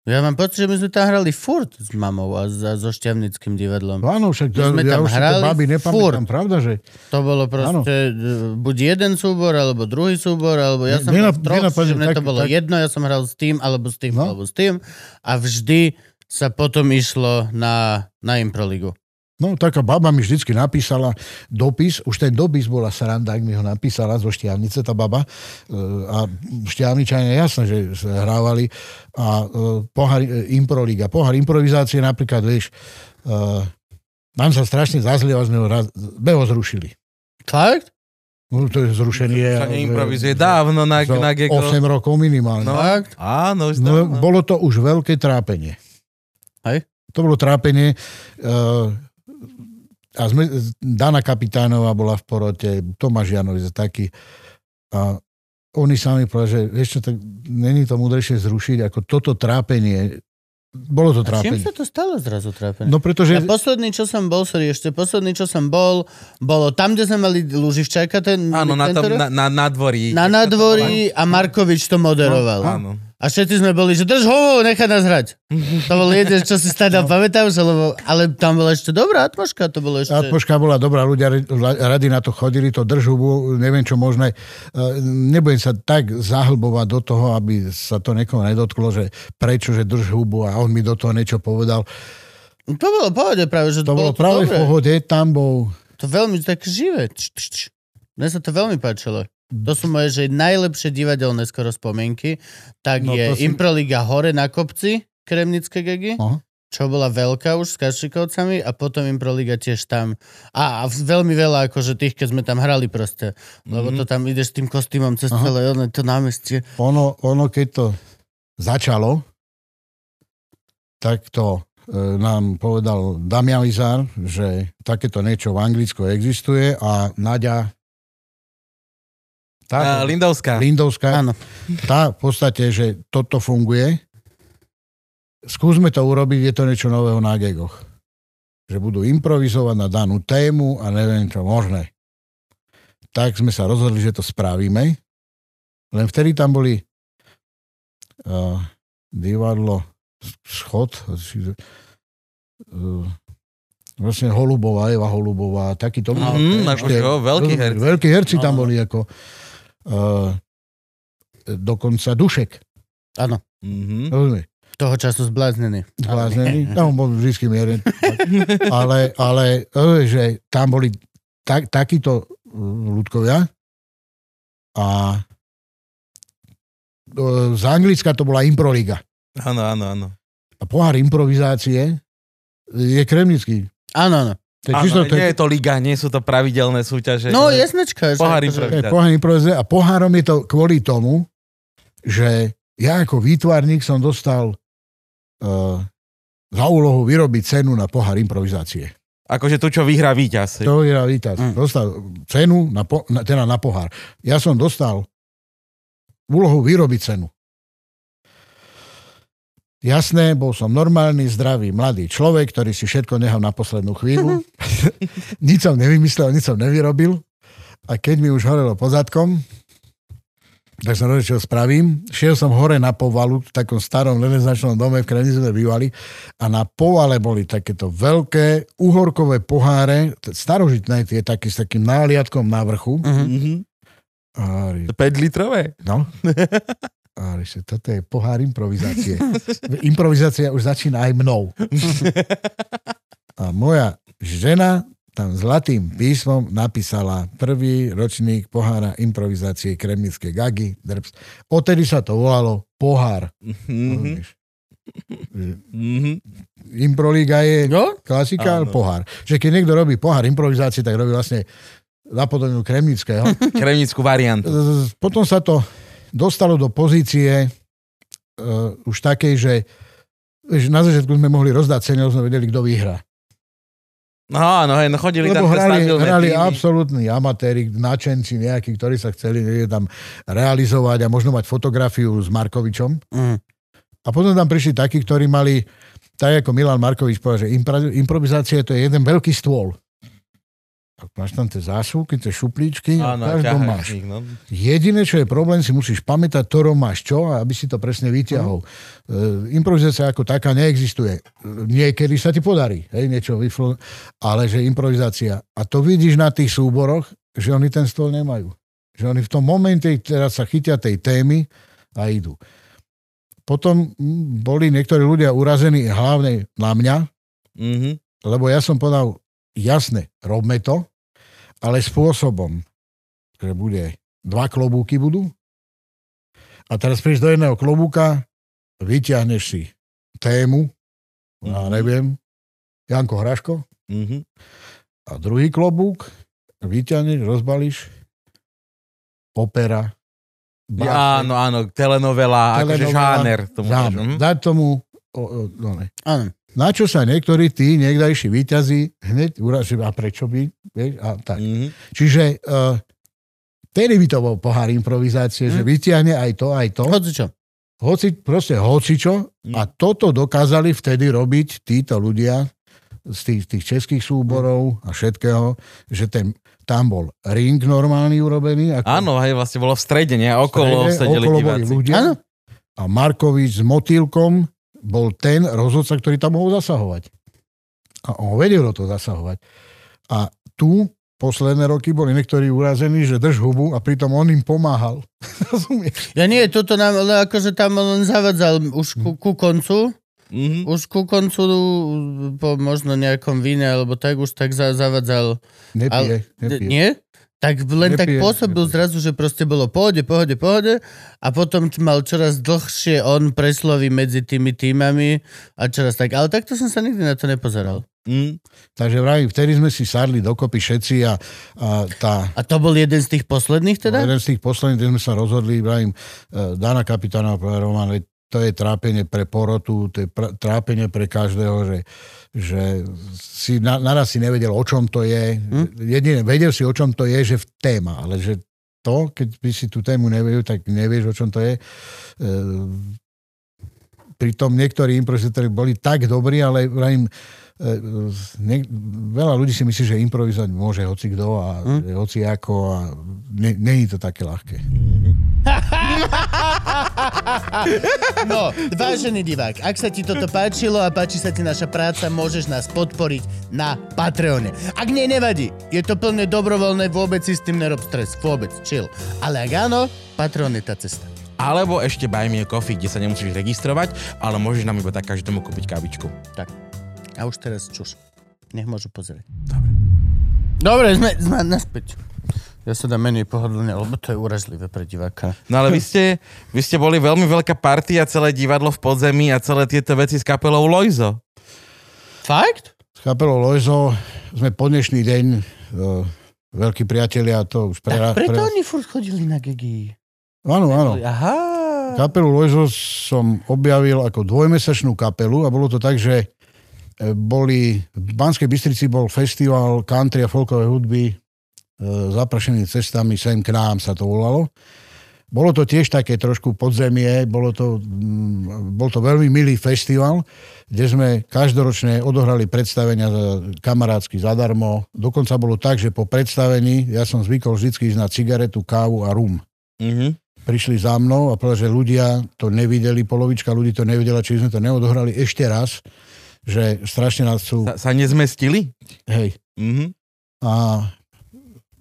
ja mám pocit, že my sme tam hrali furt s mamou a za, so šťavnickým divadlom. áno, však My sme ja tam už to hrali babi nepamätám, furt. pravda, že To bolo proste áno. buď jeden súbor, alebo druhý súbor, alebo ja som v troch, nenapadne, mne to tak- bolo tak- jedno, ja som hral s tým, alebo s tým, No. alebo s tým a vždy sa potom išlo na, na Improligu. No, taká baba mi vždycky napísala dopis, už ten dopis bola sranda, ak mi ho napísala zo Štiavnice, tá baba. E, A Štiavničania, jasné, že hrávali. A e, pohár e, improliga, pohár improvizácie napríklad, vieš, nám sa strašne zazlieva, sme ho, raz, sme ho zrušili. Fakt? No, to je zrušenie. Sa neimprovizuje dávno na, za na gego. 8 rokov minimálne. No, Fakt? áno, už No, dávno. bolo to už veľké trápenie. Hej? To bolo trápenie. Uh, a sme, Dana Kapitánová bola v porote, Tomáš Janovic taký. A oni sami povedali, že vieš čo, tak není to múdrejšie zrušiť, ako toto trápenie. Bolo to A čím trápenie. sa to stalo zrazu trápenie? No pretože... Ja posledný, čo som bol, sorry, ešte posledný, čo som bol, bolo tam, kde sme mali Luživčáka, ten, Áno, na, tom, na, na, na dvorí. na nádvorí a Markovič to moderoval. Áno. A všetci sme boli, že drž ho, nechaj nás hrať. To bol jeden, čo si stále pamätám, že lebo, ale tam bola ešte dobrá atmoška, to bolo ešte... Atmoška bola dobrá, ľudia radi na to chodili, to držu, neviem čo možné. E, Nebudem sa tak zahlbovať do toho, aby sa to niekoho nedotklo, že prečo, že drž hubu a on mi do toho niečo povedal. To bolo v pohode práve, že To bolo bolo práve v dobré. pohode, tam bol... To veľmi tak živé. Č, č, č. Mne sa to veľmi páčilo. To sú moje že najlepšie divadelné skoro spomienky. Tak No, je si- Improliga hore na kopci, Kremnické gegy, Aha. čo bola veľká už s Kašikovcami a potom Improliga tiež tam. A, a veľmi veľa akože tých, keď sme tam hrali proste. Lebo to tam ideš s tým kostýmom cez Aha. celé ono, to námestie. Ono, ono, keď to začalo, tak to nám povedal Damian Izar, že takéto niečo v Anglicku existuje a Nadia Tá, Lindovská. Lindovská, Áno. tá v podstate, že toto funguje. Skúsme to urobiť, je to niečo nového na gegoch. Že budú improvizovať na danú tému a neviem čo možné. Tak sme sa rozhodli, že to spravíme. Len vtedy tam boli uh, divadlo Schod, uh, vlastne Holubová, Eva Holubová, takýto. Akože, jo, veľkí herci. Veľkí herci tam no. boli ako uh, dokonca Dušek. Áno. Mhm. Rozumieš? Toho času zbláznený. Zbláznený. No, on bol vždy mieren. ale, ale eh, že tam boli tak, takíto uh, ľudkovia a eh, z Anglicka to bola Improliga. Áno, áno, áno. A pohár improvizácie je kremnický. Áno, áno. To je Áno, čisto, to nie je, je to liga, nie sú to pravidelné súťaže. No, jasnečka. že Pohár akože- improvizácie. to je pohár improvizácie a pohárom je to kvôli tomu, že ja ako výtvarník som dostal uh, za úlohu vyrobiť cenu na pohár improvizácie. Akože tu, čo vyhrá víťaz. To je víťaz. Mm. Dostal cenu na, po, na, teda na pohár. Ja som dostal úlohu vyrobiť cenu. Jasné, bol som normálny, zdravý, mladý človek, ktorý si všetko nehal na poslednú chvíľu. nič som nevymyslel, nič som nevyrobil. A keď mi už horelo pozadkom, tak som rozhodol, čo spravím. Šiel som hore na povalu, v takom starom renesančnom dome v Krenici sme bývali a na povale boli takéto veľké uhorkové poháre, starožitné tie taký s takým náliadkom na vrchu. Mhm. Mhm. A, hovorí, 5 litrové? no. A že toto je pohár improvizácie. Improvizácia už začína aj mnou. A moja žena tam zlatým písmom napísala prvý ročník pohára improvizácie Kremnické gagy. Drbs. Odtedy sa to volalo pohár. Mhm. Že Mhm. Improliga je Jo? klasika, Áno. pohár. Že keď niekto robí pohár improvizácie, tak robí vlastne napodobnú Kremnického. Kremnickú variantu. Potom sa to dostalo do pozície uh, už takej, že vieš, na začiatku sme mohli rozdať ceny, sme vedeli, kto vyhrá. No áno, hej, no chodili Lebo tam hrali, hrali týmy. absolútni amatéri, načenci nejakí, ktorí sa chceli niekde tam realizovať a možno mať fotografiu s Markovičom. Mhm. A potom tam prišli takí, ktorí mali, tak ako Milan Markovič povedal, že impro- improvizácia to je jeden veľký stôl. Máš tam tie zásuvky, tie šuplíčky, Áno, a každom máš. z nich, no. Jediné, čo je problém, si musíš pamätať, ktorom máš čo, aby si to presne vyťahol. Uh, improvizácia ako taká neexistuje. Niekedy sa ti podarí, hej, niečo vyflo, ale že improvizácia. A to vidíš na tých súboroch, že oni ten stôl nemajú. Že oni v tom momente teraz sa chytia tej témy a idú. Potom mm, boli niektorí ľudia urazení hlavne na mňa, Mhm. lebo ja som povedal, jasne, robme to, ale spôsobom, že bude dva klobúky budú a teraz prídeš do jedného klobúka, vyťahneš si tému, ja Mhm. neviem, Janko Hraško, Mhm. a druhý klobúk vyťahneš, rozbalíš, opera, Ja, áno, áno, telenovela, akože Telenovela, žáner. Tomu Žáner. Mhm. Dať tomu... O, o, no ne. Áno. Na čo sa niektorí tí niekdajší výťazí hneď uražili, a prečo by, vieš, a tak. Mhm. Čiže uh, tedy by to bol pohár improvizácie, mm. že Mhm. vyťahne aj to, aj to. Hoci čo. Hoci, proste hocičo. Mm. A toto dokázali vtedy robiť títo ľudia z tých, tých českých súborov a všetkého, že ten, tam bol ring normálny urobený. Ako Áno, hej, vlastne bolo v strede, nie? Okolo strede, sedeli okolo diváci. ľudia. Áno. A Markovič s motýlkom bol ten rozhodca, ktorý tam mohol zasahovať. A on vedel do toho zasahovať. A tu posledné roky boli niektorí urazení, že drž hubu a pritom on im pomáhal. Rozumieš? Ja nie, toto nám, ale akože tam on zavadzal už ku, ku koncu, Mhm. už ku koncu po možno nejakom víne, alebo tak už tak za, zavadzal. Nepije, D- nepije. Nie? Tak len tak Nepije, pôsobil nepije. zrazu, že proste bolo pohode, pohode, pohode a potom mal čoraz dlhšie on preslovy medzi tými týmami a čoraz tak. Ale takto som sa nikdy na to nepozeral. Mhm. Takže vravím, vtedy sme si sadli dokopy všetci a, a tá A to bol jeden z tých posledných teda? Jeden z tých posledných, kde sme sa rozhodli, vravím, eh, Dana Kapitána, Roman, to je trápenie pre porotu, to je pr- trápenie pre každého, že, že si na, naraz si nevedel, o čom to je. Hm? Jedine vedel si, o čom to je, že v téma, ale že to, keď by si tú tému nevedel, tak nevieš, o čom to je. E, pritom niektorí improvizátori boli tak dobrí, ale e, ne, veľa ľudí si myslí, že improvizovať môže hoci kto a hm? hoci ako a ne, není to také ľahké. No, vážený divák, ak sa ti toto páčilo a páči sa ti naša práca, môžeš nás podporiť na Patreone. Ak nie, nevadí. Je to plne dobrovoľné, vôbec si s tým nerob stres. Vôbec, chill. Ale ak áno, Patreon je tá cesta. Alebo ešte Buy Me a Coffee, kde sa nemusíš registrovať, ale môžeš nám iba tak každému kúpiť kávičku. Tak. A už teraz čuš. Nech môžu pozrieť. Dobre. Dobre, sme, sme naspäť. Ja sa dám menej pohodlne, lebo to je uražlivé pre diváka. No ale vy ste, vy ste boli veľmi veľká partia, celé divadlo v podzemí a celé tieto veci s kapelou Lojzo. Fakt? S kapelou Lojzo sme po dnešný deň uh, veľkí priatelia, to už pre... Tak preto pre... oni furt chodili na gegy. Áno, áno. Aha. Kapelu Lojzo som objavil ako dvojmesačnú kapelu a bolo to tak, že e, boli, v Banskej Bystrici bol festival country a folkovej hudby E, zaprašenými cestami sem k nám sa to volalo. Bolo to tiež také trošku podzemie, bolo to, mm, bol to veľmi milý festival, kde sme každoročne odohrali predstavenia kamarátsky zadarmo. Dokonca bolo tak, že po predstavení ja som zvykol vždy ísť na cigaretu, kávu a rum. Mm-hmm. Prišli za mnou a povedali, že ľudia to nevideli, polovička ľudí to nevidela, či sme to neodohrali ešte raz, že strašne nás sú... Sa, sa nezmestili? Hej. Mm-hmm. A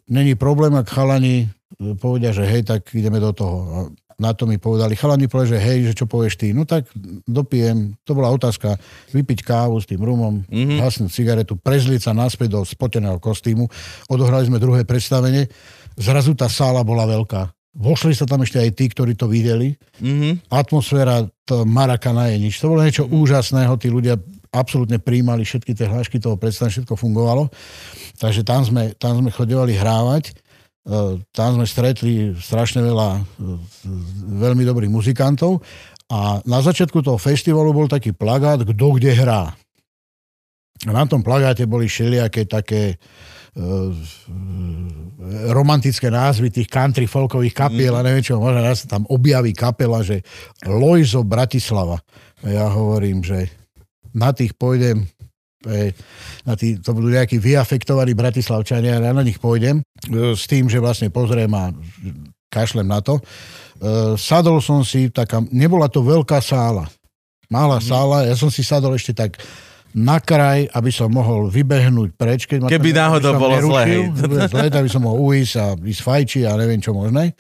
není problém, ak chalani e, povedia, že hej, tak ideme do toho. A na to mi povedali, chalani povedali, že hej, že čo povieš ty. No tak dopijem, to bola otázka, vypiť kávu s tým rumom, mm-hmm. hasnúť cigaretu, prezliť sa naspäť do spoteného kostýmu. Odohrali sme druhé predstavenie. Zrazu tá sála bola veľká. Vošli sa tam ešte aj tí, ktorí to videli. Mm-hmm. Atmosféra to Marakana je nič. To bolo niečo úžasného. Tí ľudia absolútne príjmali všetky tie hlášky toho predstavenia, všetko fungovalo. Takže tam sme, tam sme chodevali hrávať. E, tam sme stretli strašne veľa e, veľmi dobrých muzikantov a na začiatku toho festivalu bol taký plagát, kto kde hrá. A na tom plagáte boli všelijaké také uh, romantické názvy tých country folkových kapiel a neviem čo, možno raz sa tam objaví kapela, že Lojzo Bratislava. A ja hovorím, že na tých pôjdem, na tí, to budú nejakí vyafektovaní bratislavčania, ja na nich pôjdem e, s tým, že vlastne pozriem a kašlem na to. E, sadol som si, taká, nebola to veľká sála, malá mm. sála, ja som si sadol ešte tak na kraj, aby som mohol vybehnúť preč. Keď ma Keby náhodou bolo zle. zle, aby som mohol ujsť a ísť fajči a neviem čo možné.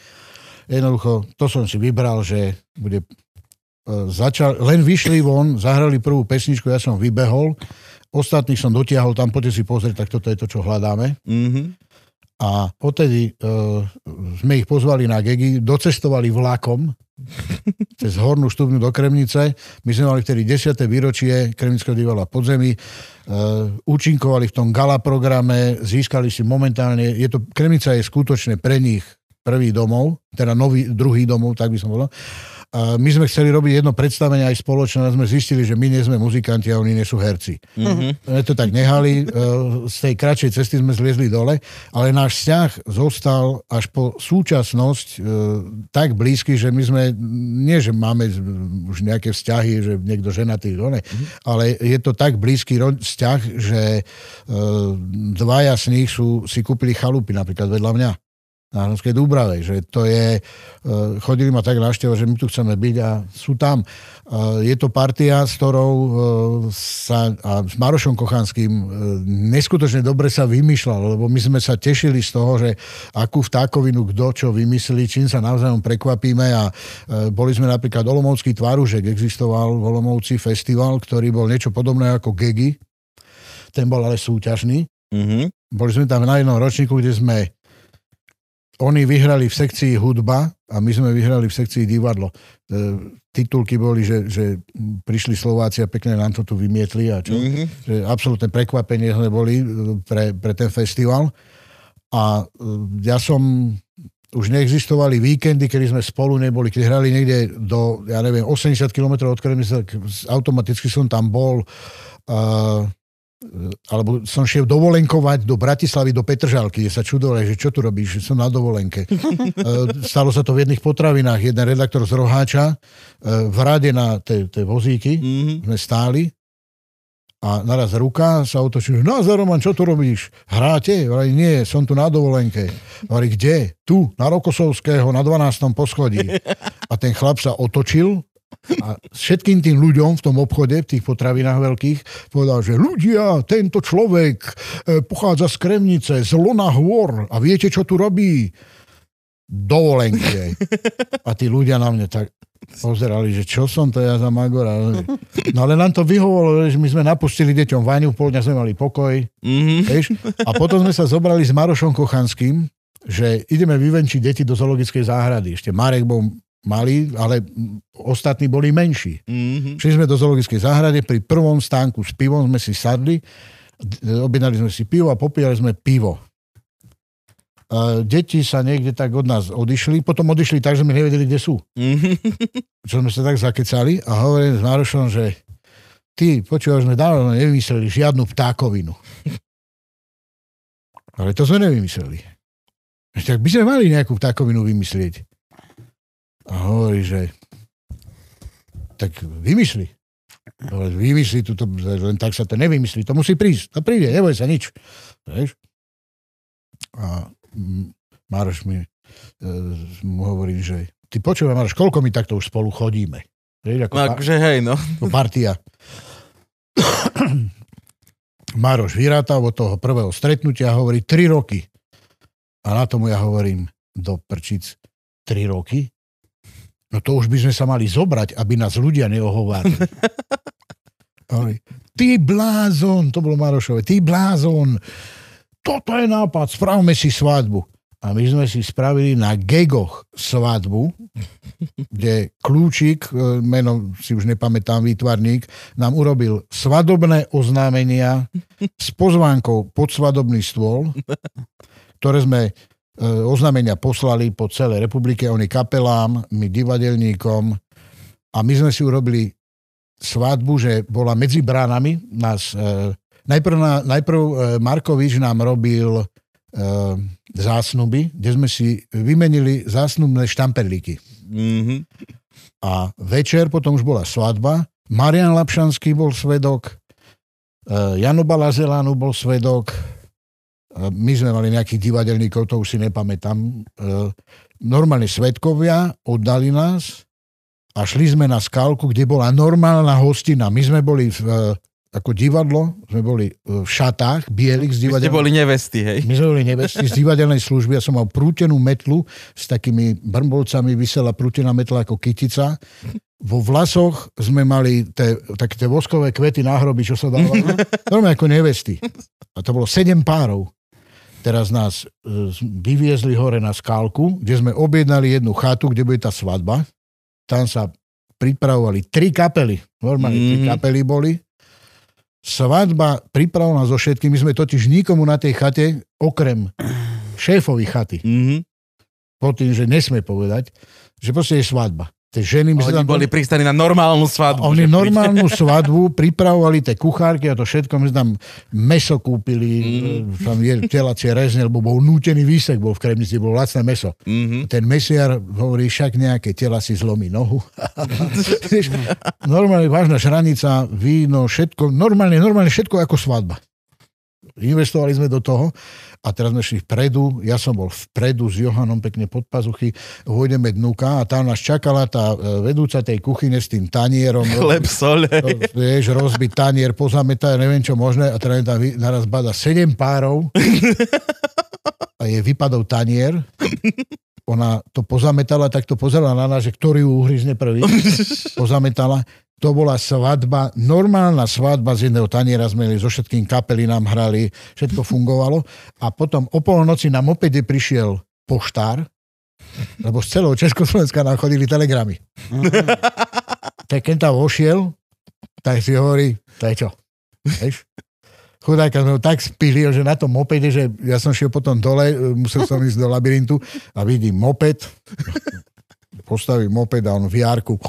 Jednoducho, to som si vybral, že bude začal, len vyšli von, zahrali prvú pesničku, ja som vybehol, ostatných som dotiahol, tam poďte si pozrieť, tak toto je to, čo hľadáme. Mm-hmm. A odtedy uh, sme ich pozvali na gegy, docestovali vlakom cez hornú štúbnu do Kremnice. My sme mali vtedy 10. výročie Kremnického divadla podzemí. Uh, účinkovali v tom gala programe, získali si momentálne, je to, Kremnica je skutočne pre nich prvý domov, teda nový, druhý domov, tak by som povedal. A my sme chceli robiť jedno predstavenie aj spoločné, a sme zistili, že my nie sme muzikanti a oni nie sú herci. Mm-hmm. My to tak nehali, e, z tej kratšej cesty sme zliezli dole, ale náš vzťah zostal až po súčasnosť e, tak blízky, že my sme, nie že máme už nejaké vzťahy, že niekto ženatý, dole, mm-hmm. ale je to tak blízky vzťah, že e, dvaja z nich sú, si kúpili chalupy napríklad vedľa mňa na Hronskej Dúbrave, že to je, e, chodili ma tak návšteva, že my tu chceme byť a sú tam. E, je to partia, s ktorou e, sa, a s Marošom Kochanským neskutočne dobre sa vymýšľal, lebo my sme sa tešili z toho, že akú vtákovinu kto čo vymyslí, čím sa navzájom prekvapíme a boli sme napríklad Olomovský tvaružek, existoval v Olomovci festival, ktorý bol niečo podobné ako Gegi, ten bol ale súťažný. Mm-hmm. Boli sme tam na jednom ročníku, kde sme oni vyhrali v sekcii hudba a my sme vyhrali v sekcii divadlo. E, titulky boli, že, že prišli Slováci a pekne nám to tu vymietli a čo. Mm-hmm. Že absolútne prekvapenie sme boli e, pre, pre ten festival. A e, ja som už neexistovali víkendy, kedy sme spolu neboli, keď hrali niekde do, ja neviem, 80 km od Kremnice, automaticky som tam bol. Uh, alebo som šiel dovolenkovať do Bratislavy, do Petržalky, kde sa čudovali, že čo tu robíš, že som na dovolenke. Stalo sa to v jedných potravinách. Jeden redaktor z Roháča v rade na tie vozíky mm-hmm. sme stáli a naraz ruka sa otočí, no Roman, čo tu robíš? Hráte? Hovorí, nie, som tu na dovolenke. Hovorí, kde? Tu, na Rokosovského, na 12. poschodí. A ten chlap sa otočil a všetkým tým ľuďom v tom obchode, v tých potravinách veľkých, povedal, že ľudia, tento človek e, pochádza z Kremnice, z Lona Hôr a viete, čo tu robí? Dovolenky. A tí ľudia na mne tak, pozerali, že čo som to ja za Magora. No ale nám to vyhovolo, že my sme napustili deťom vaňu, pol dňa sme mali pokoj. Mm-hmm. Vieš? A potom sme sa zobrali s Marošom Kochanským, že ideme vyvenčiť deti do zoologickej záhrady. Ešte Marek bol malý, ale ostatní boli menší. Mm-hmm. Šli sme do zoologickej záhrady, pri prvom stánku s pivom sme si sadli, objednali sme si pivo a popíjali sme pivo deti sa niekde tak od nás odišli, potom odišli tak, že sme nevedeli, kde sú. Čo sme sa tak zakecali a hovorím s Márošom, že ty, počúvaš, sme dávno nevymysleli žiadnu ptákovinu. Ale to sme nevymysleli. Tak by sme mali nejakú ptákovinu vymyslieť. A hovorí, že tak vymysli. Vymysli, to, len tak sa to nevymyslí. To musí prísť. To príde, neboj sa nič. Vieš? A Maroš mi e, mu hovorí, že ty počúvaj, Maroš, koľko my takto už spolu chodíme? Vieš, ako no, akože hej, no. Partia. Maroš vyrátal od toho prvého stretnutia a hovorí 3 roky. A na tomu ja hovorím, do prčic, 3 roky? No to už by sme sa mali zobrať, aby nás ľudia neohovárali. Ty blázon, to bolo Marošové, ty blázon, toto je nápad, spravme si svadbu. A my sme si spravili na Gegoch svadbu, kde Kľúčik, e, meno si už nepamätám, výtvarník, nám urobil svadobné oznámenia s pozvánkou pod svadobný stôl, ktoré sme oznámenia poslali po celej republike, oni kapelám, my divadelníkom a my sme si urobili svadbu, že bola medzi bránami, nás e, Najprv, na, najprv e, Markovič nám robil e, zásnuby, kde sme si vymenili zásnubné štamperlíky. Mm-hmm. A večer potom už bola svadba. Marian Lapšanský bol svedok, e, Jano Balazelánu bol svedok, e, my sme mali nejakých divadelníkov, to už si nepamätám. E, normálne svedkovia oddali nás a šli sme na skalku, kde bola normálna hostina. My sme boli v ako divadlo, sme boli e, v šatách, bielých z divadelnej... My boli nevesty, hej? My sme boli nevesty z divadelnej služby. Ja som mal prútenú metlu s takými brmbolcami, vysela prútená metla ako kytica. Vo vlasoch sme mali te, také tie voskové kvety náhroby, čo sa dávalo. Normálne ako nevesty. A to bolo sedem párov. Teraz nás e, vyviezli hore na skálku, kde sme objednali jednu chatu, kde bude tá svadba. Tam sa pripravovali tri kapely. Normálne mm. tri kapely boli svadba pripravená so všetkými, sme totiž nikomu na tej chate, okrem šéfovi chaty, mm-hmm. po tým, že nesme povedať, že proste je svadba. Tie ženy, my Oni boli pristaní na normálnu svadbu. Oni normálnu svadbu pripravovali tie kuchárky a to všetko. My tam meso kúpili, mm. tam je telacie rezne, lebo bol nútený výsek, bol v Kremnici, bol lacné meso. Mm-hmm. Ten mesiar hovorí, však nejaké tela si zlomí nohu. normálne vážna šranica, víno, všetko, normálne, normálne všetko ako svadba. Investovali sme do toho a teraz sme šli vpredu, ja som bol vpredu s Johanom pekne pod pazuchy, vôjdeme dnuka a tam nás čakala tá e, vedúca tej kuchyne s tým tanierom. Chleb, sole. Vieš, rozbiť tanier, pozametať, neviem čo možné a teraz tam naraz bada sedem párov a je vypadol tanier ona to pozametala, tak to pozerala na nás, že ktorý ju uhryzne prvý. Pozametala. To bola svadba, normálna svadba z jedného taniera sme so všetkým kapely nám hrali, všetko fungovalo. A potom o polnoci nám opäť prišiel poštár, lebo z celého Československa nám chodili telegramy. tak keď tam vošiel, tak si hovorí, to je čo? Vieš? chudáka sme ho tak spili, že na tom mopede, že ja som šiel potom dole, musel som ísť do labyrintu a vidím moped, postaví moped a on v jarku.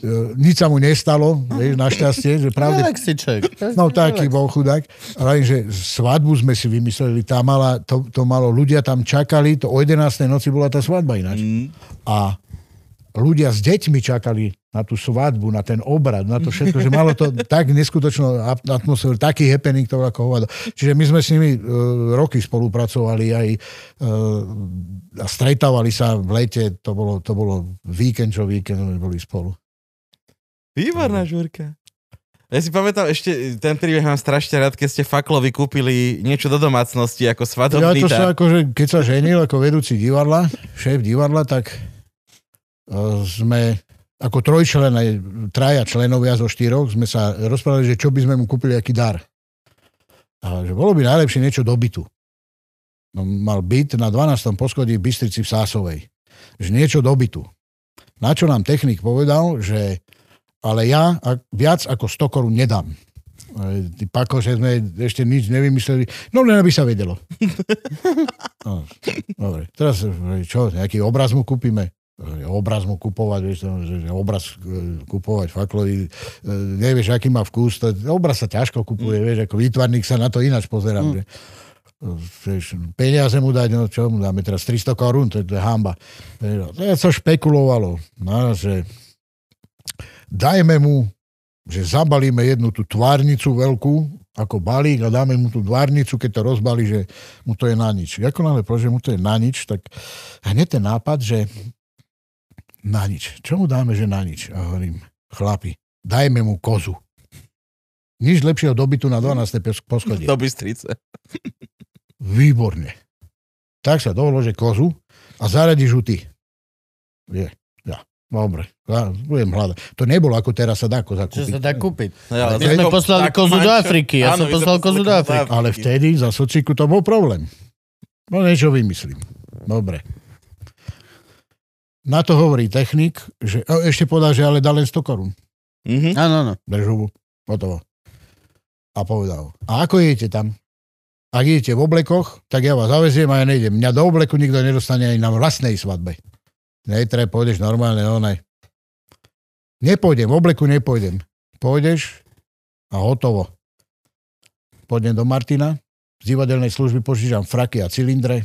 E, nič sa mu nestalo, vieš, našťastie, že pravde... Relaxiček. No taký bol chudák. Ale že svadbu sme si vymysleli, tá mala, to, to malo, ľudia tam čakali, to o 11. noci bola tá svadba ináč. Mm. A ľudia s deťmi čakali na tú svadbu, na ten obrad, na to všetko, že malo to tak neskutočnú at- atmosféru, taký happening to ako hovado. Čiže my sme s nimi uh, roky spolupracovali aj uh, a stretávali sa v lete, to bolo, to bolo víkend, čo víkend sme boli spolu. Výborná žurka. Ja si pamätám ešte, ten príbeh mám strašne rád, keď ste Faklovi kúpili niečo do domácnosti ako Ja svadobný to sa akože, keď sa ženil ako vedúci divadla, šéf divadla, tak sme ako trojčlené, traja členovia zo štyroch, sme sa rozprávali, že čo by sme mu kúpili, aký dar. A že bolo by najlepšie niečo do bytu. No, mal byt na 12. poschodí v Bystrici v Sásovej. Že niečo do bytu. Na čo nám technik povedal, že ale ja viac ako 100 korún nedám. E, Ty pako, že sme ešte nič nevymysleli. No len aby sa vedelo. No, dobre, teraz e, čo, nejaký obraz mu kúpime? Obraz mu kupovať, vieš, že obraz e, kupovať faklovi, e, nevieš, aký má vkus, to, obraz sa ťažko kupuje, vieš, ako výtvarník sa na to ináč pozerám, že e, vieš, peniaze mu dať, no čo mu dáme teraz, 300 korún, to je, to je hamba. To sa špekulovalo, no, že dajme mu, že zabalíme jednu tú tvárnicu veľkú, ako balík a dáme mu tú tvárnicu, keď to rozbalí, že mu to je na nič. Ako náhle že mu to je na nič, tak hneď ten nápad, že na nič. Čo mu dáme, že na nič? A hovorím, chlapi, dajme mu kozu. Nič lepšieho dobytu na 12. pos- poschodie. Do Bystrice. Výborne. Tak sa dohodlo, že kozu a zaradíš ju ty. Je, ja. Dobre, ja budem hľadať. To nebolo ako teraz sa dá koza Čo kúpiť. sa dá kúpiť? No, My sme poslali kozu do Afriky, ja som vy ste poslal kozu do Afriky. Ale vtedy za sociku to bol problém. No niečo vymyslím. Dobre. Na to hovorí technik, že o, ešte povedal, že ale dá len 100 korún. Mhm. Áno, áno. Hotovo. A povedal, a ako idete tam? Ak idete v oblekoch, tak ja vás zaveziem a ja nejdem. Mňa do obleku nikto nedostane ani na vlastnej svadbe. Netre, pôjdeš normálne, no ne. Nepôjdem, v obleku nepôjdem. Pôjdeš a hotovo. Pôjdem do Martina, z divadelnej služby požičam fraky a cylindre,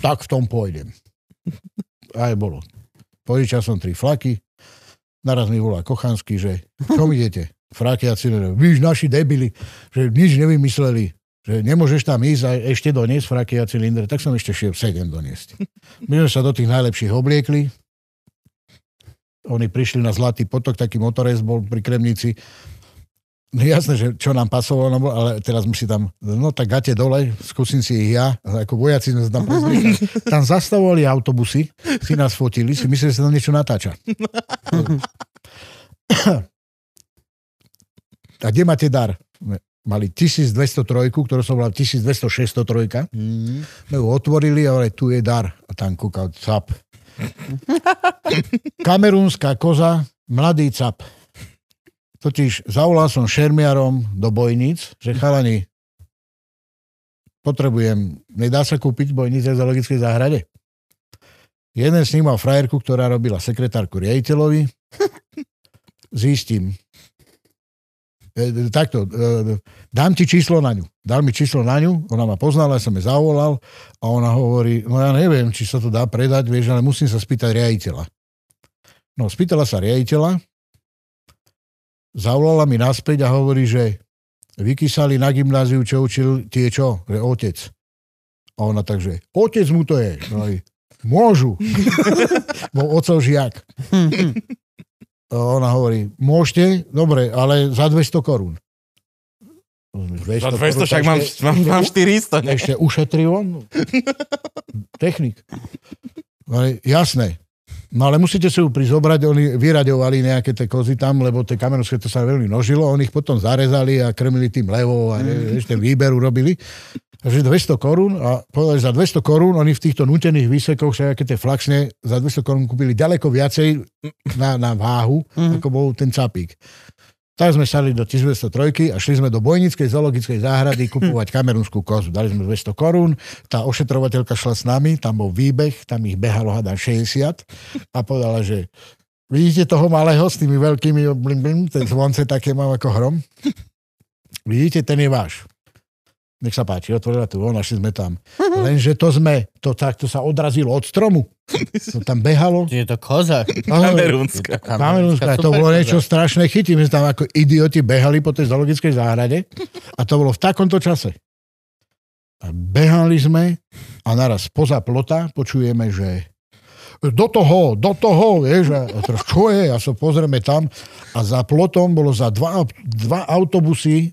tak v tom pôjdem. Aj bolo. Požičal som tri flaky, naraz mi volá Kochanský, že čo idete? Fraky a cylindre. Víš, naši debili, že nič nevymysleli, že nemôžeš tam ísť a ešte doniesť fraky a cylindre, tak som ešte šiel sedem doniesť. My sme sa do tých najlepších obliekli, oni prišli na Zlatý potok, taký motorez bol pri Kremnici. No jasné, že čo nám pasovalo, no, ale teraz musí tam, no tak gate dole, skúsim si ich ja, ako vojaci sme sa tam pozreli. Tam zastavovali autobusy, si nás fotili, si mysleli, že sa tam niečo natáča. A kde máte dar? Mali 1203, ktorú som volal 120603. Mm. My ju otvorili a hovorili, tu je dar. A tam kúkal cap. Kamerúnska koza, mladý cap. Totiž zavolal som šermiarom do bojníc, že chalani, potrebujem, nedá sa kúpiť bojnice v zoologickej záhrade? Jeden z nich mal frajerku, ktorá robila sekretárku riaditeľovi. Zistím. E, takto, e, dám ti číslo na ňu. Dal mi číslo na ňu, ona ma poznala, ja som jej zavolal a ona hovorí, no ja neviem, či sa to dá predať, vieš, ale musím sa spýtať riaditeľa. No, spýtala sa riaditeľa, zavolala mi naspäť a hovorí, že vykysali na gymnáziu, čo učil tie čo? Že otec. A ona takže, otec mu to je. No, aj, môžu. Bol ocov žiak. A ona hovorí, môžete, dobre, ale za 200 korún. Za 200 však mám, mám, mám 400. Ne? Ešte ušetril on? Technik. Ale jasné. No ale musíte si ju prizobrať, oni vyraďovali nejaké tie kozy tam, lebo tie kamerovské to sa veľmi množilo, oni ich potom zarezali a krmili tým levou a mm. ešte výber urobili. Takže 200 korún a povedali, za 200 korún oni v týchto nutených výsekoch, však tie flaxne, za 200 korún kúpili ďaleko viacej na, na váhu, mm. ako bol ten capík. Tak sme sali do 1203 a šli sme do Bojnickej zoologickej záhrady kupovať kamerunskú kozu. Dali sme 200 korún, tá ošetrovateľka šla s nami, tam bol výbeh, tam ich behalo hádam 60 a povedala, že vidíte toho malého s tými veľkými, blim, blim, ten zvonce také mám ako hrom? Vidíte, ten je váš. Nech sa páči, otvorila tu von, našli sme tam. Lenže to sme, to takto sa odrazilo od stromu. To tam behalo. Je to koza. Kamerúnska. Kamerúnska, to bolo niečo strašné chytí. My sme tam ako idioti behali po tej zoologickej záhrade a to bolo v takomto čase. A behali sme a naraz poza plota počujeme, že do toho, do toho, vieš, a čo je? A sa pozrieme tam a za plotom bolo za dva, dva autobusy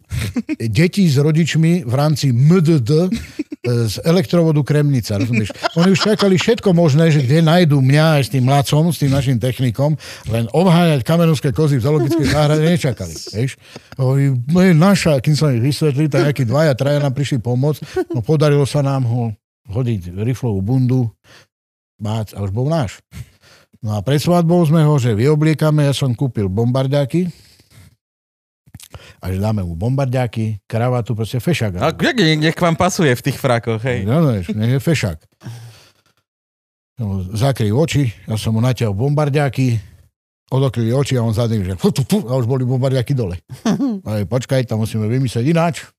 detí s rodičmi v rámci MDD e, z elektrovodu Kremnica, rozumieš? Oni už čakali všetko možné, že kde nájdu mňa aj s tým mladcom, s tým našim technikom, len obhájať kamerovské kozy v zoologickej záhrade nečakali, vieš? Oni, no naša, kým sa ich vysvetli, tak nejakí dvaja, traja nám prišli pomôcť, no podarilo sa nám ho hodiť riflovú bundu, mať a už bol náš. No a pred svadbou sme ho, že vyobliekame, ja som kúpil bombardáky, a že dáme mu bombardáky, kravatu, proste fešák. A jak nech vám pasuje v tých frakoch, hej? No, no, nech je fešák. No, zakryl oči, ja som mu natiahol bombardáky, odokryli oči a on za tým, že fu, fu, fu, a už boli bombardáky dole. A je, počkaj, tam musíme vymyslieť ináč.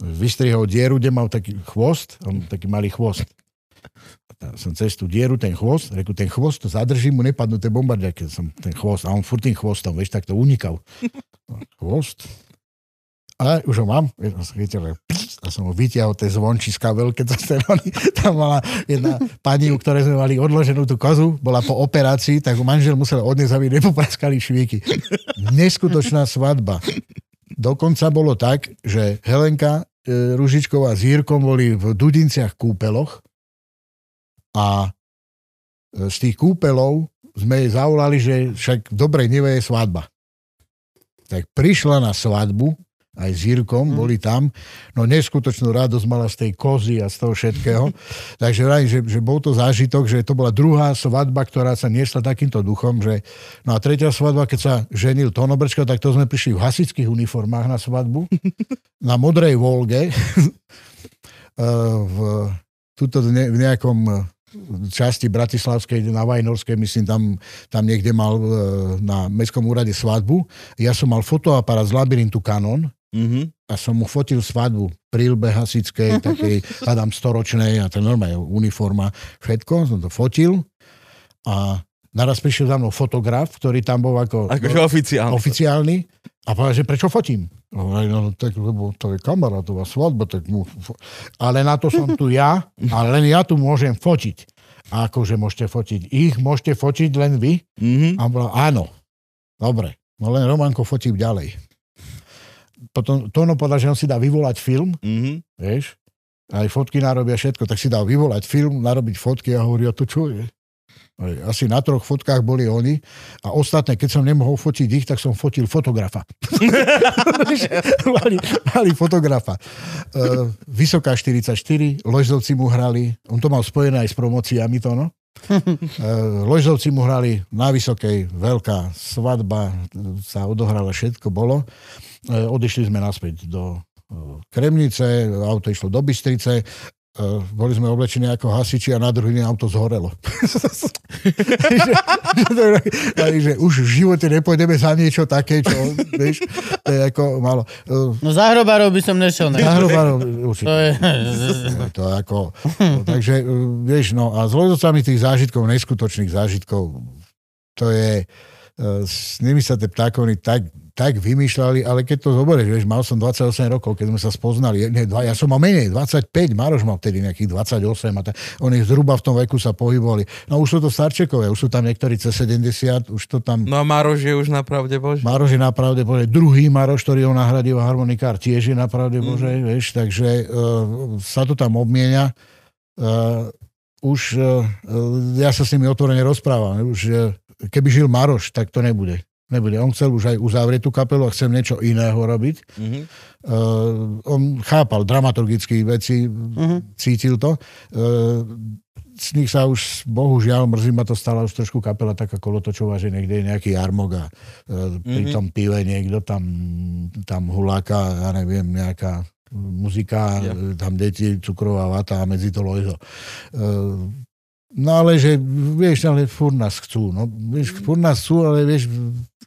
Vystrihol dieru, kde mal taký chvost, on taký malý chvost. Som cez tú dieru, ten chvost, reku, ten chvost, to zadržím, mu nepadnú tie bombardiaky, som ten chvost, a on furt tým chvostom, vieš, tak to unikal. Chvost. A už ho mám, som chytil, a som ho vytiahol tie zvončiska veľké testosteróny. Tam mala jedna pani, u ktorej sme mali odloženú tú kozu, bola po operácii, tak manžel musel odniesť, aby nepopraskali švíky. Neskutočná svadba. Dokonca bolo tak, že Helenka e, Ružičková s Jírkom boli v Dudinciach kúpeloch a z tých kúpelov sme jej zavolali, že však v dobrej neve je svadba. Tak prišla na svadbu, aj s Jirkom, mm. boli tam. No neskutočnú radosť mala z tej kozy a z toho všetkého. Takže vrajím, že, že bol to zážitok, že to bola druhá svadba, ktorá sa niesla takýmto duchom, že no a tretia svadba, keď sa ženil Tonobrčko, tak to sme prišli v hasičských uniformách na svadbu, na modrej Volge, v, tuto v nejakom časti Bratislavskej na Vajnorskej, myslím, tam, tam niekde mal e, na Mestskom úrade svadbu. Ja som mal fotoaparát z labyrintu Canon mm-hmm. a som mu fotil svadbu prílbe hasickej, takej, hádam, storočnej a to normálne uniforma, všetko, som to fotil a naraz prišiel za mnou fotograf, ktorý tam bol ako... Akože oficiálny. Oficiálny a povedal, že prečo fotím? No, no, tak, lebo to je kamarátová svadba, tak mu... Ale na to som tu ja, a len ja tu môžem fotiť. A akože môžete fotiť ich, môžete fotiť len vy? Mm-hmm. A bola, áno. Dobre. No len Romanko fotím ďalej. Potom Tono povedal, že on si dá vyvolať film, mm-hmm. vieš, aj fotky narobia všetko, tak si dal vyvolať film, narobiť fotky a hovorí, a to čo je? Asi na troch fotkách boli oni a ostatné, keď som nemohol fotiť ich, tak som fotil fotografa. mali, mali fotografa. Uh, Vysoká 44, Ložzovci mu hrali, on to mal spojené aj s promociami to, no. Uh, Ložzovci mu hrali na Vysokej, veľká svadba, sa odohrala, všetko bolo. Uh, odišli sme naspäť do Kremnice, auto išlo do Bystrice Uh, boli sme oblečení ako hasiči a na druhý deň auto zhorelo. že, že už v živote nepôjdeme za niečo také, čo, vieš, to je ako malo. Uh, no záhrobárov by som nešiel. Ne? Záhrobárov určite. To je... to ako, no, takže, vieš, no a s lodocami tých zážitkov, neskutočných zážitkov, to je, uh, s nimi sa tie ptákovny tak tak vymýšľali, ale keď to zoberieš, vieš, mal som 28 rokov, keď sme sa spoznali, nie, dva, ja som mal menej, 25, Maroš mal vtedy nejakých 28 a tak, oni zhruba v tom veku sa pohybovali. No už sú to starčekové, už sú tam niektorí cez 70, už to tam... No a Maroš je už na pravde Bože. Maroš je na pravde Bože. Druhý Maroš, ktorý ho nahradil harmonikár, tiež je na pravde Bože, mm. vieš, takže uh, sa to tam obmienia. Uh, už uh, ja sa s nimi otvorene rozprávam. Už, uh, keby žil Maroš, tak to nebude nebude. On chcel už aj uzavrieť tú kapelu a chcem niečo iného robiť. Mhm. Uh, on chápal dramaturgické veci, uh-huh. cítil to. Uh, z nich sa už, bohužiaľ, mrzí ma to stala už trošku kapela taká kolotočová, že niekde je nejaký jarmok a uh, pri tom pive niekto tam, tam huláka, ja neviem, nejaká muzika, yeah. tam deti, cukrová vata a medzi to lojzo. Uh, no ale že, vieš, ale furt nás chcú. No, vieš, furt nás chcú, ale vieš,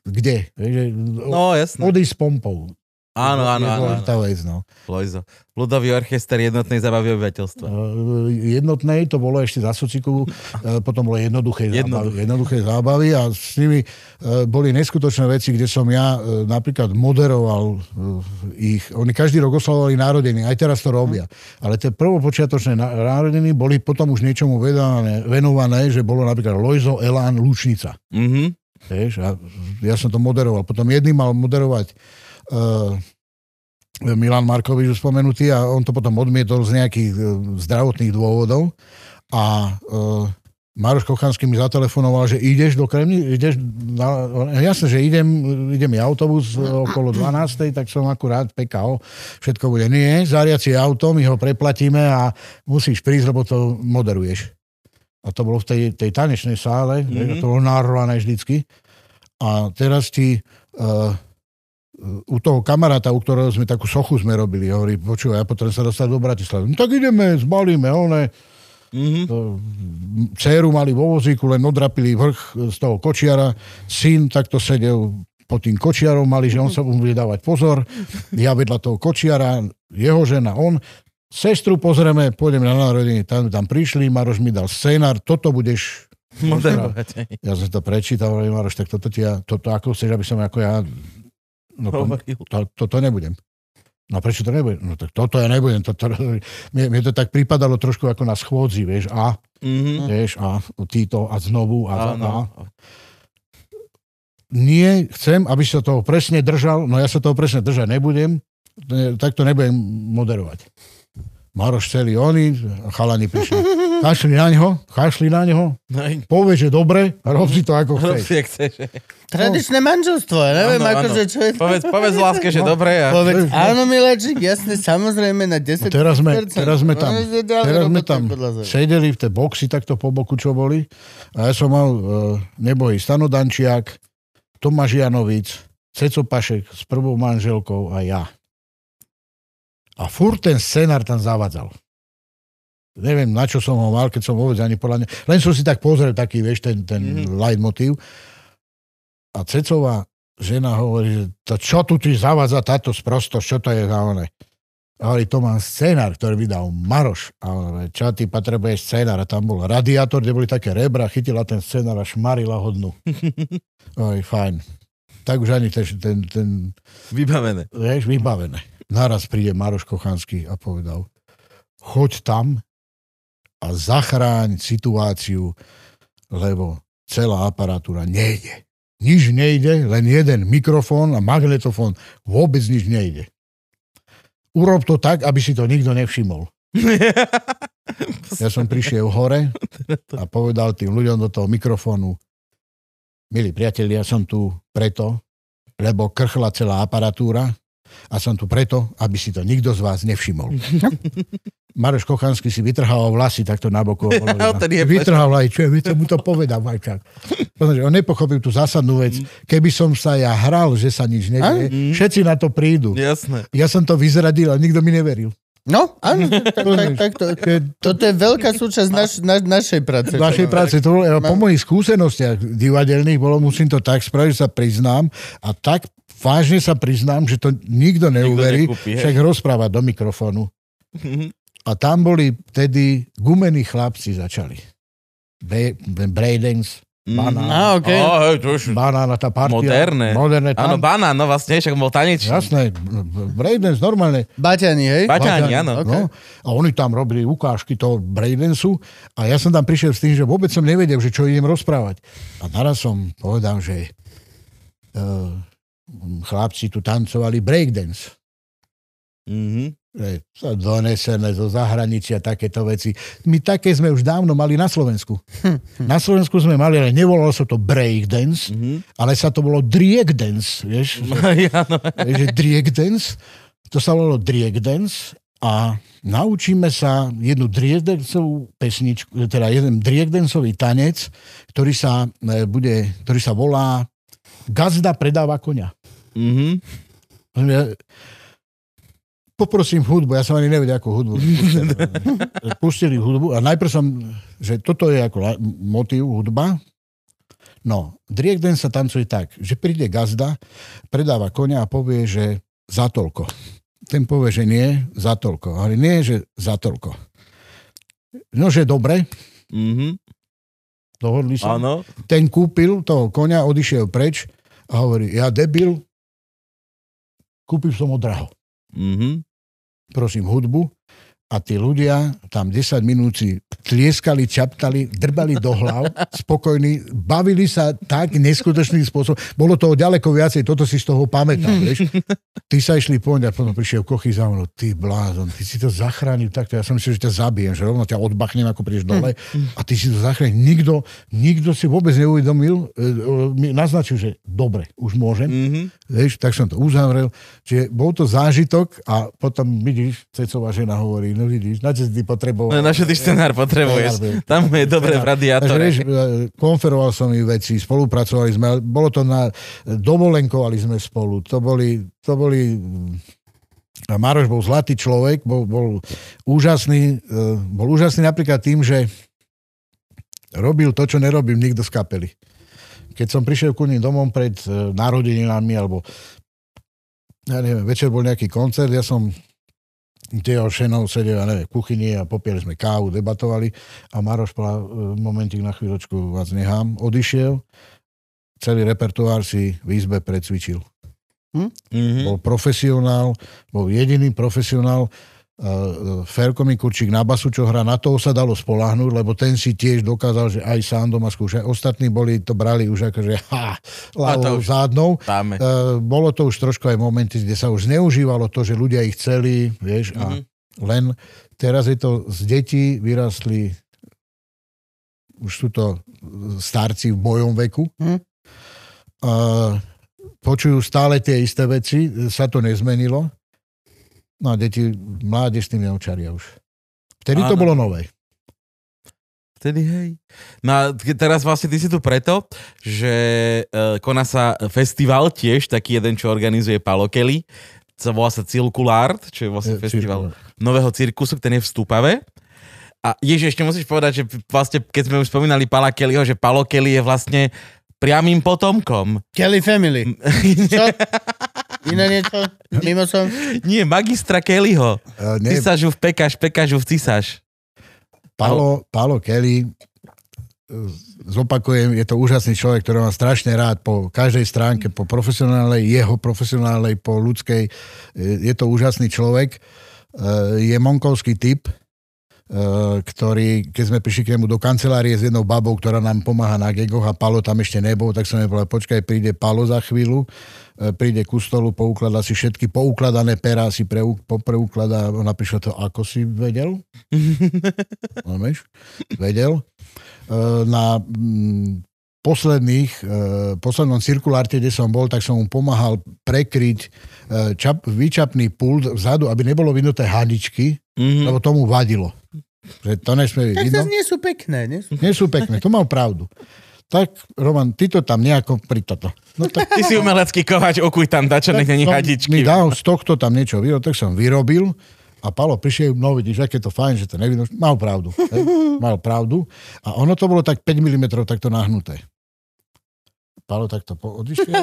kde? No, jasné. odísť s pompou. Áno, áno, áno. áno. vec, no. Lojzo. Ľudový orchester jednotnej zabavy obyvateľstva. Eh, Jednotnej to bolo ešte za sociku, eh, potom bolo jednoduché, Jednoduché. zábavy, jednoduché zábavy a s nimi eh, boli neskutočné veci, kde som ja napríklad moderoval ich. Oni každý rok oslavovali narodeniny, aj teraz to robia. Ale tie prvopočiatočné narodeniny boli potom už niečomu venované, venované že bolo napríklad Lojzo, Elán, Lučnica. Mhm. Vieš, a ja som to moderoval. Potom jedný mal moderovať uh, Milan Markovič už spomenutý a on to potom odmietol z nejakých uh, zdravotných dôvodov a uh, Maroš Kochanský mi zatelefonoval, že ideš do Kremni, ideš na, jasne, že idem, ide mi autobus okolo 12, tak som akurát PKO, všetko bude. Nie, zariaci auto, my ho preplatíme a musíš prísť, lebo to moderuješ. A to bolo v tej, tej tanečnej sále, mm-hmm. to bolo nárvané vždycky. A teraz ti uh, u toho kamaráta, u ktorého sme takú sochu sme robili, hovorí, počúvaj, ja potrebujem sa dostať do Bratislavy. No tak ideme, zbalíme, one, Mhm. to, dceru mali vo vozíku, len odrapili vrch z toho kočiara, syn takto sedel pod tým kočiarom, mali, že on sa mu bude dávať pozor, ja vedľa toho kočiara, jeho žena, on, sestru pozrieme, pôjdeme na narodeniny, tam, tam prišli, Maroš mi dal scénar, toto budeš Moderovať. ja som to prečítal, hovorím, Maroš, tak toto, ti ja, toto ako chceš, aby som ako ja... No, to, Hovoril. to, toto nebudem. No prečo to nebudem? No tak toto ja nebudem. Toto, mne, mne to tak pripadalo trošku ako na schôdzi, vieš, a, Mhm. vieš, a títo, a znovu, a, a, a. Áno. Nie, chcem, aby sa toho presne držal, no ja sa toho presne držať nebudem, Ne- tak to nebudem moderovať. Maroš celý oni, chalani prišli. Kašli na neho, kašli na neho, No, povie, že dobre, rob si to ako Rob chceš. si, jak chceš. Tradičné manželstvo, ja neviem, Áno, akože čo je... Povedz, povedz láske, že dobre. A... Povedz, áno, miláčik, jasne, samozrejme na 10%. No teraz sme, teraz sme tam, No, ďalej teraz sme tam sedeli v tej boxy takto po boku, čo boli. A ja som mal uh, nebojí Stanodančiak, Tomáš Janovic, Ceco Pašek s prvou manželkou a ja. A furt ten scenár tam zavadzal. Neviem, na čo som ho mal, keď som vôbec ani podľa ne... Len som si tak pozrel taký, vieš, ten, ten Mhm. mm-hmm. leitmotiv. A Cecová žena hovorí, že to čo tu ty zavádza táto sprostosť, čo to je za one? A hovorí, to mám scénar, ktorý vydal Maroš. A on hovorí, čo ty potrebuješ scénar? A tam bol radiátor, kde boli také rebra, chytila ten scénar a šmarila hodnú. Hovorí, fajn. Tak už ani ten, ten, ten Vybavené. vieš, vybavené. Naraz príde Maroš Kochanský a povedal, choď tam a zachráň situáciu, lebo celá aparatúra nejde. Nič nejde, len jeden mikrofón a magnetofón. Vôbec nič nejde. Urob to tak, aby si to nikto nevšimol. Ja som prišiel hore a povedal tým ľuďom do toho mikrofónu, milí priatelia, ja som tu preto, lebo krchla celá aparatúra a som tu preto, aby si to nikto z vás nevšimol. Maroš Kochanský si vytrhal vlasy takto na boku. Vytrhal aj, čo som mu to povedal, Vajčák. On nepochopil tú zásadnú vec. Keby som sa ja hral, že sa nič nedieje, všetci na to prídu. Jasné. Ja som to vyzradil a nikto mi neveril. No, áno, tak, tak, tak to, toto je veľká súčasť naš, na, našej práce. našej práce. To bolo, po mojich skúsenostiach divadelných bolo, musím to tak spraviť, že sa priznám a tak vážne sa priznám, že to nikto neuverí, nekúpi, hej. však rozprávať do mikrofónu. A tam boli vtedy gumení chlapci začali. Be- Braidens, banán, Á, okej. Ó, hej, to už banán a tá partia. moderné. Moderné Áno, tam. banán, no vlastne, však bol tanečný. Jasné, Braidens, normálne. Baťani, hej? Baťani, áno. No, a oni tam robili ukážky toho Braidensu a ja som tam prišiel s tým, že vôbec som nevedel, že čo idem rozprávať. A naraz som povedal, že uh, chlapci tu tancovali breakdance. Mhm. Sa donesené zo zahraničia takéto veci. My také sme už dávno mali na Slovensku. Na Slovensku sme mali, ale nevolalo sa to breakdance, Mhm. ale sa to bolo driek dance, vieš? Áno. že driek dance, to sa volalo driek dance a naučíme sa jednu driekdancovú pesničku, teda jeden driekdancový tanec, ktorý sa, e, bude, ktorý sa volá Gazda predáva konia. Mhm. Ja- Poprosím hudbu, ja som ani nevedel, akú hudbu. Pustili, hudbu a najprv som, že toto je ako motív, hudba. No, driekden sa tancuje tak, že príde gazda, predáva konia a povie, že za toľko. Ten povie, že nie, za toľko. Ale nie, že za toľko. No, že dobre, Mhm. dohodli sa. Áno. Ten kúpil toho konia, odišiel preč a hovorí, ja debil, kúpil som ho draho. Mhm. prosím, hudbu a tí ľudia tam 10 minút si tlieskali, čaptali, drbali do hlav, spokojní, bavili sa tak neskutočným spôsobom. Bolo toho ďaleko viacej, toto si z toho pamätám, vieš. Ty sa išli poň a potom prišiel Kochy za mnou, ty blázon, ty si to zachránil takto, ja som myslel, že ťa zabijem, že rovno ťa odbachnem, ako prídeš dole a ty si to zachránil. Nikto, nikto si vôbec neuvedomil, e, e, mi naznačil, že dobre, už môžem. Mhm. Vieš, tak som to uzavrel. Čiže bol to zážitok a potom vidíš, Cecová žena hovorí, no vidíš, na čo si ty potreboval. No, na čo ty scenár potrebuješ? Scenár, Tam je dobre v radiátore. vieš, e, konferoval som ich veci, spolupracovali sme, bolo to na, dovolenkovali sme spolu, to boli, to boli a Maroš bol zlatý človek, bol, bol úžasný, e, bol úžasný napríklad tým, že robil to, čo nerobil nikto z kapely. Keď som prišiel ku ním domov pred e, narodeninami, alebo ja neviem, večer bol nejaký koncert, ja som jeho ženou sedel, ja neviem, v kuchyni a popili sme kávu, debatovali a Maroš e, momentík na chvíľočku vás nechám, odišiel, celý repertoár si v izbe precvičil. Mhm. Bol profesionál, bol jediný profesionál, Ferko Mikurčík na basu, čo hrá, na toho sa dalo spolahnúť, lebo ten si tiež dokázal, že aj sám doma skúša. Ostatní boli, to brali už akože ha, ľavou, zádnou. Dáme. Uh, bolo to už trošku aj momenty, kde sa už zneužívalo to, že ľudia ich chceli, vieš, a Mhm. len teraz je to z detí vyrastli už sú to starci v mojom veku. Mhm. Uh, počujú stále tie isté veci, sa to nezmenilo. No a deti, mládež s tým neočaria už. Vtedy to Áno. bolo nové. Vtedy hej. No a teraz vlastne ty si tu preto, že uh, koná sa festival tiež, taký jeden, čo organizuje Palo Kelly. To volá sa Cirkulár, čo je vlastne E, festival nového cirkusu, ten je v Stúpave. A ježiš, ešte musíš povedať, že vlastne, keď sme už spomínali Pala Kellyho, že Palo Kelly je vlastne priamým potomkom. Kelly Family. Čo? Iné niečo? Mimo som? Nie, magistra Kellyho. Uh, nie, Cisážu v pekaž, pekažu v cisáž. Palo, Palo Kelly, e, zopakujem, je to úžasný človek, ktorý mám strašne rád po každej stránke, po profesionálnej, jeho profesionálnej, po ľudskej. E, Je to úžasný človek. E, Je monkovský typ, e, ktorý, keď sme prišli k nemu do kancelárie s jednou babou, ktorá nám pomáha na gegoch a Palo tam ešte nebol, tak som jej povedal, počkaj, príde Palo za chvíľu, e, príde ku stolu, poukladá si všetky poukladané perá, si preu, popreukladá, ona prišla to, ako si vedel? Rozumieš? Vedel. E, Na mm, posledných, e, poslednom cirkulárte, kde som bol, tak som mu pomáhal prekryť e, čap, výčapný pult vzadu, aby nebolo vynuté hadičky, Mhm. lebo tomu vadilo. Že to nesmie byť Tak vidno. nie sú pekné, nie sú? Nie sú pekné, to mal pravdu. Tak, Roman, ty to tam nejako pri toto. No tak Ty si umelecký kovač, okuj tam dačo, nech není som mi hadičky. dal z tohto tam niečo vyrobil, tak som vyrobil a Palo prišiel, no vidíš, aké to fajn, že to nevidno. Mal pravdu. Hej? Mal pravdu. A ono to bolo tak 5 mm takto nahnuté. Palo takto po- odišiel.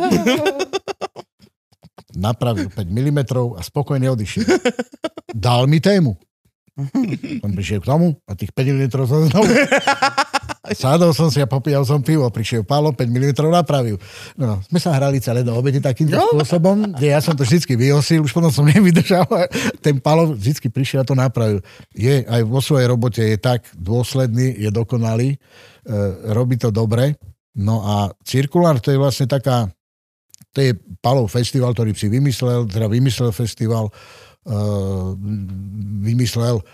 Napravil 5 mm a spokojne odišiel. Dal mi tému. On prišiel k tomu a tých 5 mm som znovu... Sádol som si a popíjal som pivo. Prišiel Pálo, 5 mm napravil. No, sme sa hrali celé do obede takýmto No. spôsobom, kde ja som to vždycky vyosil, už potom som nevydržal. Ten Pálo vždycky prišiel a to napravil. Je aj vo svojej robote je tak dôsledný, je dokonalý, e, robí to dobre. No a Cirkulár to je vlastne taká, to je Palov festival, ktorý si vymyslel, teda vymyslel festival, vymyslel, uh,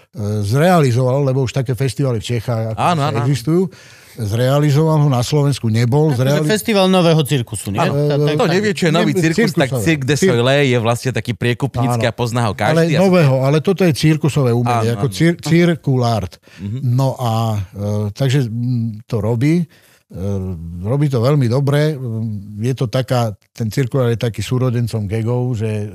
zrealizoval, lebo už také festivaly v Čechách ako Áno, áno. existujú, zrealizoval ho na Slovensku, nebol. Akože Zreali... festival nového cirkusu, nie? Áno, tá- Kto nevie, čo je nový Ne- cirkus, tak cirkusové. Cirque de Soleil je vlastne taký priekupnícky Áno. a pozná ho Ale každý. A- nového, ale toto je cirkusové umenie, Áno, ako áno. cir, cirkulart. No a e, takže to robí. E, robí to veľmi dobre. Je to taká, ten cirkulár je taký súrodencom gegov, že e,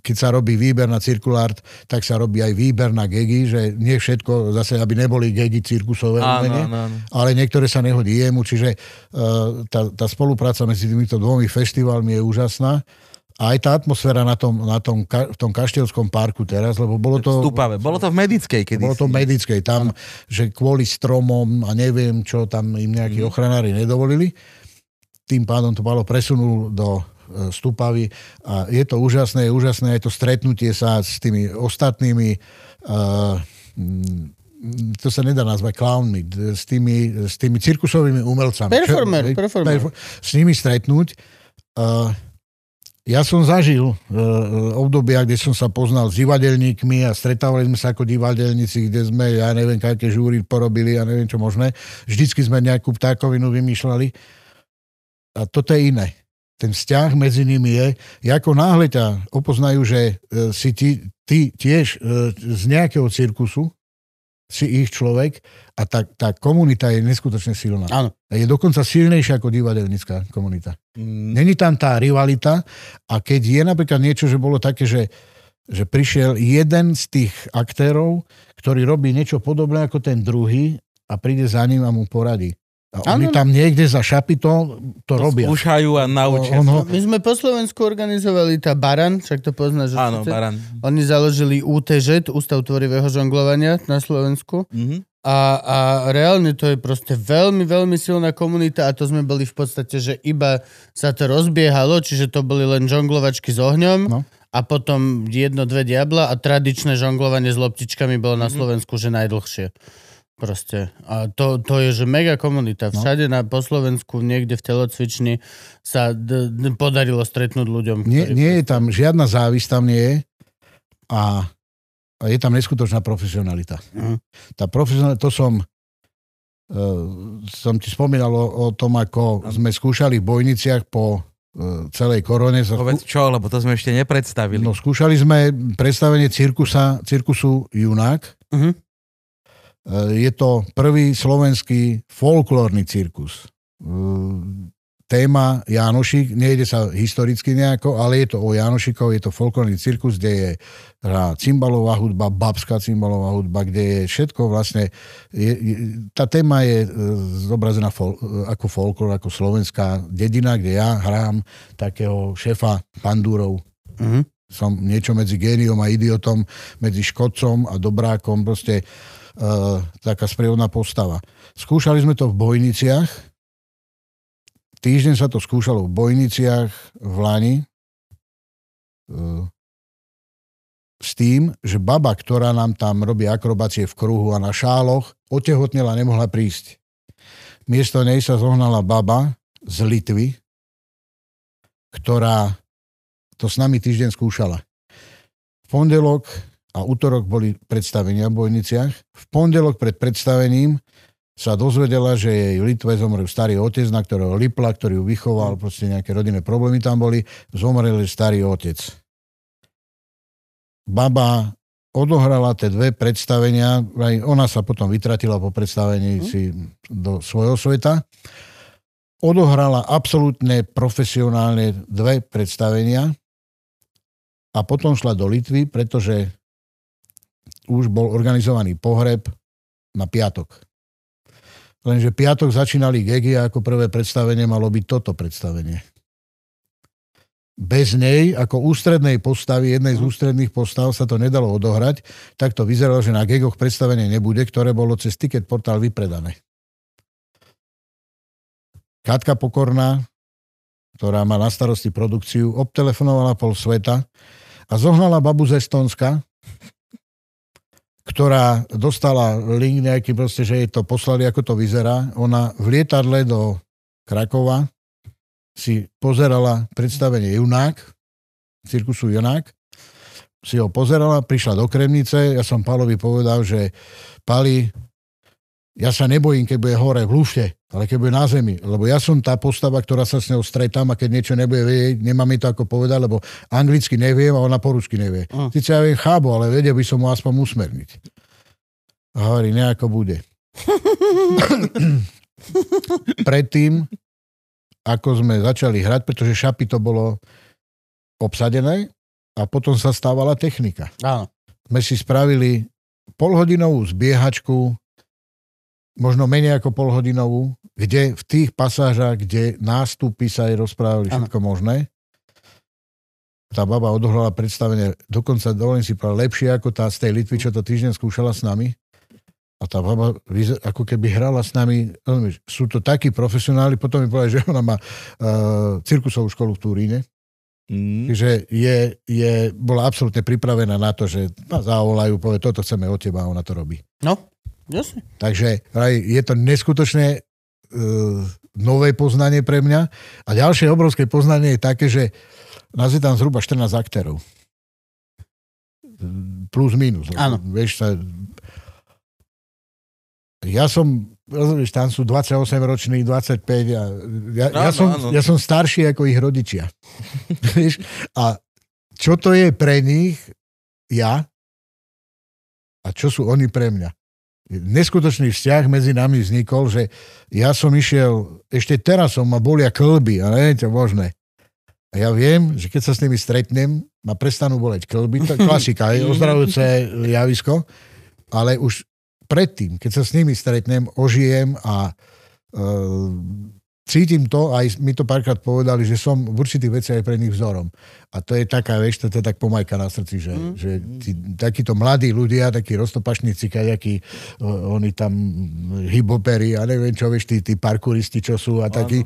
keď sa robí výber na cirkulár, tak sa robí aj výber na gegy, že nie všetko, zase aby neboli gegy cirkusové Áno, umenie, áno, áno. ale niektoré sa nehodí jemu, čiže e, tá, tá spolupráca medzi týmito dvomi festivalmi je úžasná. A aj tá atmosféra na tom, na tom, v tom kaštielskom parku teraz, lebo bolo to... Stúpavé. Bolo to v medickej, kedy Bolo to v medickej, tam, že kvôli stromom a neviem čo, tam im nejakí ochranári nedovolili. Tým pádom to malo presunul do e, Stupavy a je to úžasné, je úžasné aj to stretnutie sa s tými ostatnými uh, to sa nedá nazvať clownmi, d- s tými, s tými cirkusovými umelcami. Performer, hej, performer. perfor- S nimi stretnúť. Uh, ja som zažil uh, obdobia, kde som sa poznal s divadelníkmi a stretávali sme sa ako divadelníci, kde sme, ja neviem, aké žúry porobili, ja neviem čo možné. Vždycky sme nejakú ptákovinu vymýšľali. A toto je iné. Ten vzťah medzi nimi je, ako náhle ťa opoznajú, že e, si ty, ty tiež e, z nejakého cirkusu, si ich človek a tá, tá komunita je neskutočne silná. Áno. Je dokonca silnejšia ako divadelnícká komunita. Mm, Není tam tá rivalita a keď je napríklad niečo, že bolo také, že, že prišiel jeden z tých aktérov, ktorý robí niečo podobné ako ten druhý a príde za ním a mu poradí. A oni Áno. tam niekde za šapito to, robia. Skúšajú a naučia. On ho, My sme po Slovensku organizovali tá Baran, však to poznáš. Áno. Baran. Oni založili UTŽ, Ústav tvorivého žonglovania na Slovensku. Mhm. A, a reálne to je proste veľmi, veľmi silná komunita a to sme boli v podstate, že iba sa to rozbiehalo, čiže to boli len žonglovačky s ohňom No. a potom jedno, dve diabla a tradičné žonglovanie s loptičkami bolo na Slovensku, že najdlhšie. Proste. A to, to je, že mega komunita. Všade na, po Slovensku, niekde v telocvični sa d- d- podarilo stretnúť ľuďom. nie, ktorí- nie je tam, žiadna závisť tam nie je a, a je tam neskutočná profesionalita. Mhm. Tá profesionalita, to som uh, som ti spomínal o, o tom, ako sme skúšali v Bojniciach po uh, celej korone. Sa Povedz čo, lebo to sme ešte nepredstavili. No, skúšali sme predstavenie cirkusa, cirkusu Junák. Mhm. E, Je to prvý slovenský folklórny cirkus. E, Téma Jánošik, nejde sa historicky nejako, ale je to o Jánošikov, je to folklórny cirkus, kde je hrá cymbalová hudba, babská cymbalová hudba, kde je všetko vlastne, je, je, tá téma je e, zobrazená fol, ako folklór, ako slovenská dedina, kde ja hrám takého šefa pandúrov, Mhm. som niečo medzi géniom a idiotom, medzi škodcom a dobrákom, proste taká sprievodná postava. Skúšali sme to v Bojniciach, týždeň sa to skúšalo v Bojniciach v Lani, uh, s tým, že baba, ktorá nám tam robí akrobácie v kruhu a na šáloch, otehotnela a nemohla prísť. Miesto nej sa zohnala baba z Litvy, ktorá to s nami týždeň skúšala. V pondelok a útorok boli predstavenia v Bojniciach. V pondelok pred predstavením sa dozvedela, že jej v Litve zomrel starý otec, na ktorého lipla, ktorý ju vychoval, proste nejaké rodinné problémy tam boli, zomrel starý otec. Baba odohrala tie dve predstavenia, aj ona sa potom vytratila po predstavení si do svojho sveta. Odohrala absolútne profesionálne dve predstavenia, a potom šla do Litvy, pretože už bol organizovaný pohreb na piatok. Lenže piatok začínali gegy a ako prvé predstavenie malo byť toto predstavenie. Bez nej, ako ústrednej postavy, jednej z ústredných postav sa to nedalo odohrať, tak to vyzeralo, že na gegoch predstavenie nebude, ktoré bolo cez ticket portál vypredané. Katka Pokorná, ktorá má na starosti produkciu, obtelefonovala pol sveta a zohnala babu z Estonska, ktorá dostala link nejaký proste, že jej to poslali, ako to vyzerá. Ona v lietadle do Krakova si pozerala predstavenie Junák, cirkusu Junák. si ho pozerala, prišla do Kremnice, ja som Palovi povedal, že Pali, ja sa nebojím, keď bude hore v lúšte, ale keď bude na zemi, lebo ja som tá postava, ktorá sa s ňou stretám a keď niečo nebude vedieť, nemá mi to ako povedať, lebo anglicky neviem a ona po rusky nevie. Mm. Sice ja viem chábu, ale vedel by som mu aspoň usmerniť. A hovorí, nejako bude. Predtým, ako sme začali hrať, pretože šapy to bolo obsadené a potom sa stávala technika. Áno. Sme si spravili polhodinovú zbiehačku, možno menej ako polhodinovú, kde v tých pasážach, kde nástupy sa aj rozprávali Áno. všetko možné. Tá baba odohrala predstavenie, dokonca dovolím si povedať, lepšie ako tá z tej Litvy, čo to týždeň skúšala s nami. A tá baba ako keby hrala s nami, rozumieš, sú to takí profesionáli, potom mi povedali, že ona má uh, cirkusovú školu v Turíne, Mm. že je, je, bola absolútne pripravená na to, že ma zavolajú, povie, toto chceme od teba a ona to robí. No, jasne. Takže aj, je to neskutočne uh, nové poznanie pre mňa. A ďalšie obrovské poznanie je také, že nás je tam zhruba 14 aktérov. Plus, minus. Áno. Vieš sa... Ja som, rozumieš, tam sú 28 roční, 25 a ja, ja, Áno, som, áno. ja som starší ako ich rodičia. Vieš? A čo to je pre nich, ja, a čo sú oni pre mňa? Neskutočný vzťah medzi nami vznikol, že ja som išiel, ešte teraz som ma bolia klby, a nie je to možné. A ja viem, že keď sa s nimi stretnem, ma prestanú boleť klby, to je klasika, je ozdravujúce javisko, ale už predtým, keď sa s nimi stretnem, ožijem a uh, cítim to, aj mi to párkrát povedali, že som v určitých veciach aj pre nich vzorom. A to je taká, vieš, to, to je tak pomajka na srdci, že, mm. že tí, takíto mladí ľudia, takí roztopašníci, kajakí, oni tam hiboperi, a neviem čo, vieš, tí, tí parkouristi, čo sú a takí,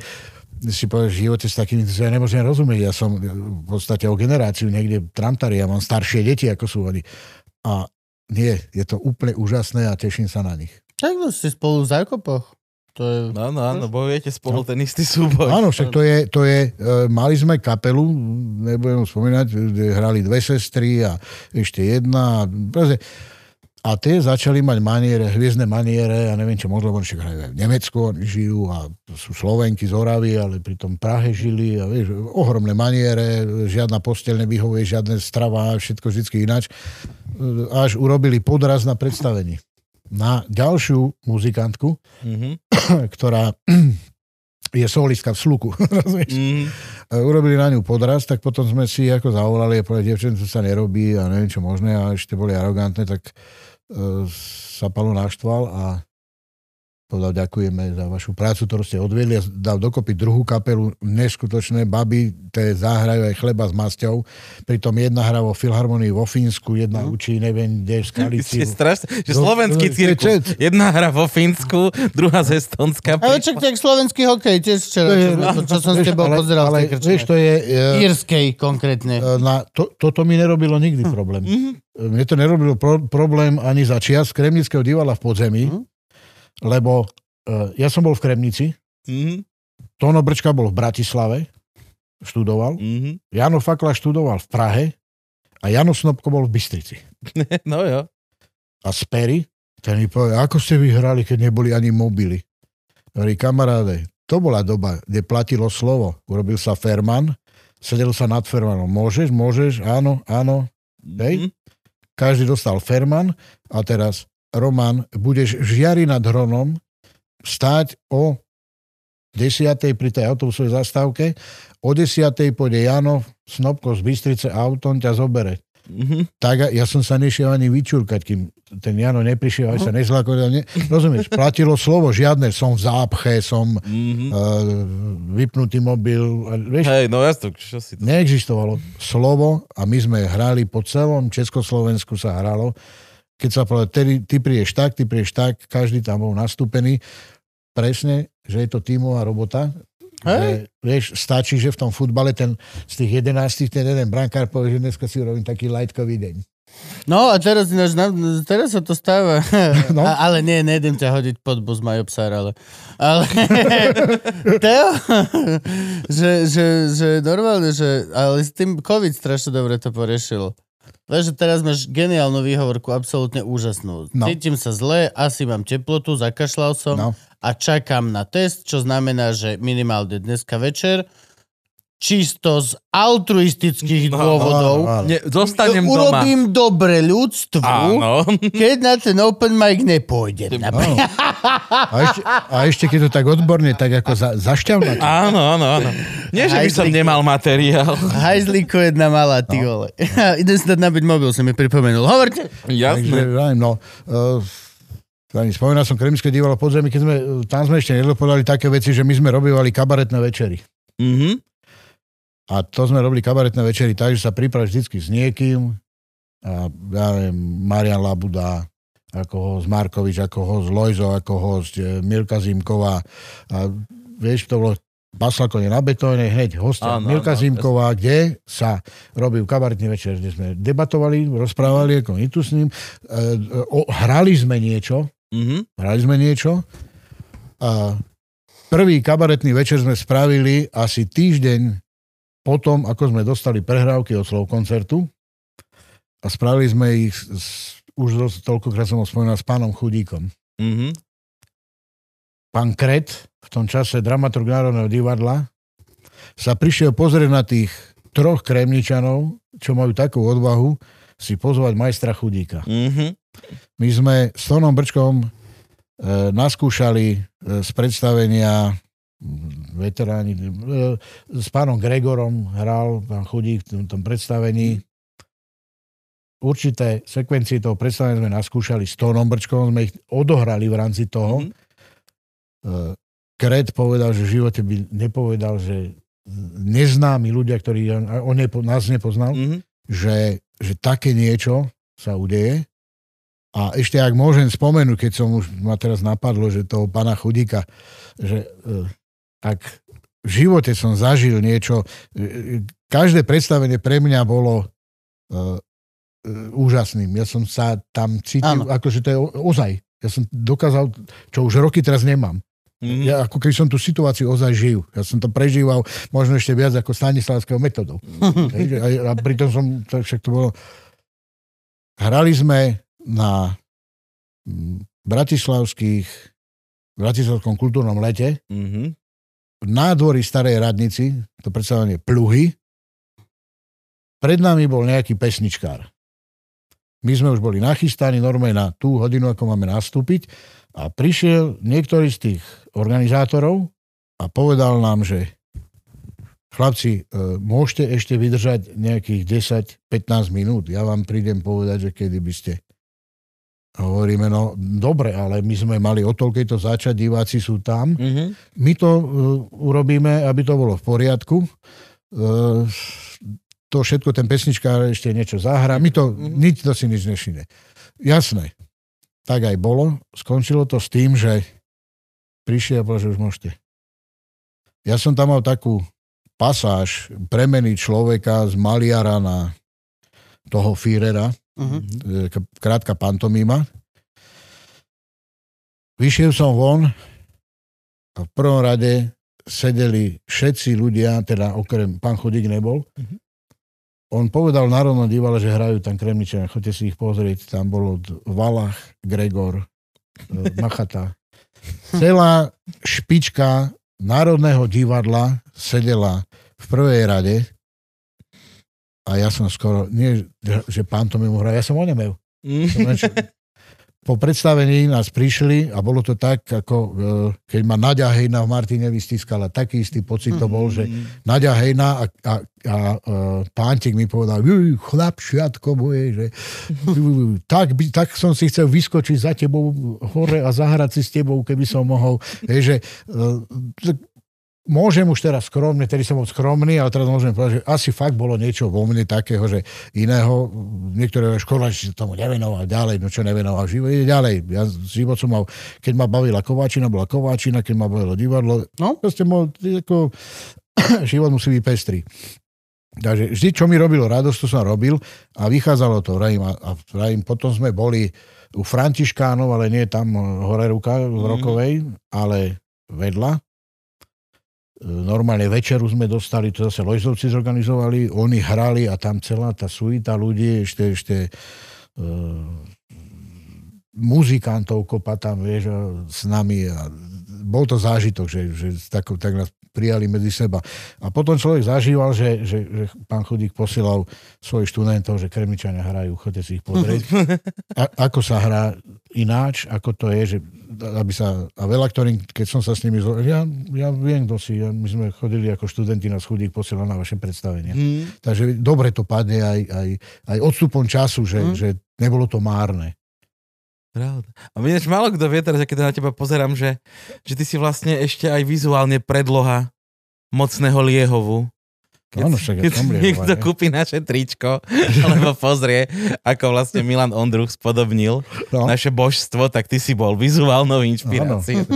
si povieš, v živote s takými, ja nemôžem rozumieť, ja som v podstate o generáciu niekde tramtari, ja mám staršie deti, ako sú oni. A nie, je to úplne úžasné a teším sa na nich. Tak no, si spolu v zákopoch. To je... Áno, áno, bojujete spolu ten istý súboj. Áno, však to je, to je e, mali sme kapelu, nebudem spomínať, kde hrali dve sestry a ešte jedna. a proste- A tie začali mať maniere, hviezdne maniere, ja neviem čo, možno však hrajú aj v Nemecku, oni žijú a sú Slovenky z Oravy, ale pritom Prahe žili a vieš, ohromné maniere, žiadna posteľ nevyhovuje, žiadne strava, všetko vždy ináč. Až urobili podraz na predstavení. Na ďalšiu muzikantku, Mhm. ktorá je solistka v sluku. rozumieš? E, urobili na ňu podraz, tak potom sme si ako zavolali a povedali, devčen, to sa nerobí a neviem čo možné a ešte boli arogantné, tak e, sa Palo naštval a povedal, ďakujeme za vašu prácu, ktorú ste odviedli a dal dokopy druhú kapelu, neskutočné baby, tie zahrajú aj chleba s masťou, pritom jedna hrá vo Filharmonii vo Fínsku, jedna učí, neviem, kde v Skalici. ste strašne, že No, slovenský no, cirkus. čet. Jedna hra vo Fínsku, druhá z Estonska. Ale čak, tak slovenský hokej tiež včera, To je- čo, čo som s tebou ale, pozeral ale, vieš, to je... e, Írskej konkrétne. E, Na, to, toto mi nerobilo nikdy problém. Mne to nerobilo pro, problém ani za čias Kremnického divala v podzemí, Mhm. Lebo e, ja som bol v Kremnici, Mhm, Tono Brčka bol v Bratislave, študoval, mhm. Jano Fakla študoval v Prahe a Jano Snobko bol v Bystrici. No jo. A Sperry, ten mi povedal, ako ste vyhrali, keď neboli ani mobily. Hovorí, kamaráde, to bola doba, kde platilo slovo. Urobil sa Ferman, sedel sa nad Fermanom. Môžeš, môžeš, áno, áno, Hej. Mhm. každý dostal Ferman a teraz Roman, budeš žiari nad Hronom stáť o 10. pri tej autobusovej zastávke, o 10. pôjde Jano, Snobko z Bystrice a autom ťa zobere. Mhm. Tak ja som sa nešiel ani vyčúrkať, kým ten Jano neprišiel, aj sa nezlakol. Ne, rozumieš, platilo slovo, žiadne, som v zápche, som uh, Mhm. vypnutý mobil. Vieš, Hej, no jasno, čo si to... neexistovalo slovo a my sme hrali po celom Československu sa hralo. Keď sa povedal, ty, ty prídeš tak, ty prídeš tak, každý tam bol nastúpený. Presne, že je to tímová robota. Že, vieš, stačí, že v tom futbale ten, z tých 11 ten jeden brankár povie, že dneska si urobím taký lajtkový deň. No a teraz, ináč, teraz sa to stáva. No. A, ale nie, nejdem ťa hodiť pod bus Majo Psár, ale... ale Teo, že, že, že normálne, že... Ale s tým COVID strašne dobre to poriešil. Vieš, že teraz máš geniálnu výhovorku, absolútne úžasnú. No. Cítim sa zle, asi mám teplotu, zakašľal som No. a čakám na test, čo znamená, že minimálne dneska večer čisto z altruistických No, dôvodov áno, áno. Ne, zostanem doma. urobím dobre ľudstvu, Áno. keď na ten open mic nepôjdem. A ešte, a ešte keď to tak odborne, tak ako za, zašťavnať. Áno, áno, áno. Nie, že by som nemal materiál. Hajzlíko jedna malá, ty vole. Idem si dať nabiť mobil, som mi pripomenul. Hovorte. Takže, Jasné. vravím, no, uh, spomínal som Kremské divalo podzemí, keď sme, eh, tam sme ešte nedopodali také veci, že my sme robívali kabaretné večery. Mhm. A to sme robili kabaretné večery tak, že sa pripravíš vždy s niekým. A ja neviem, Marian Labuda, ako host Markovič, ako host Lojzo, ako host eh, Milka Zimková. A vieš, to bolo Paslakone na betóne, hneď hostia Áno, Milka áno, Zimková, kde sa robil kabaretný večer, kde sme debatovali, rozprávali, ako my tu s ním. E, o, hrali sme niečo, Mhm. hrali sme niečo. A prvý kabaretný večer sme spravili asi týždeň potom, ako sme dostali prehrávky od slov koncertu. A spravili sme ich s, už dosť, toľkokrát som ho spomínal s pánom Chudíkom. Mhm. Pán Kret, v tom čase dramaturg Národného divadla, sa prišiel pozrieť na tých troch kremničanov, čo majú takú odvahu, si pozvať majstra Chudíka. Mhm. My sme s Tonom Brčkom e, naskúšali e, z predstavenia veteráni, e, s pánom Gregorom hral pán Chudík v tom, tom predstavení. Určité sekvencie toho predstavenia sme naskúšali s Tonom Brčkom, sme ich odohrali v rámci toho. Mhm. E, Kret povedal, že v živote by nepovedal, že neznámi ľudia, ktorí on nepo, nás nepoznal, Mhm. že, že také niečo sa udeje. A ešte ak môžem spomenúť, keď som už ma teraz napadlo, že toho pána Chudíka, že e, ak v živote som zažil niečo, e, každé predstavenie pre mňa bolo e, e, úžasným. Ja som sa tam cítil, Áno. ako že to je o- ozaj. Ja som dokázal, čo už roky teraz nemám. Mhm. Ja ako keby som tú situáciu ozaj žil. Ja som to prežíval možno ešte viac ako Stanislavského metodou. Že aj- a pritom som, to, však to bolo... Hrali sme na bratislavských, bratislavskom kultúrnom lete Mhm. V nádvorí starej radnici, to predstavenie Pluhy. Pred nami bol nejaký pesničkár. My sme už boli nachystaní normálne na tú hodinu, ako máme nastúpiť a prišiel niektorý z tých organizátorov a povedal nám, že chlapci, e, môžete ešte vydržať nejakých 10-15 minút. Ja vám prídem povedať, že kedy by ste. Hovoríme, no dobre, ale my sme mali o toľkej to začať, diváci sú tam. Mhm. My to uh, urobíme, aby to bolo v poriadku. Uh, to všetko, ten pesničkár ešte niečo zahrá. My to, Mhm. nič to si nič nešine. Jasné. Tak aj bolo. Skončilo to s tým, že prišiel a že už môžete. Ja som tam mal takú pasáž premeny človeka z maliara na toho Führera, K- krátka pantomíma. Vyšiel som von a v prvom rade sedeli všetci ľudia, teda okrem pán Chodík nebol. Mhm. On povedal v Národnom divale, že hrajú tam Kremničania, choďte si ich pozrieť, tam bolo Valach, Gregor, e, Machata. Celá špička Národného divadla sedela v prvej rade a ja som skoro, nie, že pán to mi hra, ja som len čo- Po predstavení nás prišli a bolo to tak, ako e, keď ma Nadia Hejna v Martine vystýskala, taký istý pocit to bol, že Nadia Hejna a, a, a e, pántik mi povedal, "Juj, chlapčiatko moje, že tak, by, tak som si chcel vyskočiť za tebou hore a zahrať si s tebou, keby som mohol. Je, že, e, môžem už teraz skromne, tedy som bol skromný, ale teraz môžem povedať, že asi fakt bolo niečo vo mne takého, že iného, niektoré škola sa tomu nevenoval ďalej, no čo nevenoval, život ide ďalej. Ja život som mal, keď ma bavila Kováčina, bola Kováčina, keď ma bavilo divadlo, No. proste môj, ako, život musí byť pestrý. Takže vždy, čo mi robilo radosť, to som robil a vychádzalo to, vrajím, a, a vrajím, potom sme boli u Františkánov, ale nie tam hore ruka v Mhm. Rokovej, ale vedľa. Normálne večeru sme dostali, to zase Lojzovci zorganizovali, oni hrali a tam celá tá suita ľudí, ešte, ešte uh, muzikantov kopa tam, vieš, s nami a bol to zážitok, že, že tak, tak nás prijali medzi seba. A potom človek zažíval, že, že, že pán Chudík posielal svojich študentov, že kremičania hrajú, chodte si ich pozrieť. A, ako sa hrá ináč, ako to je, že aby sa, a veľa ktorým, keď som sa s nimi, zlo- ja, ja viem, kto si, ja, my sme chodili ako študenti na Chudík posielal na vaše predstavenie. Hmm. Takže dobre to padne aj, aj, aj odstupom času, že, Mhm. že nebolo to márne. Pravda. A ináč málo kto vie teraz, keď na teba pozerám, že, že ty si vlastne ešte aj vizuálne predloha mocného Liehovu. Keď, Áno, však keď niekto ne? kúpi naše tričko, alebo pozrie, ako vlastne Milan Ondruch spodobnil No. naše božstvo, tak ty si bol vizuálnou inšpiráciou.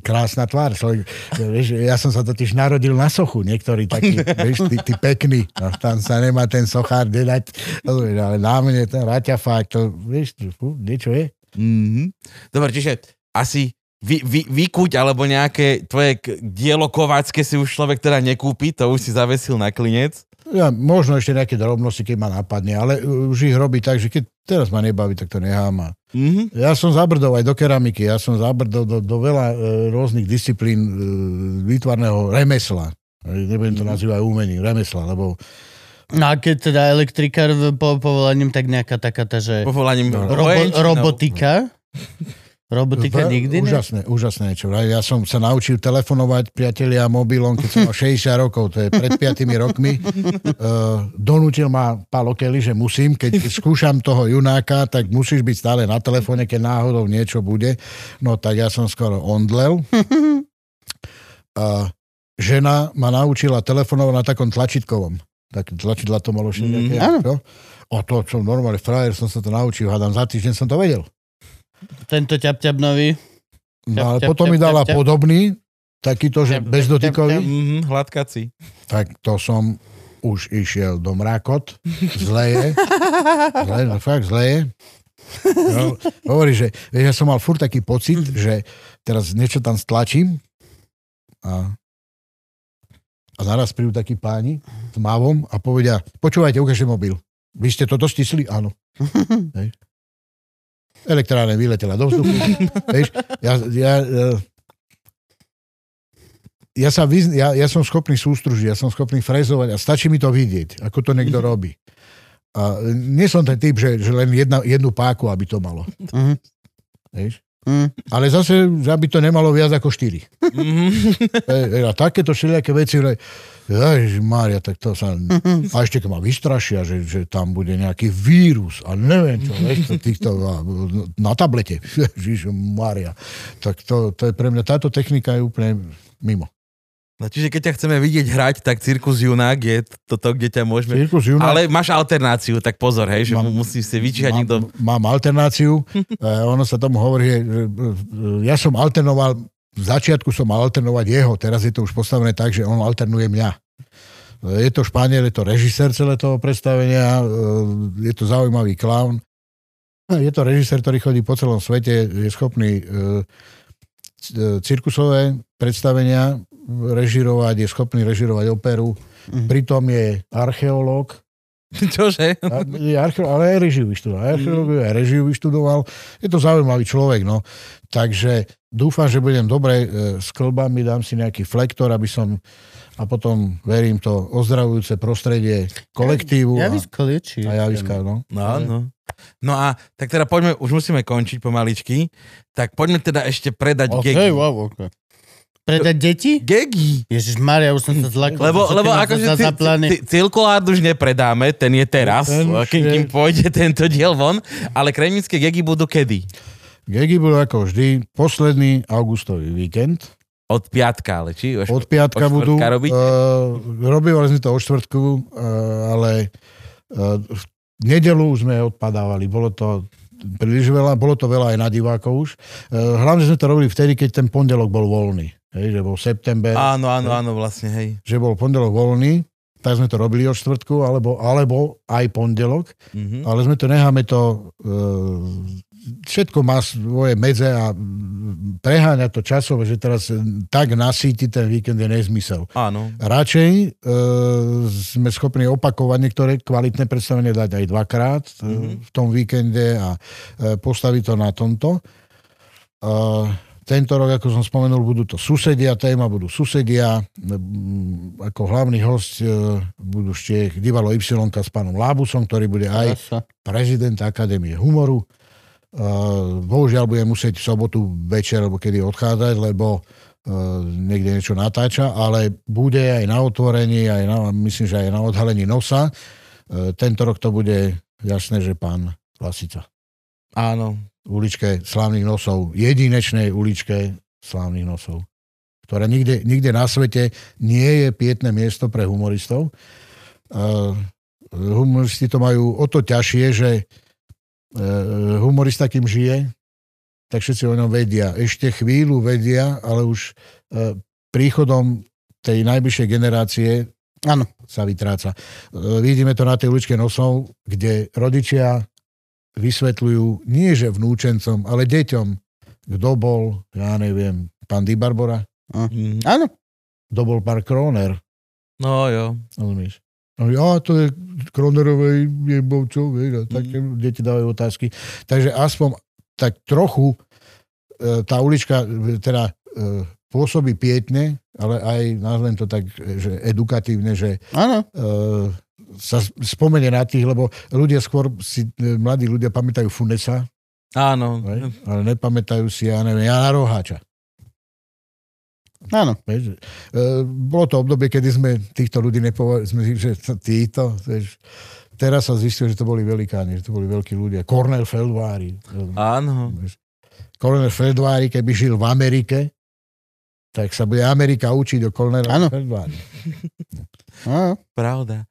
Krásna tvár. Človek, vieš, ja som sa totiž narodil na sochu, niektorí takí, vieš, tí, tí pekní. No, tam sa nemá ten sochár dedať. Ale na mne ten raťafák, to, vieš, fú, niečo je. Mm-hmm. Dobre, čiže asi vy, vy, vykuť alebo nejaké tvoje dielo kovácké si už človek teda nekúpi, to už si zavesil na klinec. Ja, možno ešte nejaké drobnosti, keď ma napadne, ale už ich robí tak, že keď teraz ma nebaví, tak to nechám. Mm-hmm. Ja som zabrdol aj do keramiky, ja som zabrdol do, do veľa e, rôznych disciplín e, výtvarného remesla. E, Nebudem to nazývať umením, remesla, lebo No a keď teda elektrikár po povolaním, tak nejaká taká tá, že Povolaním No. robo, robotika. Robotika nikdy ne? Úžasné, úžasné niečo. Ja som sa naučil telefonovať priatelia mobilom, keď som mal 60 rokov, to je pred 5 rokmi. Uh, donútil ma Pálo Kelly, že musím, keď skúšam toho junáka, tak musíš byť stále na telefóne, keď náhodou niečo bude. No tak ja som skoro ondlel. A žena ma naučila telefonovať na takom tlačítkovom. Tak tlačidla to malo Mm, áno. čo? A to som normálne frajer, som sa to naučil, hádam za týždeň som to vedel. Tento ťap-ťap nový. No ale ťap, potom ťap, mi dala ťap, podobný, takýto, že Ťap, ťap, bezdotykový, Mhm, hladkací. tak to som už išiel do mrakot, zleje, zle, no fakt zleje. No, hovorí, že vieš, ja som mal furt taký pocit, že teraz niečo tam stlačím a, a naraz prídu takí páni s mávom a povedia, počúvajte, ukážte mobil. Vy ste to dostisli? Áno. Hej. Elektrárne vyletela do vzduchu. Vieš, ja, ja, eh, ja, sa vyz, ja, ja som schopný sústružiť, ja som schopný frezovať a stačí mi to vidieť, ako to niekto robí. A nie som ten typ, že, že len jedna, jednu páku, aby to malo. Mhm. Vieš? Mm. Ale zase, aby to nemalo viac ako štyri. Mhm. E, A takéto všelijaké veci, Mária, tak to sa... A ešte keď ma vystrašia, že, že tam bude nejaký vírus a neviem čo, vieš, to týchto, a, na tablete. Ježiš, Mária. Tak to, to je pre mňa, táto technika je úplne mimo. No, čiže keď ťa chceme vidieť hrať, tak Cirkus Junák je toto, kde ťa môžeme... Cirkus Junák, Ale máš alternáciu, tak pozor, hej, že Mám- musíš si vyčíhať mám, niekto... mám alternáciu, e, ono sa tomu hovorí, že že, e, ja som alternoval, v začiatku som mal alternovať jeho, teraz je to už postavené tak, že on alternuje mňa. E, Je to Španiel, je to režisér celé toho predstavenia, e, je to zaujímavý klaun. Je to režisér, ktorý chodí po celom svete, je schopný e, e, cirkusové predstavenia režirovať, je schopný režirovať operu, Mhm. pritom je archeológ, Čože? a je archeo, ale aj režiu vyštudoval. Archeológiu, aj režiu vyštudoval. Je to zaujímavý človek, no. Takže dúfam, že budem dobre e, s klbami, dám si nejaký flektor, aby som a potom verím to ozdravujúce prostredie kolektívu a, Javisko liečí. a javiska, no. No, no. No a tak teda poďme, už musíme končiť pomaličky, tak poďme teda ešte predať OK, Gegi. wow, OK. Predať deti? Gegi! Ježiš Maria, už som sa zlakol. Lebo, lebo akože Cirkulár už nepredáme, ten je teraz, Ten kým, pôjde tento diel von, ale kremnické Gegi budú kedy? Gegi budú ako vždy posledný augustový víkend. Od piatka, ale či? Od piatka od budú. štvrtka robiť? Uh, robívali sme to o štvrtku, uh, ale uh, v nedelu už sme odpadávali. Bolo to príliš veľa, bolo to veľa aj na divákov už. Uh, hlavne sme to robili vtedy, keď ten pondelok bol voľný. Hej, že bol september, Áno, áno, áno, vlastne, hej. že bol pondelok voľný, tak sme to robili od štvrtku, alebo, alebo aj pondelok, Mhm. ale sme to necháme to uh, všetko má svoje medze a preháňať to časové, že teraz tak nasíti ten víkend je nezmysel. Áno. Radšej e, sme schopní opakovať niektoré kvalitné predstavenie, dať aj dvakrát mm-hmm. v tom víkende a e, postaviť to na tomto. E, tento rok, ako som spomenul, budú to susedia, téma budú susedia. Mm, Ako hlavný host e, budú ešte Divalo Y s pánom Lábusom, ktorý bude aj prezident Akadémie humoru. Uh, bohužiaľ budem musieť v sobotu večer, alebo kedy odchádzať, lebo uh, niekde niečo natáča, ale bude aj na otvorení, aj na, myslím, že aj na odhalení nosa. Tento rok to bude jasné, že pán Lasica. Áno. Uličke slávnych nosov, jedinečnej uličke slávnych nosov, ktorá nikde, nikde na svete nie je pietné miesto pre humoristov. Uh, humoristi to majú o to ťažšie, že uh, humorista, kým žije, tak všetci o ňom vedia. Ešte chvíľu vedia, ale už uh, príchodom tej najbližšej generácie Áno. sa vytráca. Vidíme to na tej uličke nosov, kde rodičia vysvetľujú nie že vnúčencom, ale deťom, kto bol, ja neviem, pán Di Barbora, Mhm. Áno. kto bol pán Kroner, No jo. rozumieš? No, ja, to je Kronerovej jebovčov, vieš, a také mm. deti dávajú otázky. Takže aspoň tak trochu e, tá ulička e, teda e, pôsobí pietne, ale aj, nazvem to tak, že edukatívne, že uh, sa spomenie na tých, lebo ľudia skôr si, e, mladí ľudia pamätajú Funesa, Áno. hej, ale nepamätajú si, ja neviem, Jana Roháča. Áno. Vieš, uh, bolo to obdobie, kedy sme týchto ľudí nepovedali, že to- títo, vieš, teraz sa zistilo, že to boli velikáni, že to boli veľkí ľudia. Cornel Feldvári. Áno. Cornel Feldvári, keby žil v Amerike, tak sa bude Amerika učiť o Cornela Áno. Feldvári. Áno. Pravda.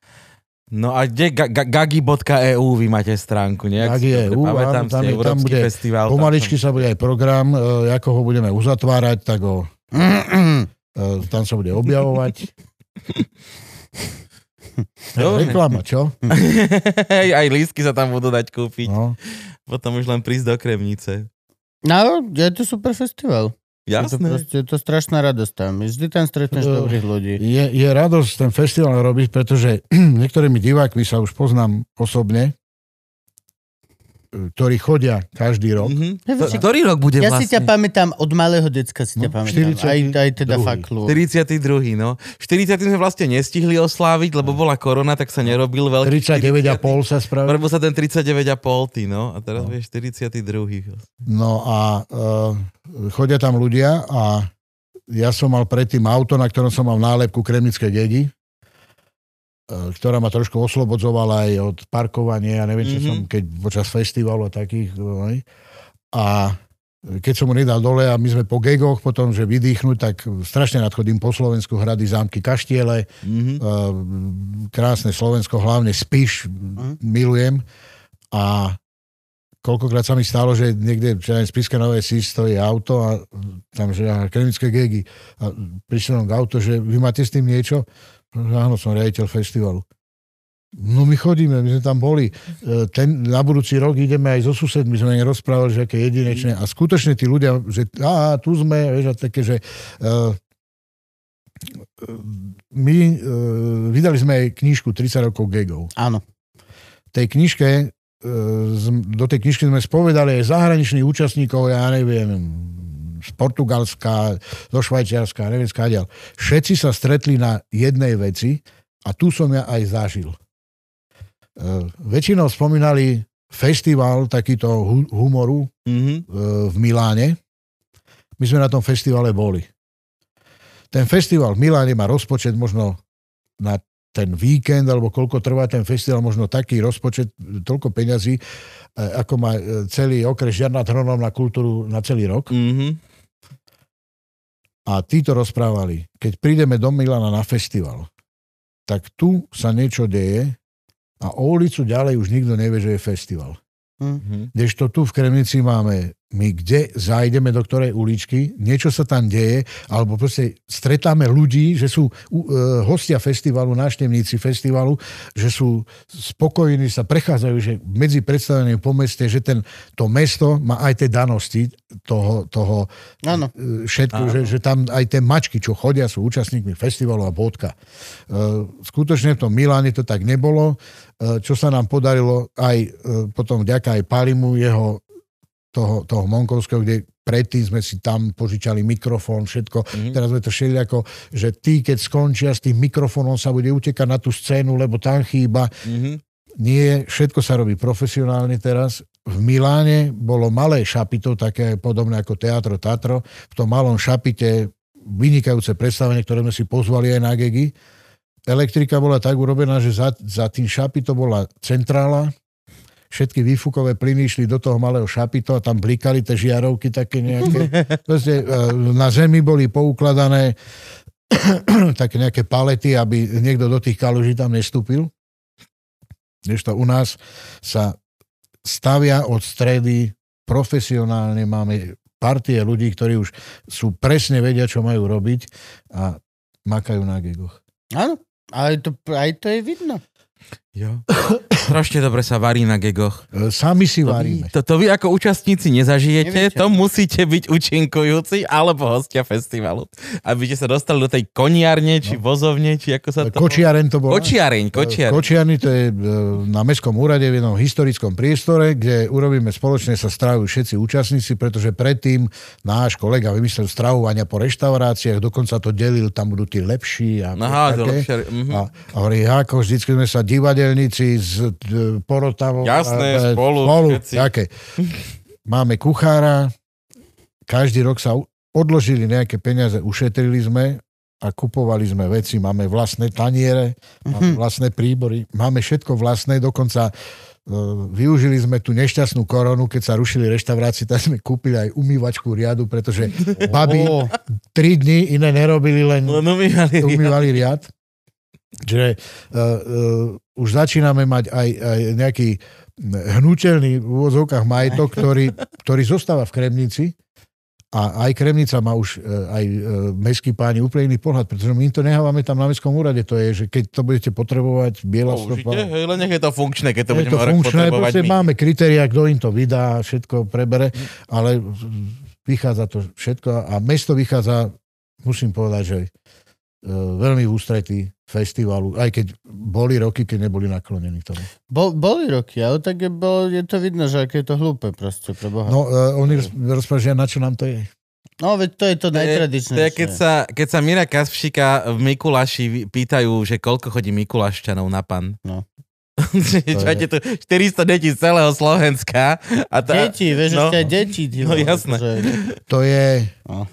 No a kde ga- ga- gagi.eu vy máte stránku, nie? Gagi.eu, áno, tam je- tam bude festival. Pomaličky sa bude aj program, e, ako ho budeme uzatvárať, tak ho e, tam sa bude objavovať. Dobre. Reklama, čo? Hej, aj lístky sa tam budú dať kúpiť. No. Potom už len prísť do Kremnice. No, je to super festival. Je to, Jasné. proste, je to strašná radosť tam. Vždy tam stretneš Eh, dobrých ľudí. Je, je radosť ten festival robiť, pretože niektorými divákmi sa už poznám osobne, e, ktorí chodia každý rok. Mhm. Ja, To- Ktorý rok bude Ja vlastne? si ťa pamätám, od malého decka si ťa No, pamätám. 42. Aj, aj teda faklu. 42. no. 40. sme vlastne nestihli osláviť, lebo bola korona, tak sa nerobil veľký 39,5 sa spravil. Robil sa ten 39,5, ty, no. A teraz No. vieš 42. No a uh, chodia tam ľudia a ja som mal predtým auto, na ktorom som mal nálepku Kremnické dedi, uh, ktorá ma trošku oslobodzovala aj od parkovania, ja neviem, čo Mhm. som, keď počas festivalu a takých. no. A keď som mu nedal dole a my sme po gegoch potom, že vydýchnuť, tak strašne nadchodím po Slovensku, hrady, zámky, kaštiele, Mhm. uh, krásne Slovensko, hlavne Spiš, milujem. A koľkokrát sa mi stalo, že niekde čo aj z Spiske Nové si stojí auto a tam, že kremické gegy. A prišiel k auto, že vy máte s tým niečo? Áno, som riaditeľ festivalu. No my chodíme, my sme tam boli. E, Ten, na budúci rok ideme aj so susedmi, sme rozprávali, že aké jedinečné. A skutočne tí ľudia, že á, tu sme, vieš, a také, že uh, my uh, vydali sme aj knižku 30 rokov gegov Áno. tej knižke, do tej knižky sme spovedali aj zahraničných účastníkov, ja neviem, z Portugalska, zo Švajčiarska, neviem skáďal. Všetci sa stretli na jednej veci a tu som ja aj zažil. E, väčšinou spomínali festival takýto hu- humoru Mhm. e, v Miláne. My sme na tom festivale boli. Ten festival v Miláne má rozpočet možno na ten víkend, alebo koľko trvá ten festival, možno taký rozpočet, toľko peňazí, e, ako má e, celý okres Žiar nad Hronom na kultúru na celý rok. Mhm. A títo rozprávali, keď prídeme do Milana na festival, tak tu sa niečo deje a o ulicu ďalej už nikto nevie, že je festival. Mhm. Kdežto tu v Kremnici máme my kde zájdeme do ktorej uličky, niečo sa tam deje, alebo proste stretáme ľudí, že sú uh, hostia festivalu, návštevníci festivalu, že sú spokojní, sa prechádzajú že medzi predstavenými po meste, že ten, to mesto má aj tie danosti toho, toho Áno. e, všetko, že, že tam aj tie mačky, čo chodia, sú účastníkmi festivalu a bodka. E, Skutočne v tom Miláne to tak nebolo, E, čo sa nám podarilo aj e, potom vďaka aj Palimu, jeho toho, toho Monkovského, kde predtým sme si tam požičali mikrofón, všetko. Mm-hmm. Teraz sme to šeli ako, že tí, keď skončia s tým mikrofónom, sa bude utekať na tú scénu, lebo tam chýba. Mhm. Nie, všetko sa robí profesionálne teraz. V Miláne bolo malé šapito, také podobné ako Teatro Tatro. V tom malom šapite vynikajúce predstavenie, ktoré sme si pozvali aj na gegy. Elektrika bola tak urobená, že za, za tým šapito bola centrála, všetky výfukové plyny išli do toho malého šapito a tam blikali tie žiarovky také nejaké. Proste, e, na zemi boli poukladané také nejaké palety, aby niekto do tých kaluží tam nestúpil. Kdežto u nás sa stavia od stredy profesionálne, máme partie ľudí, ktorí už sú presne vedia, čo majú robiť a makajú na gigoch. Áno, aj to, aj to je vidno. Jo. Strašne dobre sa varí na gegoch. E, Sami si To vy, varíme. to, to vy ako účastníci nezažijete, Neviete. to musíte byť účinkujúci alebo hostia festivalu. Aby ste sa dostali do tej koniarne, či vozovne, či ako sa to... Kočiaren to bol. Kočiareň, kočiareň. Kočiarny to je e, na Mestskom úrade v jednom historickom priestore, kde urobíme spoločne sa stravujú všetci účastníci, pretože predtým náš kolega vymyslel stravovania po reštauráciách, dokonca to delil, tam budú tí lepší. A Aha, také. lepšie, mhm. A, a hovorí, ako vždycky sme sa divadelníci s d- porotavou. Jasné, a- a- spolu, spolu také. Máme kuchára, každý rok sa odložili nejaké peniaze, ušetrili sme a kupovali sme veci, máme vlastné taniere, máme vlastné príbory, máme všetko vlastné, dokonca e, využili sme tú nešťastnú koronu, keď sa rušili reštaurácie, tak sme kúpili aj umývačku riadu, pretože baby Ó. tri dni iné nerobili, len Len umývali. umývali riad. Že uh, uh, už začíname mať aj, aj nejaký hnutelný v úvodzovkách majetok, ktorý, ktorý zostáva v Kremnici a aj Kremnica má už uh, aj uh, mestskí páni úplne iný pohľad, pretože my to nehávame tam na mestskom úrade. To je, že keď to budete potrebovať, biela Použite, stopa, hej, len nech je to funkčné, keď to je budeme to funkčné, potrebovať my. máme kritéria, kto im to vydá, všetko prebere, ale vychádza to všetko a mesto vychádza, musím povedať, že e, veľmi v ústretí festivalu, aj keď boli roky, keď neboli naklonení tomu. Bol, boli roky, ale tak je, bol, je to vidno, že aké je to hlúpe proste pre Boha. No, uh, oni roz, rozprávajú, na čo nám to je. no veď to je to To je, najtradičnejšie. keď, sa, keď sa Mira Kaspšika v Mikuláši vy- pýtajú, že koľko chodí Mikuláščanov na pan. No. Čujete tu 400 detí z celého Slovenska. A tá, Deti, vieš, no. aj deti. ty No, jasné. Že, To je No.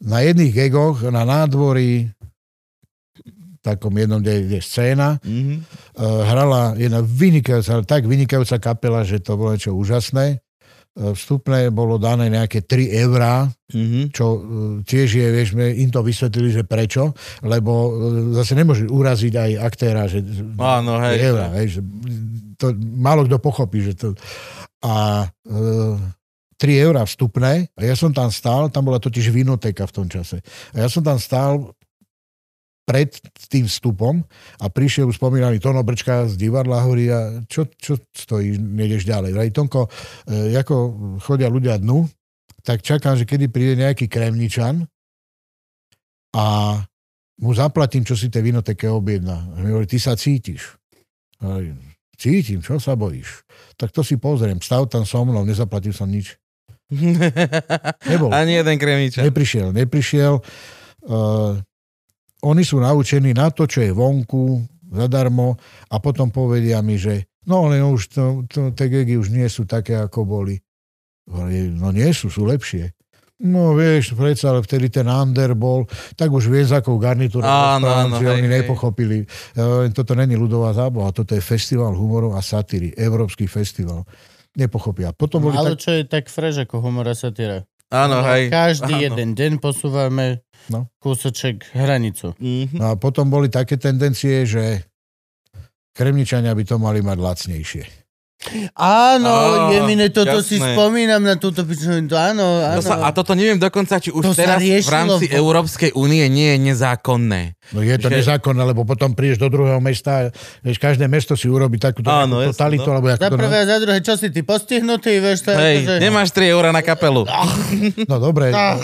na jedných gegoch, na nádvorí, takom jednom, kde je scéna, Mhm. uh, hrala jedna vynikajúca, tak vynikajúca kapela, že to bolo niečo úžasné. Uh, Vstupné bolo dané nejaké 3 eurá, Mhm. čo uh, tiež je, vieš, im to vysvetlili, že prečo, lebo zase nemôže uraziť aj aktéra, že Áno, hej. Eurá, hej, že to málo kto pochopí, že to... A uh, 3 eurá vstupné a ja som tam stál, tam bola totiž vinoteka v tom čase. A ja som tam stál pred tým vstupom a prišiel už spomínaný Tono Brčka z divadla a hovorí, a čo, čo stojí, nejdeš ďalej. Vraj, Tonko, e, ako chodia ľudia dnu, tak čakám, že kedy príde nejaký kremničan a mu zaplatím, čo si tej vinoteke objedná. A mi hovorí, ty sa cítiš. A hovorím, cítim, čo sa bojíš? Tak to si pozriem, stav tam so mnou, nezaplatil som nič. Nebol. Ani jeden kremičan. Neprišiel, neprišiel. Uh, oni sú naučení na to, čo je vonku, zadarmo a potom povedia mi, že no ale no, už to, to, tie gegy už nie sú také, ako boli. No nie sú, sú lepšie. No vieš, predsa, ale vtedy ten under bol, tak už vieš, akou garnitúrou Áno, áno, že hej, oni hej. nepochopili. Uh, toto není ľudová zábava, toto je festival humoru a satíry, európsky festival. Nepochopia. Potom boli ale tak... čo je tak fresh ako humor a satíra. Áno, hej. Každý Áno. jeden deň posúvame No. kúsoček hranicu. Mhm. No a potom boli také tendencie, že kremničania by to mali mať lacnejšie. Áno, Á, jemine, toto si jasné. spomínam na túto pičovinu. Áno, áno. To sa, a toto neviem dokonca, či už To teraz v rámci v- Európskej únie nie je nezákonné. No je to Že- nezákonné, lebo potom prídeš do druhého mesta, vieš, každé mesto si urobí takúto Áno, totalitu, no. alebo jak Za to... prvé a za druhé, čo si ty postihnutý, vieš, to je Hej, akože- nemáš 3 eurá na kapelu. No dobre, Ah.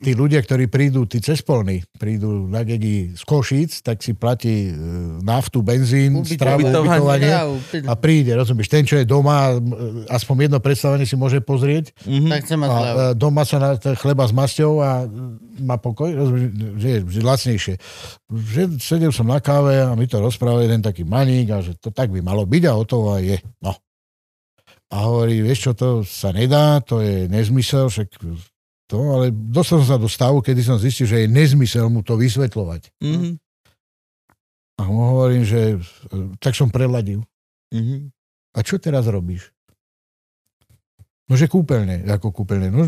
tí ľudia, ktorí prídu, tí cespolní, prídu na gegi z Košíc, tak si platí e, naftu, benzín, stravu, Ubytovanie. a príde, rozumieš, ten, čo je doma, aspoň jedno predstavenie si môže pozrieť Tak chcem mať a e, doma sa na chleba s masťou a má pokoj, že je lacnejšie. Že sedel som na káve a mi to rozprával jeden taký maník a že to tak by malo byť a o to aj je. No. A hovorí, vieš čo, to sa nedá, to je nezmysel, však to, ale dostal som sa do stavu, kedy som zistil, že je nezmysel mu to vysvetľovať. Mhm. A mu hovorím, že e, tak som preladil. Mhm. A čo teraz robíš? No, že kúpeľne, ako kúpeľne. No,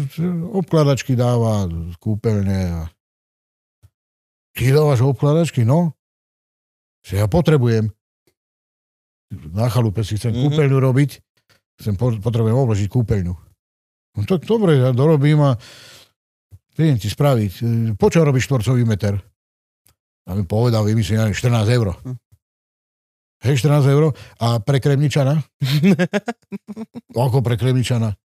obkladačky dáva, kúpeľne a... Ty dávaš obkladačky? No. Že ja potrebujem. Na chalupe si chcem Mhm. mm-hmm. kúpeľňu robiť. Chcem, po- potrebujem obložiť kúpeľňu. No tak dobre, ja dorobím a viem ti spraviť. Po čo robíš štvorcový meter? A mi povedal, vymyslím, ja neviem, 14 eur. Hm. Hej, 14 eur. A pre kremničana? Ako pre kremničana?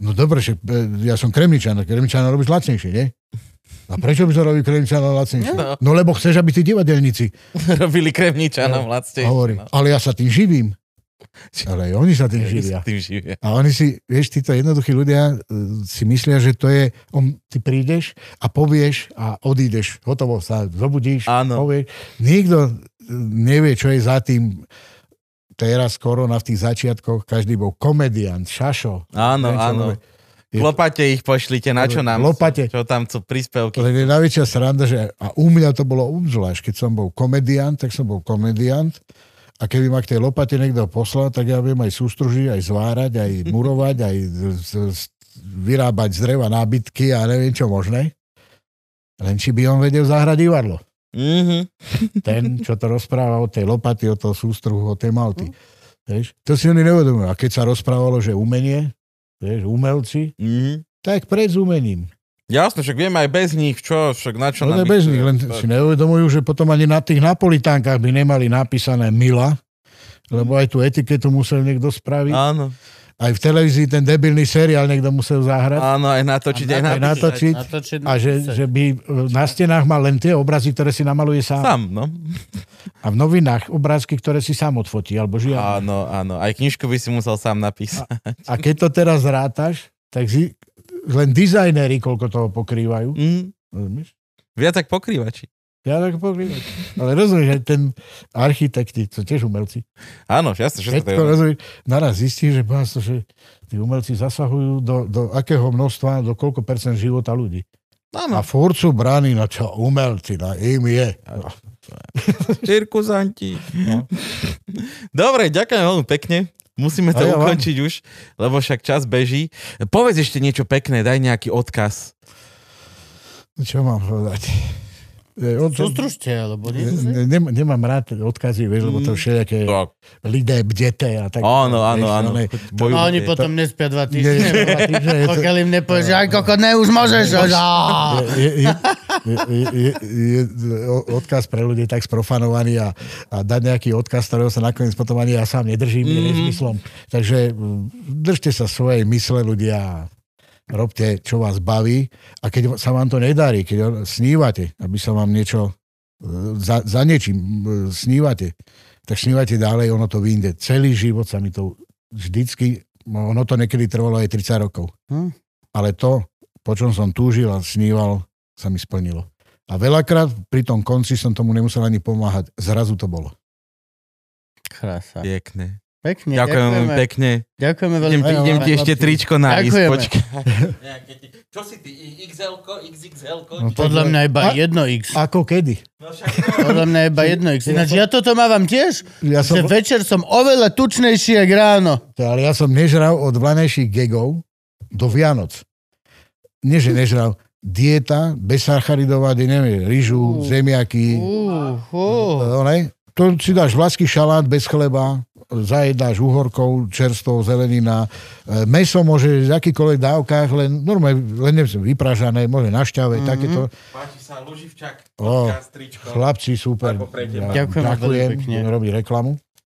No dobre, že e, ja som kremničan, kremničana robíš lacnejšie, nie? A prečo by som robil kremničana lacnejšie? No. No lebo chceš, aby tí divadelníci Robili kremničanom vlastne. hovorí, ale ja sa tým živím. Ale aj oni sa tým živia. Tým živia. A oni si, vieš, títo jednoduchí ľudia e, si myslia, že to je, on, ty prídeš a povieš a odídeš, hotovo sa zobudíš, Áno. povieš. Nikto e, nevie, čo je za tým. Teraz korona v tých začiatkoch, každý bol komediant, šašo. Áno, Neviem, áno. robí. Je- Lopate ich pošlite, na čo nám Lopate. Čo tam sú príspevky. Len je najväčšia sranda, že a u mňa to bolo obzvlášť, keď som bol komediant, tak som bol komediant a keby ma k tej lopate niekto poslal, tak ja viem aj sústružiť, aj zvárať, aj murovať, aj vyrábať z dreva nábytky a neviem čo možné. Len či by on vedel zahrať divadlo. Mhm. Ten, čo to rozpráva o tej lopaty, o toho sústruhu, o tej malty. Vieš? To si oni neuvedomujú. A keď sa rozprávalo, že umenie, vieš, umelci, Mhm. tak pred umením. Jasno, však vieme aj bez nich, čo, však na čo No nám bez ich- nich, len si neuvedomujú, že potom ani na tých napolitánkach by nemali napísané Mila, lebo aj tú etiketu musel niekto spraviť. Áno, Aj v televízii ten debilný seriál niekto musel zahrať. áno, aj natočiť, aj A Aj napísať. natočiť. Natočiť, A že, že by na stenách mal len tie obrazy, ktoré si namaluje sám. Sám, no. A v novinách obrázky, ktoré si sám odfotí, alebo žiadne. Áno, áno. Aj knižku by si musel sám napísať. A keď to teraz rátaš, tak si, len dizajnéri koľko toho pokrývajú. Mm. Rozumieš? Viac tak pokrývači. Ja tak pokrývam. Ale rozumieš, aj ten architekti, to tiež umelci. Áno, jasne, že to rozumieš, naraz zistí, že, pán, že tí umelci zasahujú do, do akého množstva, do koľko percent života ľudí. Áno, A furt sú bráni, no čo, umelci, no im je. cirkuzanti. No. Dobre, ďakujem veľmi pekne. Musíme to ja vám. ukončiť už, lebo však čas beží. Povedz ešte niečo pekné, daj nejaký odkaz. Čo mám povedať? E, Od, Sústružte, alebo nie? ne, ne, nemám rád odkazy, vieš, lebo to všelijaké Tak. lidé bdete a tak. Áno, áno, áno. A oni potom nespia dva týždne. to- Pokiaľ im nepovieš, aj koko, ne, už môžeš. Je, je, je, je, je, je odkaz pre ľudí tak sprofanovaný a, a dať nejaký odkaz, ktorého sa nakoniec potom ani ja sám nedržím, mm. je nezmyslom. Takže mm, držte sa svojej mysle ľudia robte, čo vás baví a keď sa vám to nedarí, keď snívate, aby sa vám niečo e, za, za niečím e, snívate, tak snívate ďalej, ono to vyjde. Celý život sa mi to vždycky, no, ono to niekedy trvalo aj 30 rokov. Hm. Ale to, po čom som túžil a sníval, sa mi splnilo. A veľakrát pri tom konci som tomu nemusel ani pomáhať. Zrazu to bolo. Krása. Pekné. Pekne, Ďakujem veľmi ďakujeme. pekne. Ďakujeme veľmi Idem, idem ti ešte tričko nájsť, Ďakujeme. počkaj. Čo si ty, XL-ko, XXL-ko? No, Podľa mňa iba A- jedno X. Ako kedy? No Podľa mňa iba jedno X. Ináč ja toto mávam tiež, Ja som, že večer som oveľa tučnejší jak ráno. ale ja som nežral od vlanejších gegov do Vianoc. Nie, že nežral. Dieta, bezsacharidová, neviem, rýžu, Uh. zemiaky. Uh, uh. Ne? To si dáš vlaský šalát bez chleba zajedáš uhorkou, čerstvou zelenina. E, Meso môže v akýkoľvek dávkach, len normálne, len neviem, vypražané, môže na šťave, mm-hmm. takéto. Páči sa Luživčak, O, chlapci, super. Ďakujem Ďakujem, pekne. robí reklamu.